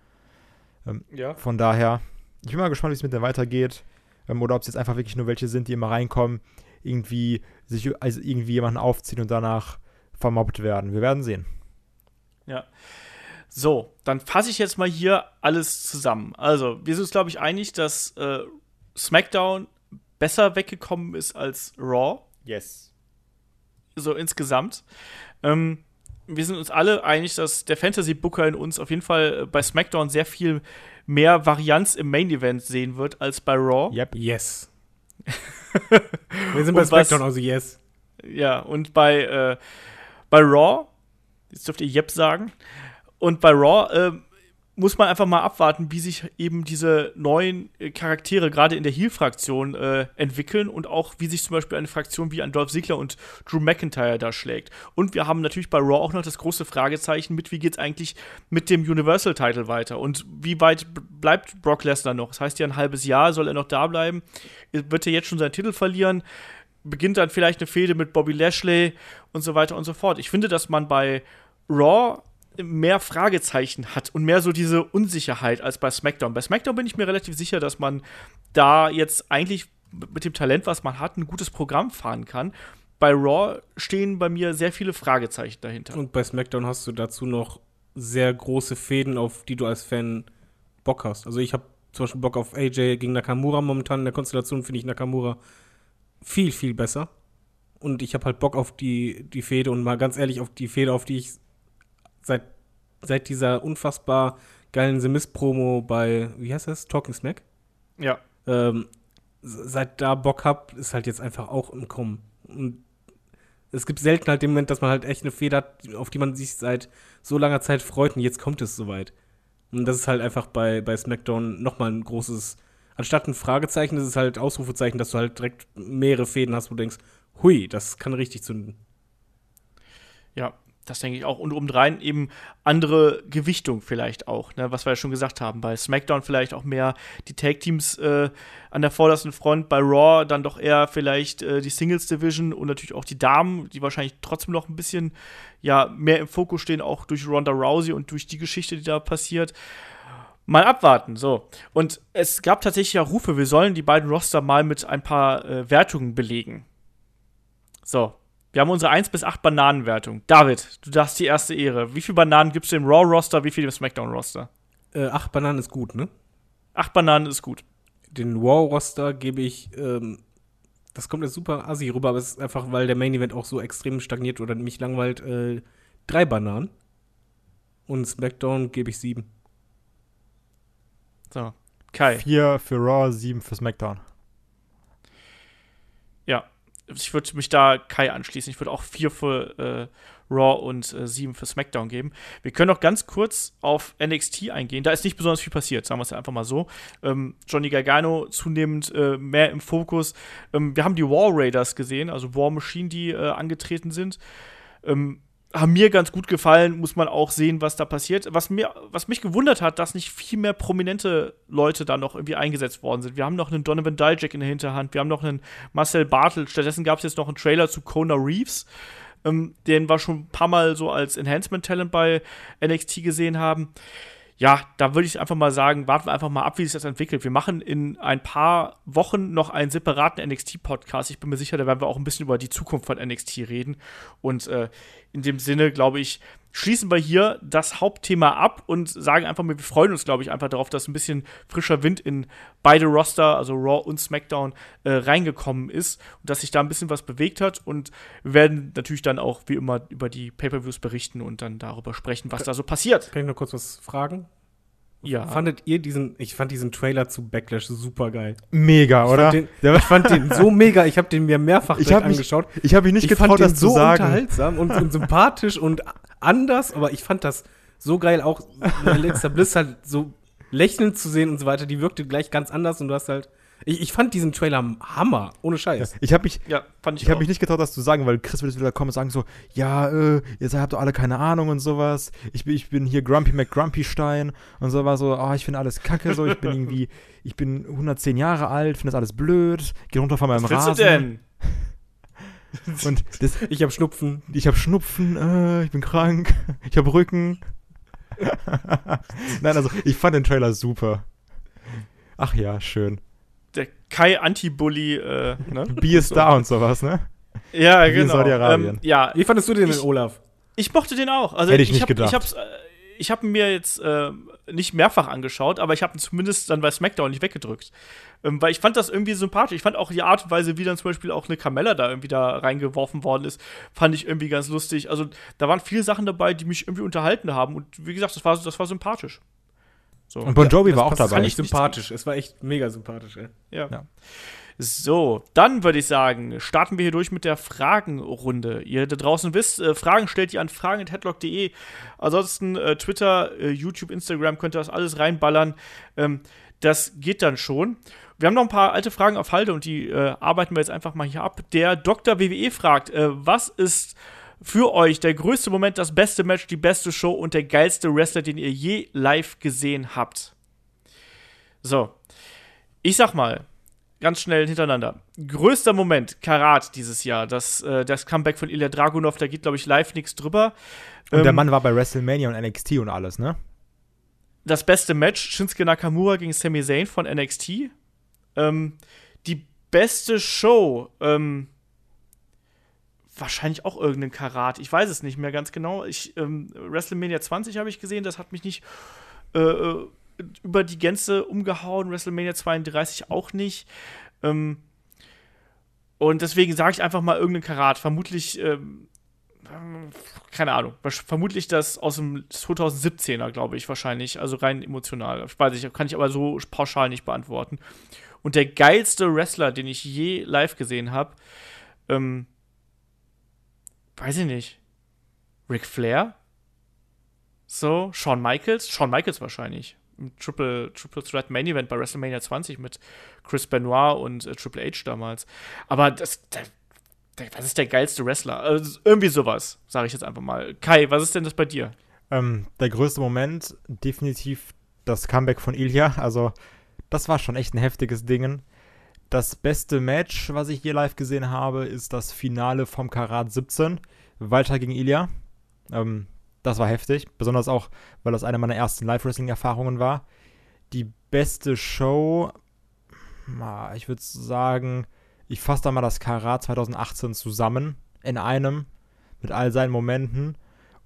Ähm, ja. Von daher, ich bin mal gespannt, wie es mit dem weitergeht ähm, oder ob es jetzt einfach wirklich nur welche sind, die immer reinkommen, irgendwie sich also irgendwie jemanden aufziehen und danach vermobbt werden. Wir werden sehen. Ja. So, dann fasse ich jetzt mal hier alles zusammen. Also, wir sind uns, glaube ich, einig, dass äh, SmackDown besser weggekommen ist als Raw. Yes. So insgesamt. Ähm, wir sind uns alle einig, dass der Fantasy Booker in uns auf jeden Fall äh, bei SmackDown sehr viel mehr Varianz im Main Event sehen wird als bei Raw. Yep. Yes. Wir sind bei SmackDown, also yes. Ja, und bei, äh, bei Raw, jetzt dürft ihr Yep sagen, und bei Raw äh, muss man einfach mal abwarten, wie sich eben diese neuen äh, Charaktere gerade in der Heel-Fraktion äh, entwickeln und auch wie sich zum Beispiel eine Fraktion wie ein Dolph Ziggler und Drew McIntyre da schlägt. Und wir haben natürlich bei Raw auch noch das große Fragezeichen mit, wie geht es eigentlich mit dem Universal-Title weiter und wie weit bleibt Brock Lesnar noch? Das heißt ja ein halbes Jahr, soll er noch da bleiben? Wird er jetzt schon seinen Titel verlieren? Beginnt dann vielleicht eine Fehde mit Bobby Lashley und so weiter und so fort. Ich finde, dass man bei Raw mehr Fragezeichen hat und mehr so diese Unsicherheit als bei SmackDown. Bei SmackDown bin ich mir relativ sicher, dass man da jetzt eigentlich mit dem Talent, was man hat, ein gutes Programm fahren kann. Bei Raw stehen bei mir sehr viele Fragezeichen dahinter. Und bei SmackDown hast du dazu noch sehr große Fäden, auf die du als Fan Bock hast. Also ich habe zum Beispiel Bock auf AJ gegen Nakamura momentan. In der Konstellation finde ich Nakamura viel, viel besser. Und ich habe halt Bock auf die, die Fehde und mal ganz ehrlich auf die Fehde, auf die ich seit, seit dieser unfassbar geilen The Promo bei, wie heißt das? Talking Smack? Ja. Ähm, seit da Bock hab, ist halt jetzt einfach auch im Kommen. Und es gibt selten halt den Moment, dass man halt echt eine Feder hat, auf die man sich seit so langer Zeit freut und jetzt kommt es soweit. Und das ist halt einfach bei, bei SmackDown nochmal ein großes, anstatt ein Fragezeichen, ist es halt Ausrufezeichen, dass du halt direkt mehrere Fäden hast, wo du denkst, hui, das kann richtig zünden. Ja, das denke ich auch. Und obendrein eben andere Gewichtung vielleicht auch, ne? was wir ja schon gesagt haben. Bei SmackDown vielleicht auch mehr die Tag-Teams äh, an der vordersten Front, bei Raw dann doch eher vielleicht äh, die Singles-Division und natürlich auch die Damen, die wahrscheinlich trotzdem noch ein bisschen ja, mehr im Fokus stehen, auch durch Ronda Rousey und durch die Geschichte, die da passiert. Mal abwarten, so. Und es gab tatsächlich ja Rufe, wir sollen die beiden Roster mal mit ein paar äh, Wertungen belegen. So, wir haben unsere 1 bis 8 Bananenwertung. David, du darfst die erste Ehre. Wie viele Bananen gibst du im Raw-Roster, wie viele im SmackDown-Roster? Äh, acht Bananen ist gut, ne? Acht Bananen ist gut. Den Raw-Roster gebe ich, ähm, das kommt jetzt super assi rüber, aber es ist einfach, weil der Main-Event auch so extrem stagniert oder mich langweilt, äh, drei Bananen. Und SmackDown gebe ich sieben. So, Kai. Vier für Raw, sieben für SmackDown. Ich würde mich da Kai anschließen. Ich würde auch vier für äh, Raw und äh, sieben für SmackDown geben. Wir können noch ganz kurz auf NXT eingehen. Da ist nicht besonders viel passiert, sagen wir es einfach mal so. Ähm, Johnny Gargano zunehmend äh, mehr im Fokus. Ähm, wir haben die War Raiders gesehen, also War Machine, die äh, angetreten sind. Ähm, haben mir ganz gut gefallen, muss man auch sehen, was da passiert. Was, mir, was mich gewundert hat, dass nicht viel mehr prominente Leute da noch irgendwie eingesetzt worden sind. Wir haben noch einen Donovan Dijak in der Hinterhand, wir haben noch einen Marcel Bartel. Stattdessen gab es jetzt noch einen Trailer zu Kona Reeves, ähm, den wir schon ein paar Mal so als Enhancement-Talent bei NXT gesehen haben ja, da würde ich einfach mal sagen, warten wir einfach mal ab, wie sich das entwickelt. Wir machen in ein paar Wochen noch einen separaten NXT-Podcast. Ich bin mir sicher, da werden wir auch ein bisschen über die Zukunft von NXT reden. Und äh, in dem Sinne, glaube ich, schließen wir hier das Hauptthema ab und sagen einfach mal, wir freuen uns, glaube ich, einfach darauf, dass ein bisschen frischer Wind in beide Roster, also Raw und SmackDown, äh, reingekommen ist und dass sich da ein bisschen was bewegt hat. Und wir werden natürlich dann auch wie immer über die Pay-Per-Views berichten und dann darüber sprechen, was da so passiert. Kann ich noch kurz was fragen? Ja. Fandet ihr diesen, ich fand diesen Trailer zu Backlash super geil. Mega, Ich oder? fand, den, ich fand den so mega, ich habe den mir mehrfach Ich hab mich- angeschaut. ich habe mich nicht ich getraut, fand den das so zu sagen. unterhaltsam und, und sympathisch und anders, aber ich fand das so geil, auch Alexa Bliss halt so lächelnd zu sehen und so weiter, die wirkte gleich ganz anders und du hast halt, ich, ich fand diesen Trailer Hammer, ohne Scheiß. Ich habe mich, Ja, fand ich, ich habe auch. mich nicht getraut, das zu sagen, weil Chris würde jetzt wieder kommen und sagen so, ja, äh, ihr seid- habt doch alle keine Ahnung und sowas. Ich bin, ich bin hier Grumpy McGrumpy Stein und so war so, ah, ich finde alles kacke so, ich bin irgendwie, ich bin 110 Jahre alt, finde das alles blöd, geh runter von meinem Was willst du Rasen. denn? Und das, Ich habe Schnupfen. ich habe Schnupfen, äh, ich bin krank, ich habe Rücken. Nein, also ich fand den Trailer super. Ach ja, schön. Der Kai Anti-Bully, äh, ne? B ist da und sowas, ne? Ja, Wie in genau. Saudi-Arabien. Ähm, ja, Wie fandest du den Ich- Olaf? Ich mochte den auch. Also Hätte ich nicht hab, gedacht. Ich hab's, äh, ich habe mir jetzt äh, nicht mehrfach angeschaut, aber ich habe ihn zumindest dann bei SmackDown nicht weggedrückt. Ähm, weil ich fand das irgendwie sympathisch. Ich fand auch die Art und Weise, wie dann zum Beispiel auch eine Carmella da irgendwie da reingeworfen worden ist, fand ich irgendwie ganz lustig. Also da waren viele Sachen dabei, die mich irgendwie unterhalten haben. Und wie gesagt, das war, das war sympathisch. So. Und Bon Jovi Das war auch dabei. Fand ich sympathisch. Es war echt mega sympathisch, ey. Ja. Ja. So, dann würde ich sagen, starten wir hier durch mit der Fragenrunde. Ihr da draußen wisst, äh, Fragen stellt ihr an fragen.headlock.de. Ansonsten äh, Twitter, äh, YouTube, Instagram könnt ihr das alles reinballern. Ähm, das geht dann schon. Wir haben noch ein paar alte Fragen auf Halde und die äh, arbeiten wir jetzt einfach mal hier ab. Der Dr. WWE fragt, äh, was ist für euch der größte Moment, das beste Match, die beste Show und der geilste Wrestler, den ihr je live gesehen habt? So, ich sag mal, ganz schnell hintereinander. Größter Moment, Karat dieses Jahr. Das, äh, das Comeback von Ilya Dragunov, da geht, glaube ich, live nichts drüber. Und der Ähm, Mann war bei WrestleMania und NXT und alles, ne? das beste Match, Shinsuke Nakamura gegen Sami Zayn von NXT. Ähm, die beste Show, ähm, wahrscheinlich auch irgendein Karat. Ich weiß es nicht mehr ganz genau. Ich, ähm, WrestleMania 20 habe ich gesehen, das hat mich nicht äh, äh, über die Gänze umgehauen. WrestleMania 32 auch nicht. Ähm, und deswegen sage ich einfach mal irgendeinen Karat. Vermutlich ähm, keine Ahnung, vermutlich das aus dem 2017er, glaube ich, wahrscheinlich, also rein emotional. Ich weiß nicht, kann ich aber so pauschal nicht beantworten. Und der geilste Wrestler, den ich je live gesehen habe, ähm, weiß ich nicht, Ric Flair? So, Shawn Michaels? Shawn Michaels wahrscheinlich. Im Triple, Triple Threat Main Event bei WrestleMania 20 mit Chris Benoit und äh, Triple H damals. Aber das, der, der, was ist der geilste Wrestler? Also, irgendwie sowas, sage ich jetzt einfach mal. Kai, was ist denn das bei dir? Ähm, der größte Moment, definitiv das Comeback von Ilya. Also, das war schon echt ein heftiges Ding. Das beste Match, was ich je live gesehen habe, ist das Finale vom Karat 17. Walter gegen Ilya. Ähm, das war heftig. Besonders auch, weil das eine meiner ersten Live-Wrestling-Erfahrungen war. Die beste Show, ich würde sagen, ich fasse da mal das Karat 2018 zusammen. In einem. Mit all seinen Momenten.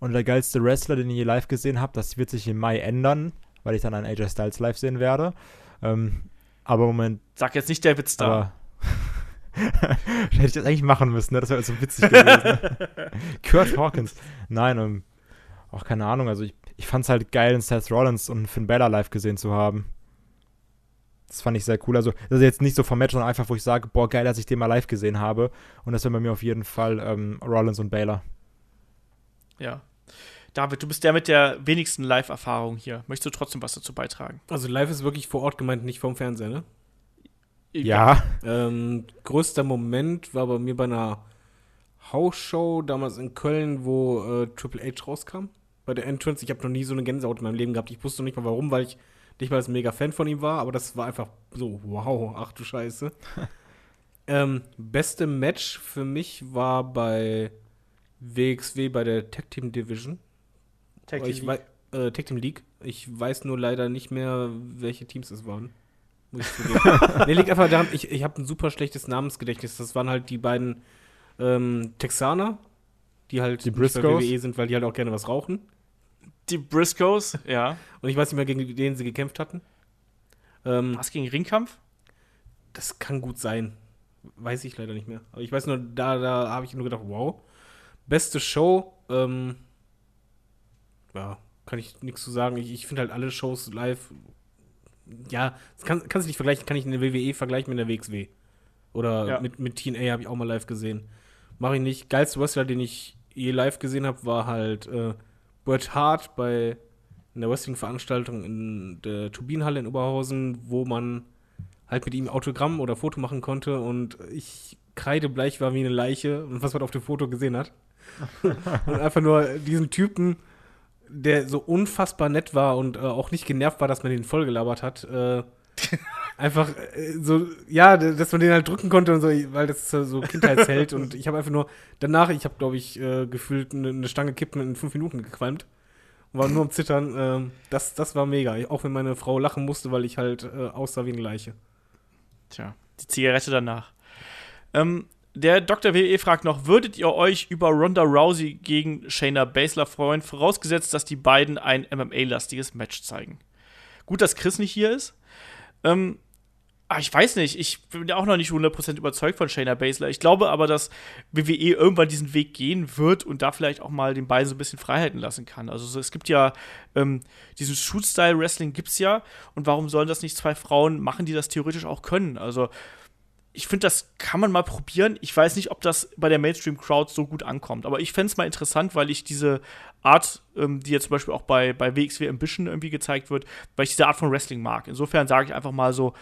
Und der geilste Wrestler, den ich je live gesehen habe, das wird sich im Mai ändern, weil ich dann einen AJ Styles live sehen werde. Ähm, aber Moment, Sag jetzt nicht der Witz da. Hätte ich das eigentlich machen müssen, ne? Das wäre so witzig gewesen. Kurt Hawkins. Nein, ähm, auch keine Ahnung. Also ich, ich fand es halt geil, einen Seth Rollins und einen Finn Balor live gesehen zu haben. Das fand ich sehr cool. Also, das ist jetzt nicht so vom Match, sondern einfach, wo ich sage, boah, geil, dass ich den mal live gesehen habe. Und das wäre bei mir auf jeden Fall ähm, Rollins und Baylor. Ja. David, du bist der mit der wenigsten Live-Erfahrung hier. Möchtest du trotzdem was dazu beitragen? Also live ist wirklich vor Ort gemeint, nicht vom Fernseher, ne? Ja. Ähm, größter Moment war bei mir bei einer Hausshow damals in Köln, wo äh, Triple H rauskam. Bei der Entrance. Ich habe noch nie so eine Gänsehaut in meinem Leben gehabt. Ich wusste noch nicht mal warum, weil ich nicht mal ein mega Fan von ihm war, aber das war einfach so, wow, ach du Scheiße. ähm, beste Match für mich war bei WXW bei der Tag Team Division. Tag ich wei- äh, Tag Team League. Ich weiß nur leider nicht mehr, welche Teams es waren. Muss ich nee, liegt einfach daran, ich, ich habe ein super schlechtes Namensgedächtnis. Das waren halt die beiden ähm, Texaner, die halt Die bei Briscoes? WWE sind, weil die halt auch gerne was rauchen. Die Briscoes, ja. Und ich weiß nicht mehr, gegen wen sie gekämpft hatten. Ähm, Was gegen Ringkampf? das kann gut sein. Weiß ich leider nicht mehr. Aber ich weiß nur, da, da habe ich nur gedacht, wow. Beste Show, ähm, ja, kann ich nichts zu sagen. Ich, ich finde halt alle Shows live, ja, das kann, kannst du nicht vergleichen, kann ich in der WWE vergleichen mit der WXW. Oder Ja. mit, mit TNA habe ich auch mal live gesehen. Mache ich nicht. Geilste Wrestler, den ich je live gesehen habe, war halt äh, Bret Hart bei einer Wrestling-Veranstaltung in der Turbinenhalle in Oberhausen, wo man halt mit ihm Autogramm oder Foto machen konnte und ich kreidebleich war wie eine Leiche und was man auf dem Foto gesehen hat. und einfach nur diesen Typen, der so unfassbar nett war und äh, auch nicht genervt war, dass man den vollgelabert hat, äh, einfach äh, so, ja, dass man den halt drücken konnte und so, weil das so Kindheitsheld und ich habe einfach nur, danach, ich habe glaube ich äh, gefühlt eine, eine Stange Kippen in fünf Minuten gequalmt und war nur am Zittern. ähm, das, das war mega, auch wenn meine Frau lachen musste, weil ich halt äh, aussah wie eine Leiche. Tja, die Zigarette danach. Ähm, der Dr. WWE fragt noch, würdet ihr euch über Ronda Rousey gegen Shayna Baszler freuen, vorausgesetzt, dass die beiden ein MMA-lastiges Match zeigen? Gut, dass Chris nicht hier ist. Ähm, ah, ich weiß nicht, ich bin ja auch noch nicht 100% überzeugt von Shayna Baszler. Ich glaube aber, dass WWE irgendwann diesen Weg gehen wird und da vielleicht auch mal den beiden so ein bisschen Freiheiten lassen kann. Also so, es gibt ja ähm, diesen Shoot-Style-Wrestling gibt's ja und warum sollen das nicht zwei Frauen machen, die das theoretisch auch können? Also ich finde, das kann man mal probieren. Ich weiß nicht, ob das bei der Mainstream-Crowd so gut ankommt. Aber ich fände es mal interessant, weil ich diese Art, ähm, die jetzt zum Beispiel auch bei, bei WXW Ambition irgendwie gezeigt wird, weil ich diese Art von Wrestling mag. Insofern sage ich einfach mal so,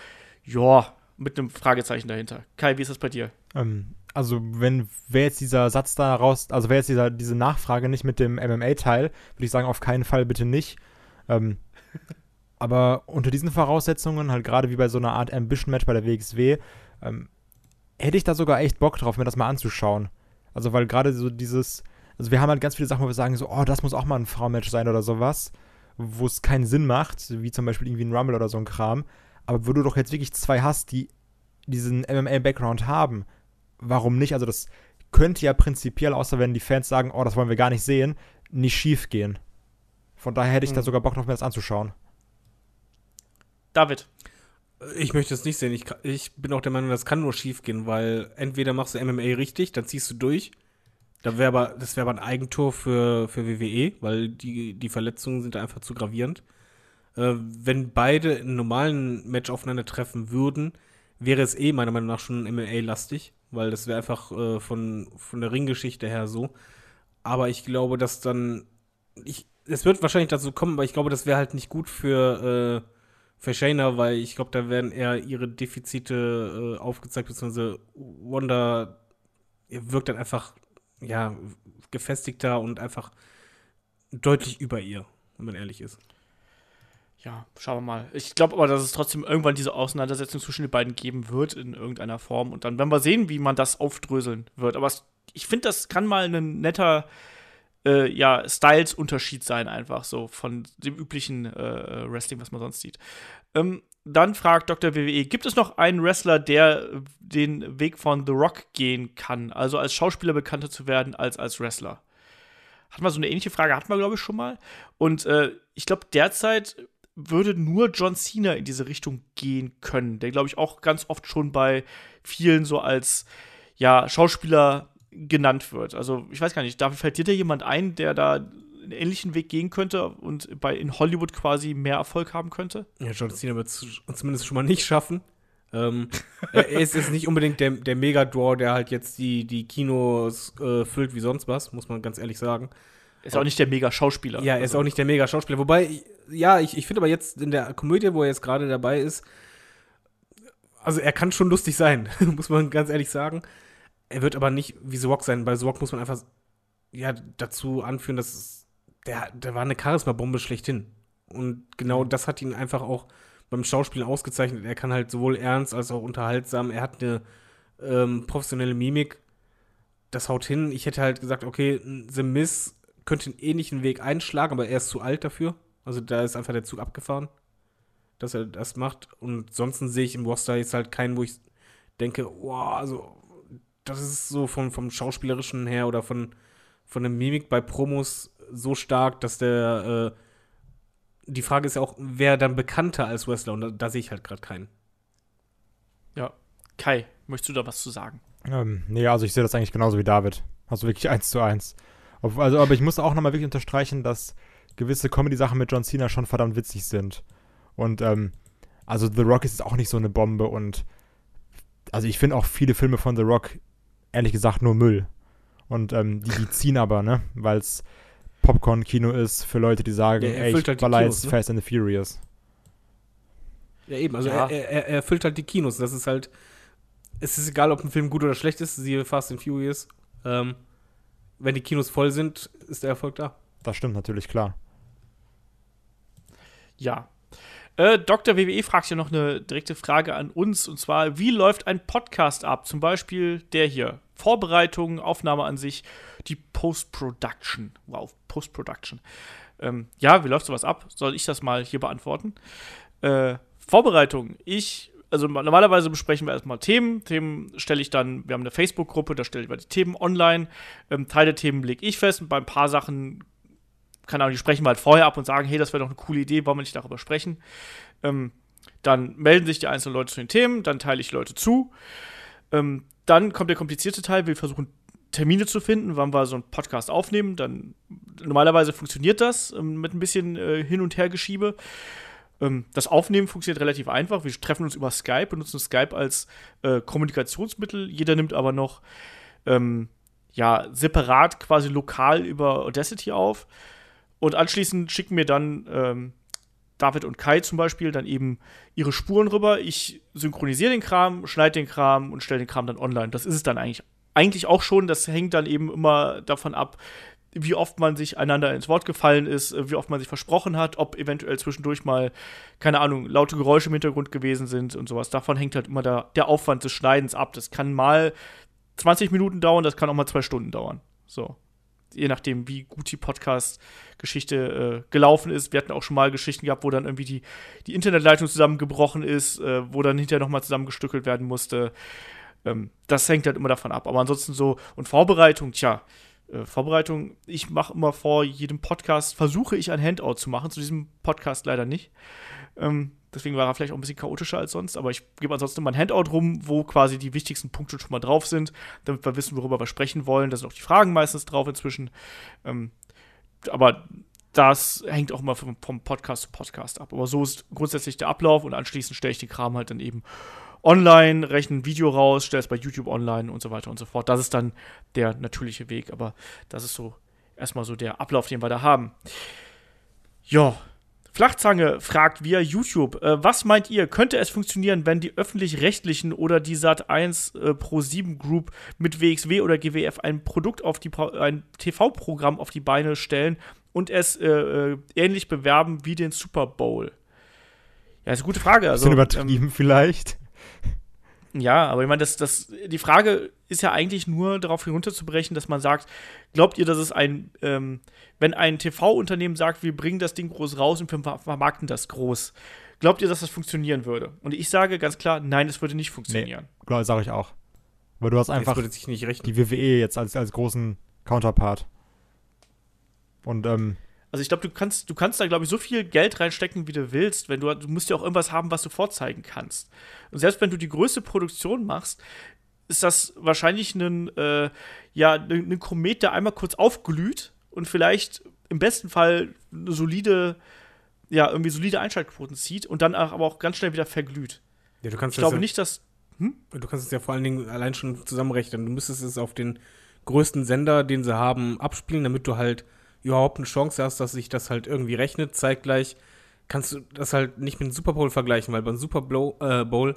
ja, mit einem Fragezeichen dahinter. Kai, wie ist das bei dir? Ähm, also, wenn wäre jetzt dieser Satz da raus, also wäre jetzt dieser, diese Nachfrage nicht mit dem MMA-Teil, würde ich sagen, auf keinen Fall bitte nicht. Ähm, aber unter diesen Voraussetzungen, halt gerade wie bei so einer Art Ambition-Match bei der WXW, ähm, hätte ich da sogar echt Bock drauf, mir das mal anzuschauen. Also, weil gerade so dieses, also wir haben halt ganz viele Sachen, wo wir sagen so, oh, das muss auch mal ein Frauenmatch sein oder sowas, wo es keinen Sinn macht, wie zum Beispiel irgendwie ein Rumble oder so ein Kram. Aber wo du doch jetzt wirklich zwei hast, die diesen MMA-Background haben, warum nicht? Also das könnte ja prinzipiell, außer wenn die Fans sagen, oh, das wollen wir gar nicht sehen, nicht schief gehen. Von daher hätte ich da Mhm. sogar Bock drauf, mir das anzuschauen. David. Ich möchte es nicht sehen. Ich, ich bin auch der Meinung, das kann nur schief gehen, weil entweder machst du MMA richtig, dann ziehst du durch, Da wäre aber, das wäre aber ein Eigentor für, für WWE, weil die, die Verletzungen sind einfach zu gravierend. Äh, wenn beide in normalen Match aufeinandertreffen würden, wäre es eh meiner Meinung nach schon MMA-lastig, weil das wäre einfach äh, von, von der Ringgeschichte her so. Aber ich glaube, dass dann. Ich, es wird wahrscheinlich dazu kommen, aber ich glaube, das wäre halt nicht gut für, äh, für Shayna, weil ich glaube, da werden eher ihre Defizite äh, aufgezeigt, beziehungsweise Wanda wirkt dann einfach, ja, gefestigter und einfach deutlich über ihr, wenn man ehrlich ist. Ja, schauen wir mal. Ich glaube aber, dass es trotzdem irgendwann diese Auseinandersetzung zwischen den beiden geben wird in irgendeiner Form. Und dann werden wir sehen, wie man das aufdröseln wird. Aber es, ich finde, das kann mal ein netter äh, ja, Styles-Unterschied sein, einfach so von dem üblichen äh, Wrestling, was man sonst sieht. Ähm, dann fragt Dr. WWE, gibt es noch einen Wrestler, der den Weg von The Rock gehen kann? Also als Schauspieler bekannter zu werden als als Wrestler? Hatten wir so eine ähnliche Frage, hatten wir, glaube ich, schon mal. Und äh, ich glaube, derzeit würde nur John Cena in diese Richtung gehen können, der, glaube ich, auch ganz oft schon bei vielen so als ja, Schauspieler genannt wird. Also, ich weiß gar nicht, da fällt dir da jemand ein, der da einen ähnlichen Weg gehen könnte und bei in Hollywood quasi mehr Erfolg haben könnte? Ja, John Cena wird es zumindest schon mal nicht schaffen. ähm, er ist jetzt nicht unbedingt der, der Mega-Draw, der halt jetzt die, die Kinos äh, füllt wie sonst was, muss man ganz ehrlich sagen. Ist auch nicht der Mega-Schauspieler. Ja, er ist also. auch nicht der Mega-Schauspieler. Wobei, ja, ich, ich finde aber jetzt in der Komödie, wo er jetzt gerade dabei ist, also er kann schon lustig sein, muss man ganz ehrlich sagen. Er wird aber nicht wie The Rock sein. Bei The Rock muss man einfach ja, dazu anführen, dass der, der war eine Charisma-Bombe schlechthin. Und genau das hat ihn einfach auch beim Schauspielen ausgezeichnet. Er kann halt sowohl ernst als auch unterhaltsam. Er hat eine ähm, professionelle Mimik. Das haut hin. Ich hätte halt gesagt, okay, The Miss könnte einen ähnlichen Weg einschlagen, aber er ist zu alt dafür. Also da ist einfach der Zug abgefahren, dass er das macht. Und sonst sehe ich im Roster jetzt halt keinen, wo ich denke, wow, also das ist so vom, vom Schauspielerischen her oder von, von der Mimik bei Promos so stark, dass der äh, die Frage ist ja auch, wer dann bekannter als Wrestler? Und da, da sehe ich halt gerade keinen. Ja. Kai, möchtest du da was zu sagen? Ähm, nee, also ich sehe das eigentlich genauso wie David. Also wirklich eins zu eins. Also, aber ich muss auch nochmal wirklich unterstreichen, dass gewisse Comedy-Sachen mit John Cena schon verdammt witzig sind. Und, ähm, also The Rock ist auch nicht so eine Bombe und also ich finde auch viele Filme von The Rock, ehrlich gesagt, nur Müll. Und ähm, die, die ziehen aber, ne? Weil es Popcorn-Kino ist für Leute, die sagen, ja, ey, ich halt baller jetzt ne? Fast and the Furious. Ja, eben, also ja. Er, er, er erfüllt halt die Kinos. Das ist halt, es ist egal, ob ein Film gut oder schlecht ist, siehe Fast and Furious. Ähm, wenn die Kinos voll sind, ist der Erfolg da. Das stimmt natürlich, klar. Ja. Äh, Dr. WWE fragt ja noch eine direkte Frage an uns und zwar: Wie läuft ein Podcast ab? Zum Beispiel der hier. Vorbereitung, Aufnahme an sich, die Post-Production. Wow, Post-Production. Ähm, ja, wie läuft sowas ab? Soll ich das mal hier beantworten? Äh, Vorbereitung. Ich also normalerweise besprechen wir erstmal Themen. Themen stelle ich dann, wir haben eine Facebook-Gruppe, da stelle ich die Themen online. Ähm, Teil der Themen lege ich fest und bei ein paar Sachen, keine Ahnung, die sprechen wir halt vorher ab und sagen, hey, das wäre doch eine coole Idee, wollen wir nicht darüber sprechen? Ähm, dann melden sich die einzelnen Leute zu den Themen, dann teile ich Leute zu. Ähm, dann kommt der komplizierte Teil, wir versuchen Termine zu finden, wann wir so einen Podcast aufnehmen. Dann normalerweise funktioniert das ähm, mit ein bisschen äh, Hin- und Hergeschiebe. Ähm, das Aufnehmen funktioniert relativ einfach. Wir treffen uns über Skype, benutzen Skype als äh, Kommunikationsmittel. Jeder nimmt aber noch ähm, ja, separat quasi lokal über Audacity auf. Und anschließend schicken mir dann ähm, David und Kai zum Beispiel dann eben ihre Spuren rüber. Ich synchronisiere den Kram, schneide den Kram und stelle den Kram dann online. Das ist es dann eigentlich. Eigentlich auch schon, das hängt dann eben immer davon ab, wie oft man sich einander ins Wort gefallen ist, äh, wie oft man sich versprochen hat, ob eventuell zwischendurch mal, keine Ahnung, laute Geräusche im Hintergrund gewesen sind und sowas. Davon hängt halt immer der, der Aufwand des Schneidens ab. Das kann mal 20 Minuten dauern, das kann auch mal zwei Stunden dauern. So. Je nachdem, wie gut die Podcast-Geschichte äh, gelaufen ist. Wir hatten auch schon mal Geschichten gehabt, wo dann irgendwie die, die Internetleitung zusammengebrochen ist, äh, wo dann hinterher nochmal zusammengestückelt werden musste. Ähm, das hängt halt immer davon ab. Aber ansonsten so, und Vorbereitung, tja, äh, Vorbereitung. Ich mache immer vor jedem Podcast, versuche ich ein Handout zu machen, zu diesem Podcast leider nicht. Ähm, Deswegen war er vielleicht auch ein bisschen chaotischer als sonst, aber ich gebe ansonsten mal ein Handout rum, wo quasi die wichtigsten Punkte schon mal drauf sind, damit wir wissen, worüber wir sprechen wollen. Da sind auch die Fragen meistens drauf inzwischen. Ähm, aber das hängt auch immer vom, vom, Podcast zu Podcast ab. Aber so ist grundsätzlich der Ablauf und anschließend stelle ich den Kram halt dann eben online, rechne ein Video raus, stelle es bei YouTube online und so weiter und so fort. Das ist dann der natürliche Weg, aber das ist so erstmal so der Ablauf, den wir da haben. Ja, Flachzange fragt via YouTube, äh, was meint ihr, könnte es funktionieren, wenn die öffentlich-rechtlichen oder die Sat1 äh, Pro 7 Group mit WXW oder GWF ein Produkt auf die ein TV-Programm auf die Beine stellen und es äh, äh, ähnlich bewerben wie den Super Bowl? Ja, ist eine gute Frage. Also, übertrieben ähm, vielleicht. Ja, aber ich meine, das, das, die Frage ist ja eigentlich nur darauf herunterzubrechen, dass man sagt, glaubt ihr, dass es ein, ähm, wenn ein TV-Unternehmen sagt, wir bringen das Ding groß raus und wir vermarkten das groß, glaubt ihr, dass das funktionieren würde? Und ich sage ganz klar, nein, es würde nicht funktionieren. Nee, sage ich auch. Weil du hast einfach die WWE jetzt als, als großen Counterpart. Und ähm, also ich glaube, du kannst, du kannst da, glaube ich, so viel Geld reinstecken, wie du willst, wenn du, du musst ja auch irgendwas haben, was du vorzeigen kannst. Und selbst wenn du die größte Produktion machst, ist das wahrscheinlich ein, äh, ja, ein Komet, der einmal kurz aufglüht und vielleicht im besten Fall eine solide, ja, irgendwie solide Einschaltquoten zieht und dann aber auch ganz schnell wieder verglüht. Ja, du kannst ich glaube ja, nicht, dass. Hm? Du kannst es ja vor allen Dingen allein schon zusammenrechnen. Du müsstest es auf den größten Sender, den sie haben, abspielen, damit du halt überhaupt eine Chance hast, dass sich das halt irgendwie rechnet, zeitgleich kannst du das halt nicht mit dem Super Bowl vergleichen, weil beim Super Bowl, äh, Bowl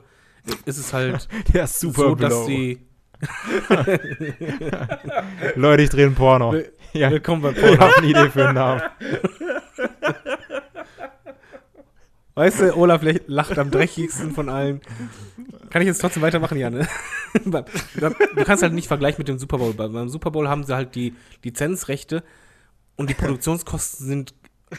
ist es halt Der Super so, dass sie Leute, ich drehe ein Porno. Will ja. Willkommen bei Porno. Ich habe eine Idee für einen Namen. Weißt du, Olaf lacht am dreckigsten von allen. Kann ich jetzt trotzdem weitermachen, Janne? du kannst halt nicht vergleichen mit dem Super Bowl. Beim Super Bowl haben sie halt die Lizenzrechte und die Produktionskosten sind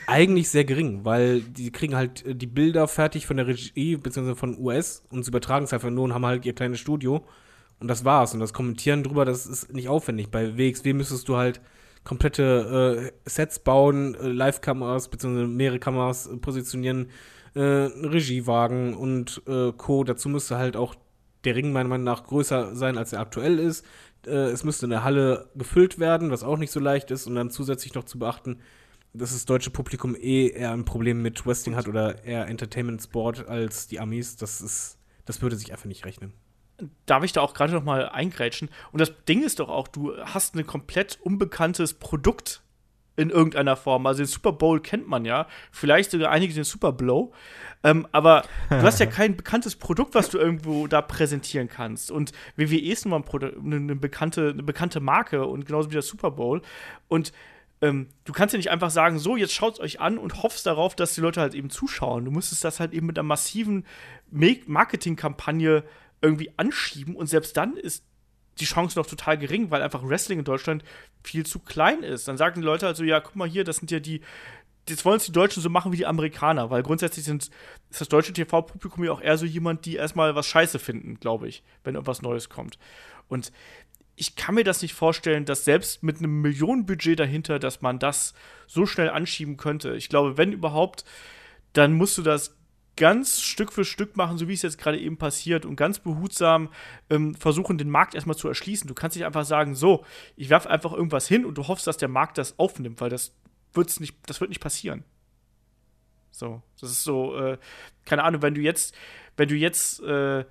eigentlich sehr gering, weil die kriegen halt äh, die Bilder fertig von der Regie bzw. von US und sie übertragen es einfach nur und haben halt ihr kleines Studio und das war's. Und das Kommentieren drüber, das ist nicht aufwendig. Bei WXW müsstest du halt komplette äh, Sets bauen, äh, Live-Kameras bzw. mehrere Kameras äh, positionieren, äh, Regiewagen und äh, Co. Dazu müsste halt auch der Ring meiner Meinung nach größer sein, als er aktuell ist äh, es müsste in der Halle gefüllt werden, was auch nicht so leicht ist. Und dann zusätzlich noch zu beachten, dass das deutsche Publikum eh eher ein Problem mit Wrestling hat oder eher Entertainment Sport als die Amis. Das ist, das würde sich einfach nicht rechnen. Darf ich da auch gerade noch mal eingrätschen? Und das Ding ist doch auch, du hast ein komplett unbekanntes Produkt in irgendeiner Form. Also den Super Bowl kennt man ja, vielleicht sogar einige den Super Blow. Ähm, aber du hast ja kein bekanntes Produkt, was du irgendwo da präsentieren kannst. Und WWE ist nun mal eine, eine, bekannte, eine bekannte Marke und genauso wie der Super Bowl. Und ähm, du kannst ja nicht einfach sagen, so, jetzt schaut es euch an und hoffst darauf, dass die Leute halt eben zuschauen. Du müsstest das halt eben mit einer massiven Marketingkampagne irgendwie anschieben und selbst dann ist die Chance noch total gering, weil einfach Wrestling in Deutschland viel zu klein ist. Dann sagen die Leute also, ja, guck mal hier, das sind ja die, jetzt wollen es die Deutschen so machen wie die Amerikaner, weil grundsätzlich sind, ist das deutsche TV-Publikum ja auch eher so jemand, die erstmal was Scheiße finden, glaube ich, wenn irgendwas Neues kommt. Und ich kann mir das nicht vorstellen, dass selbst mit einem Millionenbudget dahinter, dass man das so schnell anschieben könnte. Ich glaube, wenn überhaupt, dann musst du das ganz Stück für Stück machen, so wie es jetzt gerade eben passiert und ganz behutsam ähm, versuchen, den Markt erstmal zu erschließen. Du kannst nicht einfach sagen, so, ich werfe einfach irgendwas hin und du hoffst, dass der Markt das aufnimmt, weil das wird's nicht, das wird nicht passieren. So, das ist so, äh, keine Ahnung, wenn du jetzt, wenn du jetzt, äh,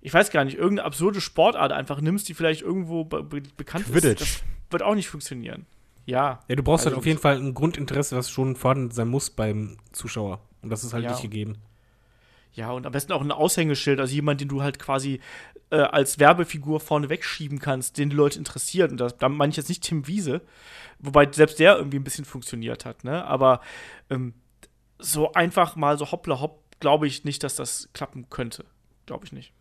ich weiß gar nicht, irgendeine absurde Sportart einfach nimmst, die vielleicht irgendwo be bekannt Quidditch. ist, das wird auch nicht funktionieren. Ja. Ja, du brauchst halt also halt auf jeden Fall ein Grundinteresse, was schon vorhanden sein muss beim Zuschauer. Und das ist halt ja. nicht gegeben. Ja, und am besten auch ein Aushängeschild, also jemand, den du halt quasi äh, als Werbefigur vorne wegschieben kannst, den die Leute interessiert. Und das, da meine ich jetzt nicht Tim Wiese, wobei selbst der irgendwie ein bisschen funktioniert hat, ne? Aber ähm, so einfach mal so hoppla hopp, glaube ich nicht, dass das klappen könnte. Glaube ich nicht.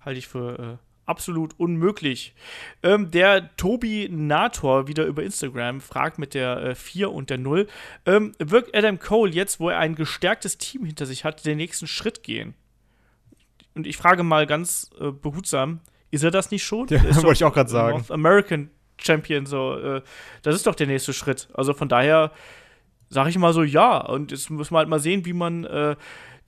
Halte ich für äh, absolut unmöglich. Ähm, der Tobi Nator wieder über Instagram fragt mit der äh, 4 und der 0. Ähm, wirkt Adam Cole jetzt, wo er ein gestärktes Team hinter sich hat, den nächsten Schritt gehen? Und ich frage mal ganz äh, behutsam, ist er das nicht schon? Ja, wollte ich auch gerade sagen. American Champion, so, äh, das ist doch der nächste Schritt. Also von daher sage ich mal so, ja. Und jetzt muss man halt mal sehen, wie man äh,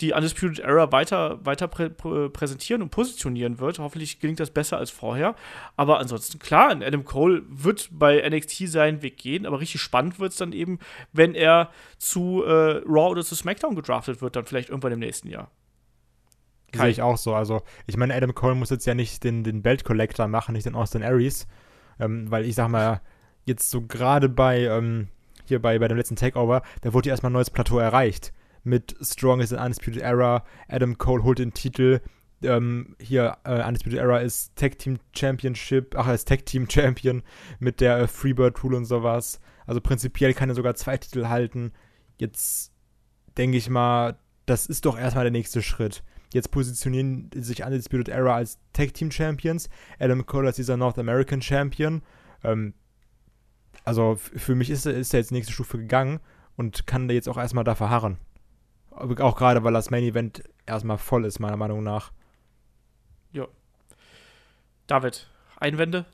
die Undisputed Era weiter, weiter prä prä präsentieren und positionieren wird. Hoffentlich gelingt das besser als vorher. Aber ansonsten, klar, Adam Cole wird bei NXT seinen Weg gehen, aber richtig spannend wird es dann eben, wenn er zu äh, Raw oder zu SmackDown gedraftet wird, dann vielleicht irgendwann im nächsten Jahr. Sehe ich auch so. Also, ich meine, Adam Cole muss jetzt ja nicht den, den Belt Collector machen, nicht den Austin Aries. Ähm, weil ich sag mal, jetzt so gerade bei, ähm, hier bei, bei dem letzten Takeover, da wurde ja erstmal ein neues Plateau erreicht. Mit Strong is an Undisputed Era, Adam Cole holt den Titel, ähm, hier äh, Undisputed Era ist Tag Team Championship, ach, er ist Tag Team Champion mit der äh, Freebird Rule und sowas. Also prinzipiell kann er sogar zwei Titel halten. Jetzt denke ich mal, das ist doch erstmal der nächste Schritt. Jetzt positionieren sich Undisputed Era als Tag Team Champions. Adam Cole als dieser North American Champion. Ähm, also für mich ist, ist er jetzt die nächste Stufe gegangen und kann da jetzt auch erstmal da verharren. Auch gerade, weil das Main Event erstmal voll ist, meiner Meinung nach. Ja. David, Einwände?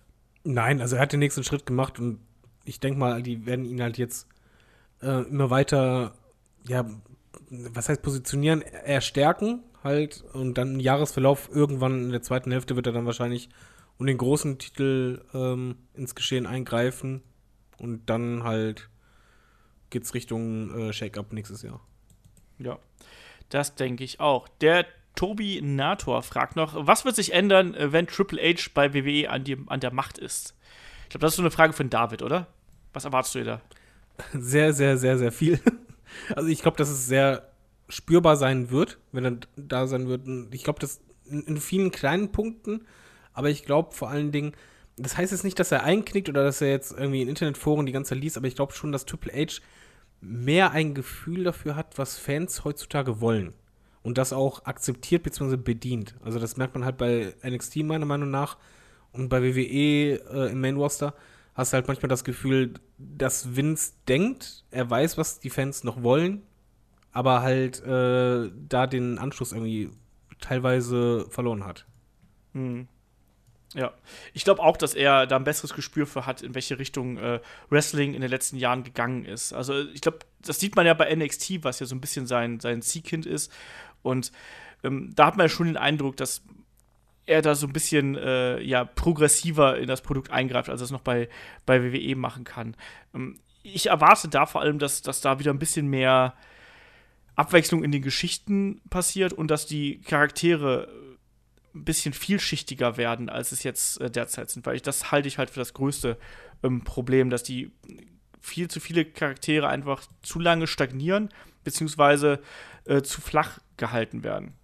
Nein, also er hat den nächsten Schritt gemacht und ich denke mal, die werden ihn halt jetzt äh, immer weiter, ja, was heißt positionieren, eher stärken halt und dann im Jahresverlauf irgendwann in der zweiten Hälfte wird er dann wahrscheinlich um den großen Titel ähm, ins Geschehen eingreifen und dann halt geht's Richtung äh, Shake-Up nächstes Jahr. Ja, das denke ich auch. Der Tobi Nator fragt noch, was wird sich ändern, äh, wenn Triple H bei WWE an, die, an der Macht ist? Ich glaube, das ist so eine Frage von David, oder? Was erwartest du da? Sehr, sehr, sehr, sehr viel. Also ich glaube, dass es sehr spürbar sein wird, wenn er da sein wird. Ich glaube, das in, in, vielen kleinen Punkten, aber ich glaube vor allen Dingen, das heißt jetzt nicht, dass er einknickt oder dass er jetzt irgendwie in Internetforen die ganze liest, aber ich glaube schon, dass Triple H mehr ein Gefühl dafür hat, was Fans heutzutage wollen. Und das auch akzeptiert bzw. bedient. Also das merkt man halt bei NXT meiner Meinung nach und bei WWE äh, im Main Roster hast du halt manchmal das Gefühl, dass Vince denkt, er weiß, was die Fans noch wollen, aber halt äh, da den Anschluss irgendwie teilweise verloren hat. Hm. Ja, ich glaube auch, dass er da ein besseres Gespür für hat, in welche Richtung äh, Wrestling in den letzten Jahren gegangen ist. Also ich glaube, das sieht man ja bei NXT, was ja so ein bisschen sein, sein Ziehkind ist. Und ähm, da hat man ja schon den Eindruck, dass er da so ein bisschen äh, ja, progressiver in das Produkt eingreift, als er es noch bei, bei WWE machen kann. Ähm, ich erwarte da vor allem, dass, dass da wieder ein bisschen mehr Abwechslung in den Geschichten passiert und dass die Charaktere ein bisschen vielschichtiger werden, als es jetzt äh, derzeit sind, weil ich das halte ich halt für das größte ähm, Problem, dass die viel zu viele Charaktere einfach zu lange stagnieren, beziehungsweise äh, zu flach gehalten werden.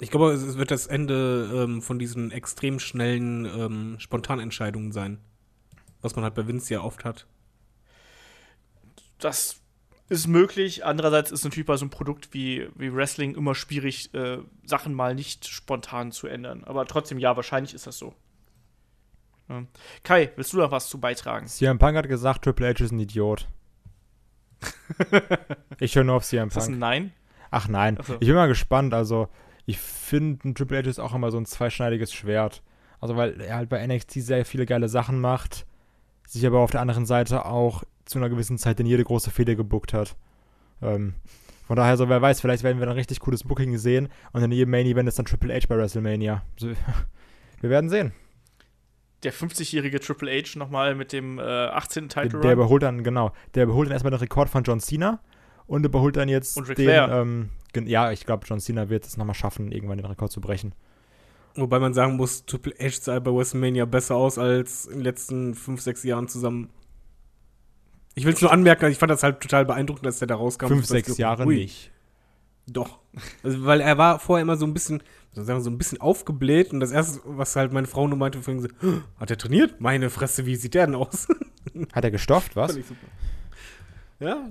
Ich glaube, es wird das Ende ähm, von diesen extrem schnellen ähm, Spontanentscheidungen sein. Was man halt bei Vince ja oft hat. Das ist möglich. Andererseits ist natürlich bei so einem Produkt wie, wie Wrestling immer schwierig, äh, Sachen mal nicht spontan zu ändern. Aber trotzdem, ja, wahrscheinlich ist das so. Ja. Kai, willst du noch was zu beitragen? CM Punk hat gesagt, Triple H ist ein Idiot. ich höre nur auf CM Punk. Ist das ein Nein? Ach nein. So. Ich bin mal gespannt. Also, ich finde, ein Triple H ist auch immer so ein zweischneidiges Schwert. Also, weil er halt bei NXT sehr viele geile Sachen macht, sich aber auf der anderen Seite auch zu einer gewissen Zeit in jede große Fehde gebuckt hat. Ähm, von daher, so wer weiß, vielleicht werden wir dann richtig cooles Booking sehen und in jedem Main Event ist dann Triple H bei WrestleMania. So, wir werden sehen. Der 50-jährige Triple H nochmal mit dem äh, 18. Title Der, der überholt dann, genau, der überholt dann erstmal den Rekord von John Cena und überholt dann jetzt und Ric den, ähm, ja, ich glaube, John Cena wird es nochmal schaffen, irgendwann den Rekord zu brechen. Wobei man sagen muss, Triple H sah bei WrestleMania besser aus als in den letzten 5, 6 Jahren zusammen. Ich will es nur anmerken, ich fand das halt total beeindruckend, dass der da rauskam. Fünf, sechs Jahre ui. nicht. Doch. Also, weil er war vorher immer so ein bisschen, so ein bisschen aufgebläht und das erste, was halt meine Frau nur meinte, so, hat er trainiert? Meine Fresse, wie sieht der denn aus? Hat er gestofft, was? Ja.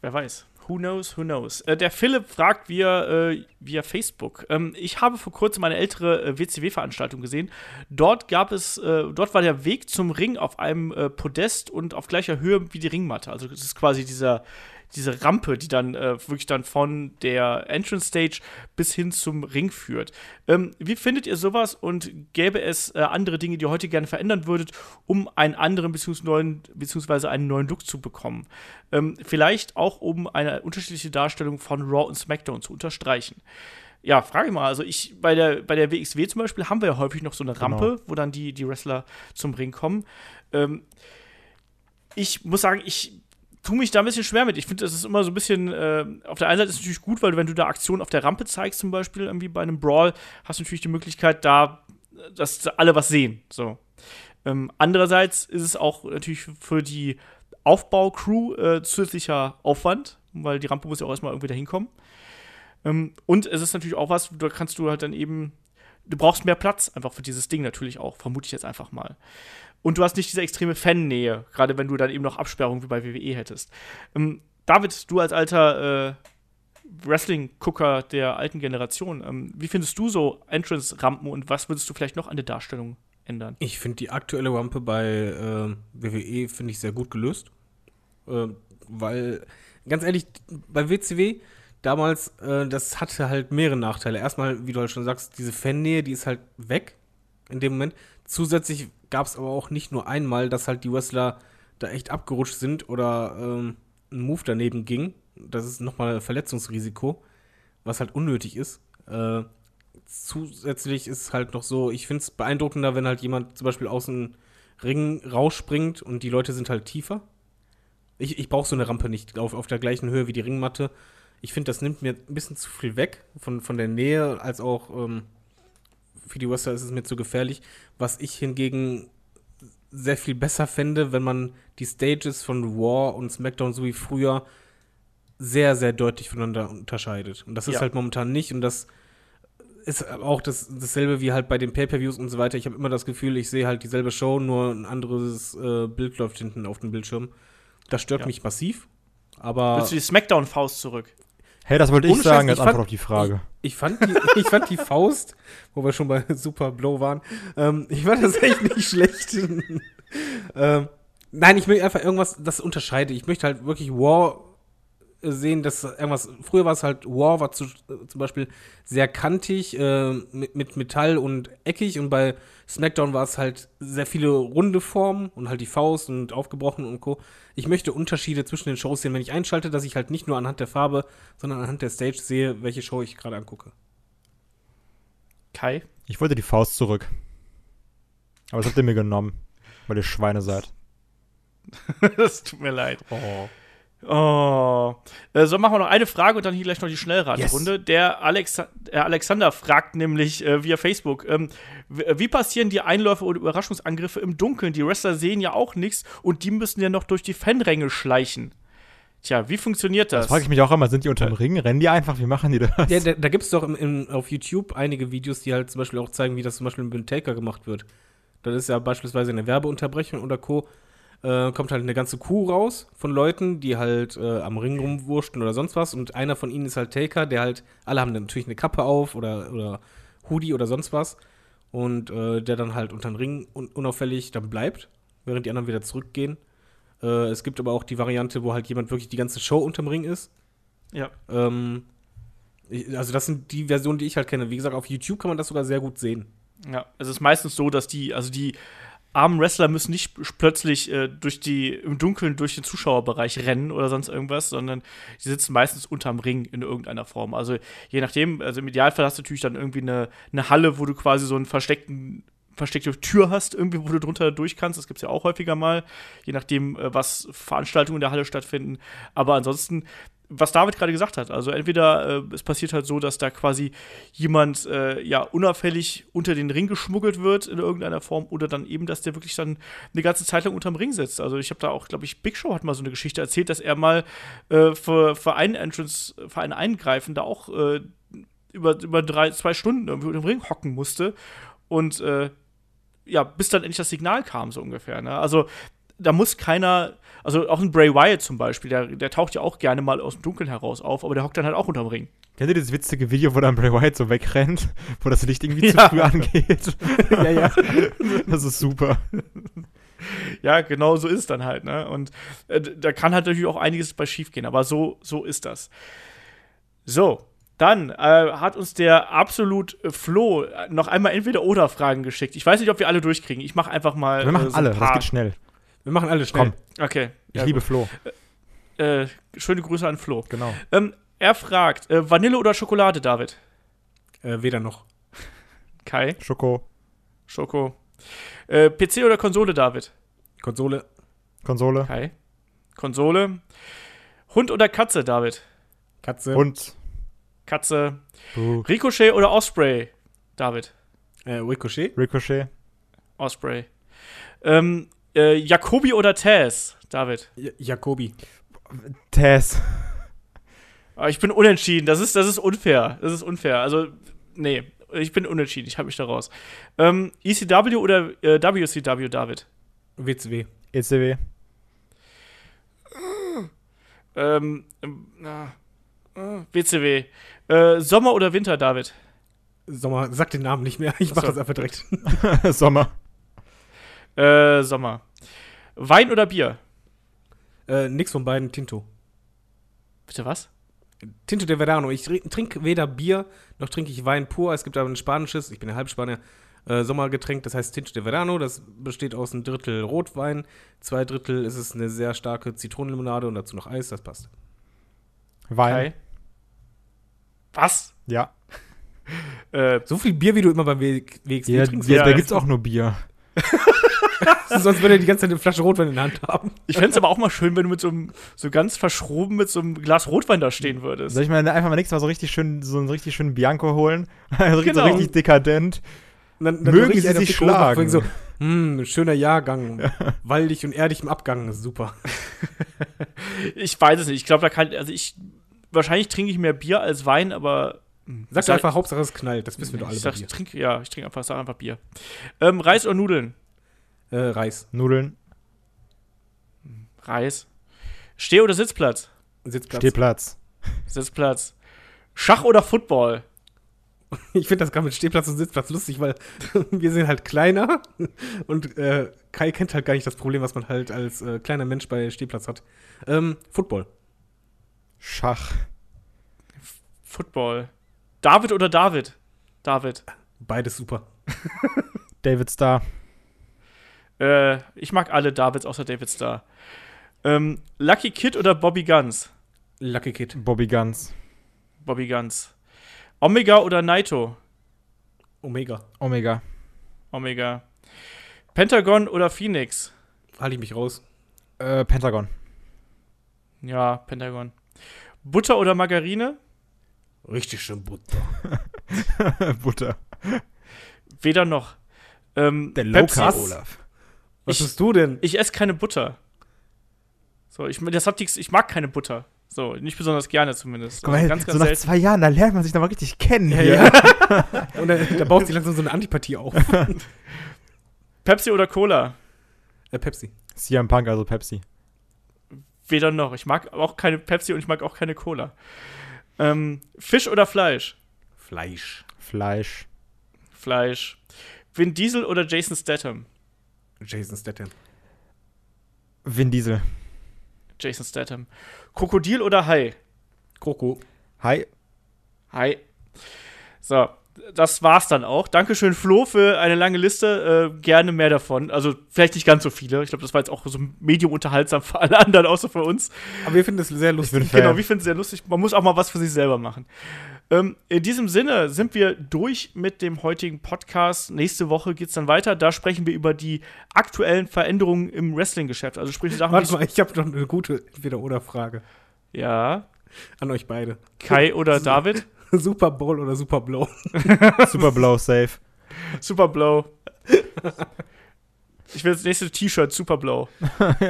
Wer weiß. Who knows, who knows. Äh, der Philipp fragt via, äh, via Facebook. Ähm, ich habe vor kurzem eine ältere äh, WCW-Veranstaltung gesehen. Dort gab es, äh, dort war der Weg zum Ring auf einem äh, Podest und auf gleicher Höhe wie die Ringmatte. Also das ist quasi dieser, diese Rampe, die dann äh, wirklich dann von der Entrance Stage bis hin zum Ring führt. Ähm, wie findet ihr sowas und gäbe es äh, andere Dinge, die ihr heute gerne verändern würdet, um einen anderen beziehungsweise einen neuen Look zu bekommen? Ähm, vielleicht auch, um eine unterschiedliche Darstellung von Raw und SmackDown zu unterstreichen ja, frage ich mal. Also ich, bei der, bei der WXW zum Beispiel haben wir ja häufig noch so eine Rampe, genau. wo dann die, die Wrestler zum Ring kommen. Ähm, ich muss sagen, ich tue mich da ein bisschen schwer mit. Ich finde, das ist immer so ein bisschen, äh, auf der einen Seite ist es natürlich gut, weil wenn du da Aktionen auf der Rampe zeigst, zum Beispiel, irgendwie bei einem Brawl, hast du natürlich die Möglichkeit, da, dass alle was sehen. So. Ähm, andererseits ist es auch natürlich für die Aufbaucrew äh, zusätzlicher Aufwand, weil die Rampe muss ja auch erstmal irgendwie dahin kommen. Ähm, und es ist natürlich auch was, da kannst du halt dann eben, du brauchst mehr Platz einfach für dieses Ding natürlich auch, vermute ich jetzt einfach mal. Und du hast nicht diese extreme Fannähe, gerade wenn du dann eben noch Absperrungen wie bei WWE hättest. Ähm, David, du als alter äh, Wrestling-Gucker der alten Generation, ähm, wie findest du so Entrance-Rampen und was würdest du vielleicht noch an der Darstellung ändern? Ich finde die aktuelle Rampe bei äh, WWE finde ich sehr gut gelöst, äh, weil ganz ehrlich bei WCW damals, äh, das hatte halt mehrere Nachteile. Erstmal, wie du halt schon sagst, diese Fannähe, die ist halt weg in dem Moment. Zusätzlich gab es aber auch nicht nur einmal, dass halt die Wrestler da echt abgerutscht sind oder ähm, ein Move daneben ging. Das ist nochmal Verletzungsrisiko, was halt unnötig ist. Äh, zusätzlich ist halt noch so, ich finde es beeindruckender, wenn halt jemand zum Beispiel aus dem Ring rausspringt und die Leute sind halt tiefer. Ich, ich brauche so eine Rampe nicht auf, auf der gleichen Höhe wie die Ringmatte. Ich finde, das nimmt mir ein bisschen zu viel weg von, von der Nähe, als auch ähm, für die Wrestler ist es mir zu gefährlich. Was ich hingegen sehr viel besser fände, wenn man die Stages von War und SmackDown so wie früher sehr, sehr deutlich voneinander unterscheidet. Und das ist ja. halt momentan nicht. Und das ist auch das, dasselbe wie halt bei den Pay-Per-Views und so weiter. Ich habe immer das Gefühl, ich sehe halt dieselbe Show, nur ein anderes äh, Bild läuft hinten auf dem Bildschirm. Das stört ja. mich massiv. Aber. Willst du die Smackdown-Faust zurück? Hey, das wollte ich Ohne sagen Scheiß, als Antwort auf die Frage. Ich, ich, fand die, ich fand die Faust, wo wir schon bei Super Blow waren, ähm, ich fand das echt nicht schlecht. ähm, nein, ich möchte einfach irgendwas, das unterscheide. Ich möchte halt wirklich War sehen, dass irgendwas, früher war es halt, War war zu, zum Beispiel sehr kantig, äh, mit, mit Metall und eckig und bei SmackDown war es halt sehr viele runde Formen und halt die Faust und aufgebrochen und Co. Ich möchte Unterschiede zwischen den Shows sehen, wenn ich einschalte, dass ich halt nicht nur anhand der Farbe, sondern anhand der Stage sehe, welche Show ich gerade angucke. Kai? Ich wollte die Faust zurück. Aber das habt ihr mir genommen, weil ihr Schweine seid. das tut mir leid. Oh. Oh. Äh, so, machen wir noch eine Frage und dann hier gleich noch die Schnellraterunde. Yes. Der Alex Alexander fragt nämlich äh, via Facebook: ähm, Wie passieren die Einläufe oder Überraschungsangriffe im Dunkeln? Die Wrestler sehen ja auch nichts und die müssen ja noch durch die Fanränge schleichen. Tja, wie funktioniert das? Das frage ich mich auch immer. Sind die unter dem Ring? Rennen die einfach? Wie machen die das? Ja, da, da gibt es doch im, im, auf YouTube einige Videos, die halt zum Beispiel auch zeigen, wie das zum Beispiel mit Taker gemacht wird. Das ist ja beispielsweise eine Werbeunterbrechung oder Co äh, kommt halt eine ganze Kuh raus von Leuten, die halt äh, am Ring rumwurschten oder sonst was. Und einer von ihnen ist halt Taker, der halt, alle haben natürlich eine Kappe auf oder, oder Hoodie oder sonst was. Und äh, der dann halt unter den Ring un unauffällig dann bleibt, während die anderen wieder zurückgehen. Äh, es gibt aber auch die Variante, wo halt jemand wirklich die ganze Show unterm Ring ist. Ja. Ähm, also das sind die Versionen, die ich halt kenne. Wie gesagt, auf YouTube kann man das sogar sehr gut sehen. Ja, es ist meistens so, dass die, also die armen Wrestler müssen nicht plötzlich äh, durch die, im Dunkeln durch den Zuschauerbereich rennen oder sonst irgendwas, sondern die sitzen meistens unterm Ring in irgendeiner Form. Also je nachdem, also im Idealfall hast du natürlich dann irgendwie eine, eine Halle, wo du quasi so einen versteckten versteckte Tür hast, irgendwie, wo du drunter durch kannst. Das gibt es ja auch häufiger mal, je nachdem, äh, was Veranstaltungen in der Halle stattfinden. Aber ansonsten was David gerade gesagt hat. Also entweder äh, es passiert halt so, dass da quasi jemand äh, ja unauffällig unter den Ring geschmuggelt wird in irgendeiner Form oder dann eben, dass der wirklich dann eine ganze Zeit lang unterm Ring sitzt. Also ich habe da auch, glaube ich, Big Show hat mal so eine Geschichte erzählt, dass er mal äh, für, für einen Entrance, für einen Eingreifen da auch äh, über, über drei, zwei Stunden irgendwie unter dem Ring hocken musste und äh, ja, bis dann endlich das Signal kam, so ungefähr. Ne? Also da muss keiner, also auch ein Bray Wyatt zum Beispiel, der, der taucht ja auch gerne mal aus dem Dunkeln heraus auf, aber der hockt dann halt auch unterm Ring. Kennt ihr dieses witzige Video, wo dann Bray Wyatt so wegrennt, wo das Licht irgendwie ja. zu früh angeht? ja, ja. Das ist super. ja, genau so ist es dann halt, ne? Und äh, da kann halt natürlich auch einiges bei schief gehen, aber so, so ist das. So, dann äh, hat uns der absolut äh, Flo äh, noch einmal entweder oder Fragen geschickt. Ich weiß nicht, ob wir alle durchkriegen. Ich mache einfach mal. Wir machen äh, so alle, das geht schnell. Wir machen alle schnell. Komm. Okay. Ich ja, liebe Flo. gut. Äh, schöne Grüße an Flo. Genau. Ähm, er fragt: äh, Vanille oder Schokolade, David? Äh, weder noch. Kai, Schoko, Schoko. Äh, PC oder Konsole, David? Konsole. Konsole, Kai. Konsole. Hund oder Katze, David? Katze. und Katze. Buh. Ricochet oder Osprey, David? äh, Ricochet. Ricochet, Osprey. Ähm, äh, Jacobi oder Taz, David? J Jacobi. Tess. Aber ich bin unentschieden. Das ist, das ist unfair. Das ist unfair. Also, nee, ich bin unentschieden. Ich habe mich da raus. Ähm, ECW oder äh, WCW, David? WCW. ECW, Ähm, ähm, na, äh, WCW. Äh, Sommer oder Winter, David? Sommer, sag den Namen nicht mehr. Ich mach Achso. das einfach direkt. Sommer, Äh, Sommer. Wein oder Bier? äh, nix von beiden, Tinto. Bitte was? Tinto de Verano. Ich trinke weder Bier noch trinke ich Wein pur. Es gibt aber ein spanisches, ich bin ja Halbspanier, äh, Sommergetränk, das heißt Tinto de Verano. Das besteht aus einem Drittel Rotwein, zwei Drittel ist es eine sehr starke Zitronenlimonade und dazu noch Eis, das passt. Wein. Kai? Was? Ja. Äh, So viel Bier, wie du immer beim W- WXW ja, trinkst. ja, ja. da gibt's auch nur Bier. Sonst würde er die ganze Zeit eine Flasche Rotwein in der Hand haben. ich fände es aber auch mal schön, wenn du mit so einem, so ganz verschroben mit so einem Glas Rotwein da stehen würdest. Soll ich mal einfach mal nächstes Mal so richtig schön, so einen richtig schönen Bianco holen? Also Genau. So richtig dekadent. Und dann, Mögen richtig sie sich schlagen. So, hm, schöner Jahrgang. Waldig und erdig im Abgang, super. Ich weiß es nicht. Ich glaube, da kann, also ich, wahrscheinlich trinke ich mehr Bier als Wein, aber. Sag Ich doch einfach, Hauptsache es knallt. Das wissen wir doch alle ich bei sag, ich trinke, ja, ich trinke einfach, sag einfach Bier. Ähm, Reis oder Nudeln? Äh, Reis. Nudeln, Reis. Steh- oder Sitzplatz? Sitzplatz. Stehplatz. Sitzplatz. Schach oder Football? Ich finde das gerade mit Stehplatz und Sitzplatz lustig, weil wir sind halt kleiner und äh, Kai kennt halt gar nicht das Problem, was man halt als äh, kleiner Mensch bei Stehplatz hat. Ähm, Football. Schach. Football. David oder David? David. Beides super. David Star. Äh, ich mag alle Davids außer David Star. Ähm, Lucky Kid oder Bobby Guns? Lucky Kid. Bobby Guns. Bobby Guns. Omega oder Naito? Omega. Omega. Omega. Pentagon oder Phoenix? Halte ich mich raus. Äh, Pentagon. Ja, Pentagon. Butter oder Margarine? Richtig schön Butter. Butter. Weder noch. Ähm, Der Pepsi. Low-Carb Olaf. Was Ich- bist du denn? Ich esse keine Butter. So, ich, das hat nichts, ich mag keine Butter. So, nicht besonders gerne zumindest. Guck mal, ganz, ganz so nach selten. zwei Jahren, da lernt man sich nochmal richtig kennen hier. ja. Und da, da baut sich langsam so eine Antipathie auf. Pepsi oder Cola? Äh, Pepsi. CM Punk, also Pepsi. Weder noch. Ich mag auch keine Pepsi und ich mag auch keine Cola. Ähm, Fisch oder Fleisch? Fleisch. Fleisch. Fleisch. Vin Diesel oder Jason Statham? Jason Statham. Vin Diesel. Jason Statham. Krokodil oder Hai? Kroko. Hi. Hai. So, das war's dann auch. Dankeschön, Flo, für eine lange Liste. Äh, gerne mehr davon. Also, vielleicht nicht ganz so viele. Ich glaube, das war jetzt auch so medium unterhaltsam für alle anderen, außer für uns. Aber wir finden es sehr lustig. Genau, wir finden es sehr lustig. Man muss auch mal was für sich selber machen. Ähm, in diesem Sinne sind wir durch mit dem heutigen Podcast. Nächste Woche geht's dann weiter. Da sprechen wir über die aktuellen Veränderungen im Wrestling-Geschäft. Also sprich Sachen, Warte mal, ich habe noch eine gute Entweder-Oder-Frage ja, an euch beide. Kai oder David. Super Bowl oder Super Blow? Super Blow Safe. Super Blow. Ich will das nächste T-Shirt Super Blow.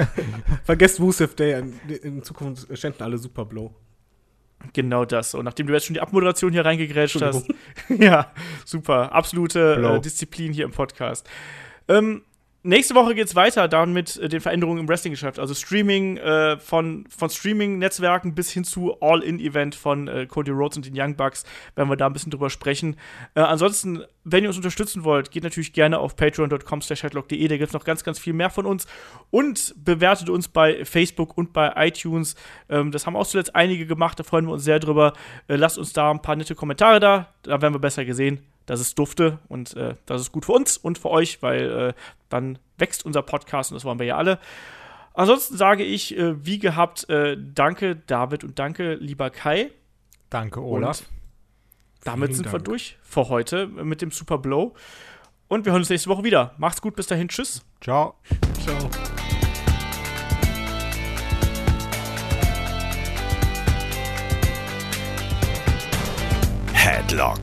Vergesst Rusev Day. In, in Zukunft schänden alle Super Blow. Genau das. Und nachdem du jetzt schon die Abmoderation hier reingegrätscht hast. Ja, super. Absolute äh, Disziplin hier im Podcast. Ähm, Nächste Woche geht es weiter dann mit äh, den Veränderungen im Wrestling-Geschäft. Also Streaming äh, von, von Streaming-Netzwerken bis hin zu All-In-Event von äh, Cody Rhodes und den Young Bucks. Werden wir da ein bisschen drüber sprechen. Äh, ansonsten, wenn ihr uns unterstützen wollt, geht natürlich gerne auf patreon.com headlock.de. Da gibt es noch ganz, ganz viel mehr von uns. Und bewertet uns bei Facebook und bei iTunes. Ähm, das haben auch zuletzt einige gemacht. Da freuen wir uns sehr drüber. Äh, lasst uns da ein paar nette Kommentare da. Da werden wir besser gesehen dass es dufte und äh, das ist gut für uns und für euch, weil äh, dann wächst unser Podcast und das wollen wir ja alle. Ansonsten sage ich, äh, wie gehabt, äh, danke David und danke lieber Kai. Danke Olaf. Und damit Vielen sind wir Dank. durch für heute mit dem Super Blow. Und wir hören uns nächste Woche wieder. Macht's gut, bis dahin, tschüss. Ciao. Ciao. Headlock,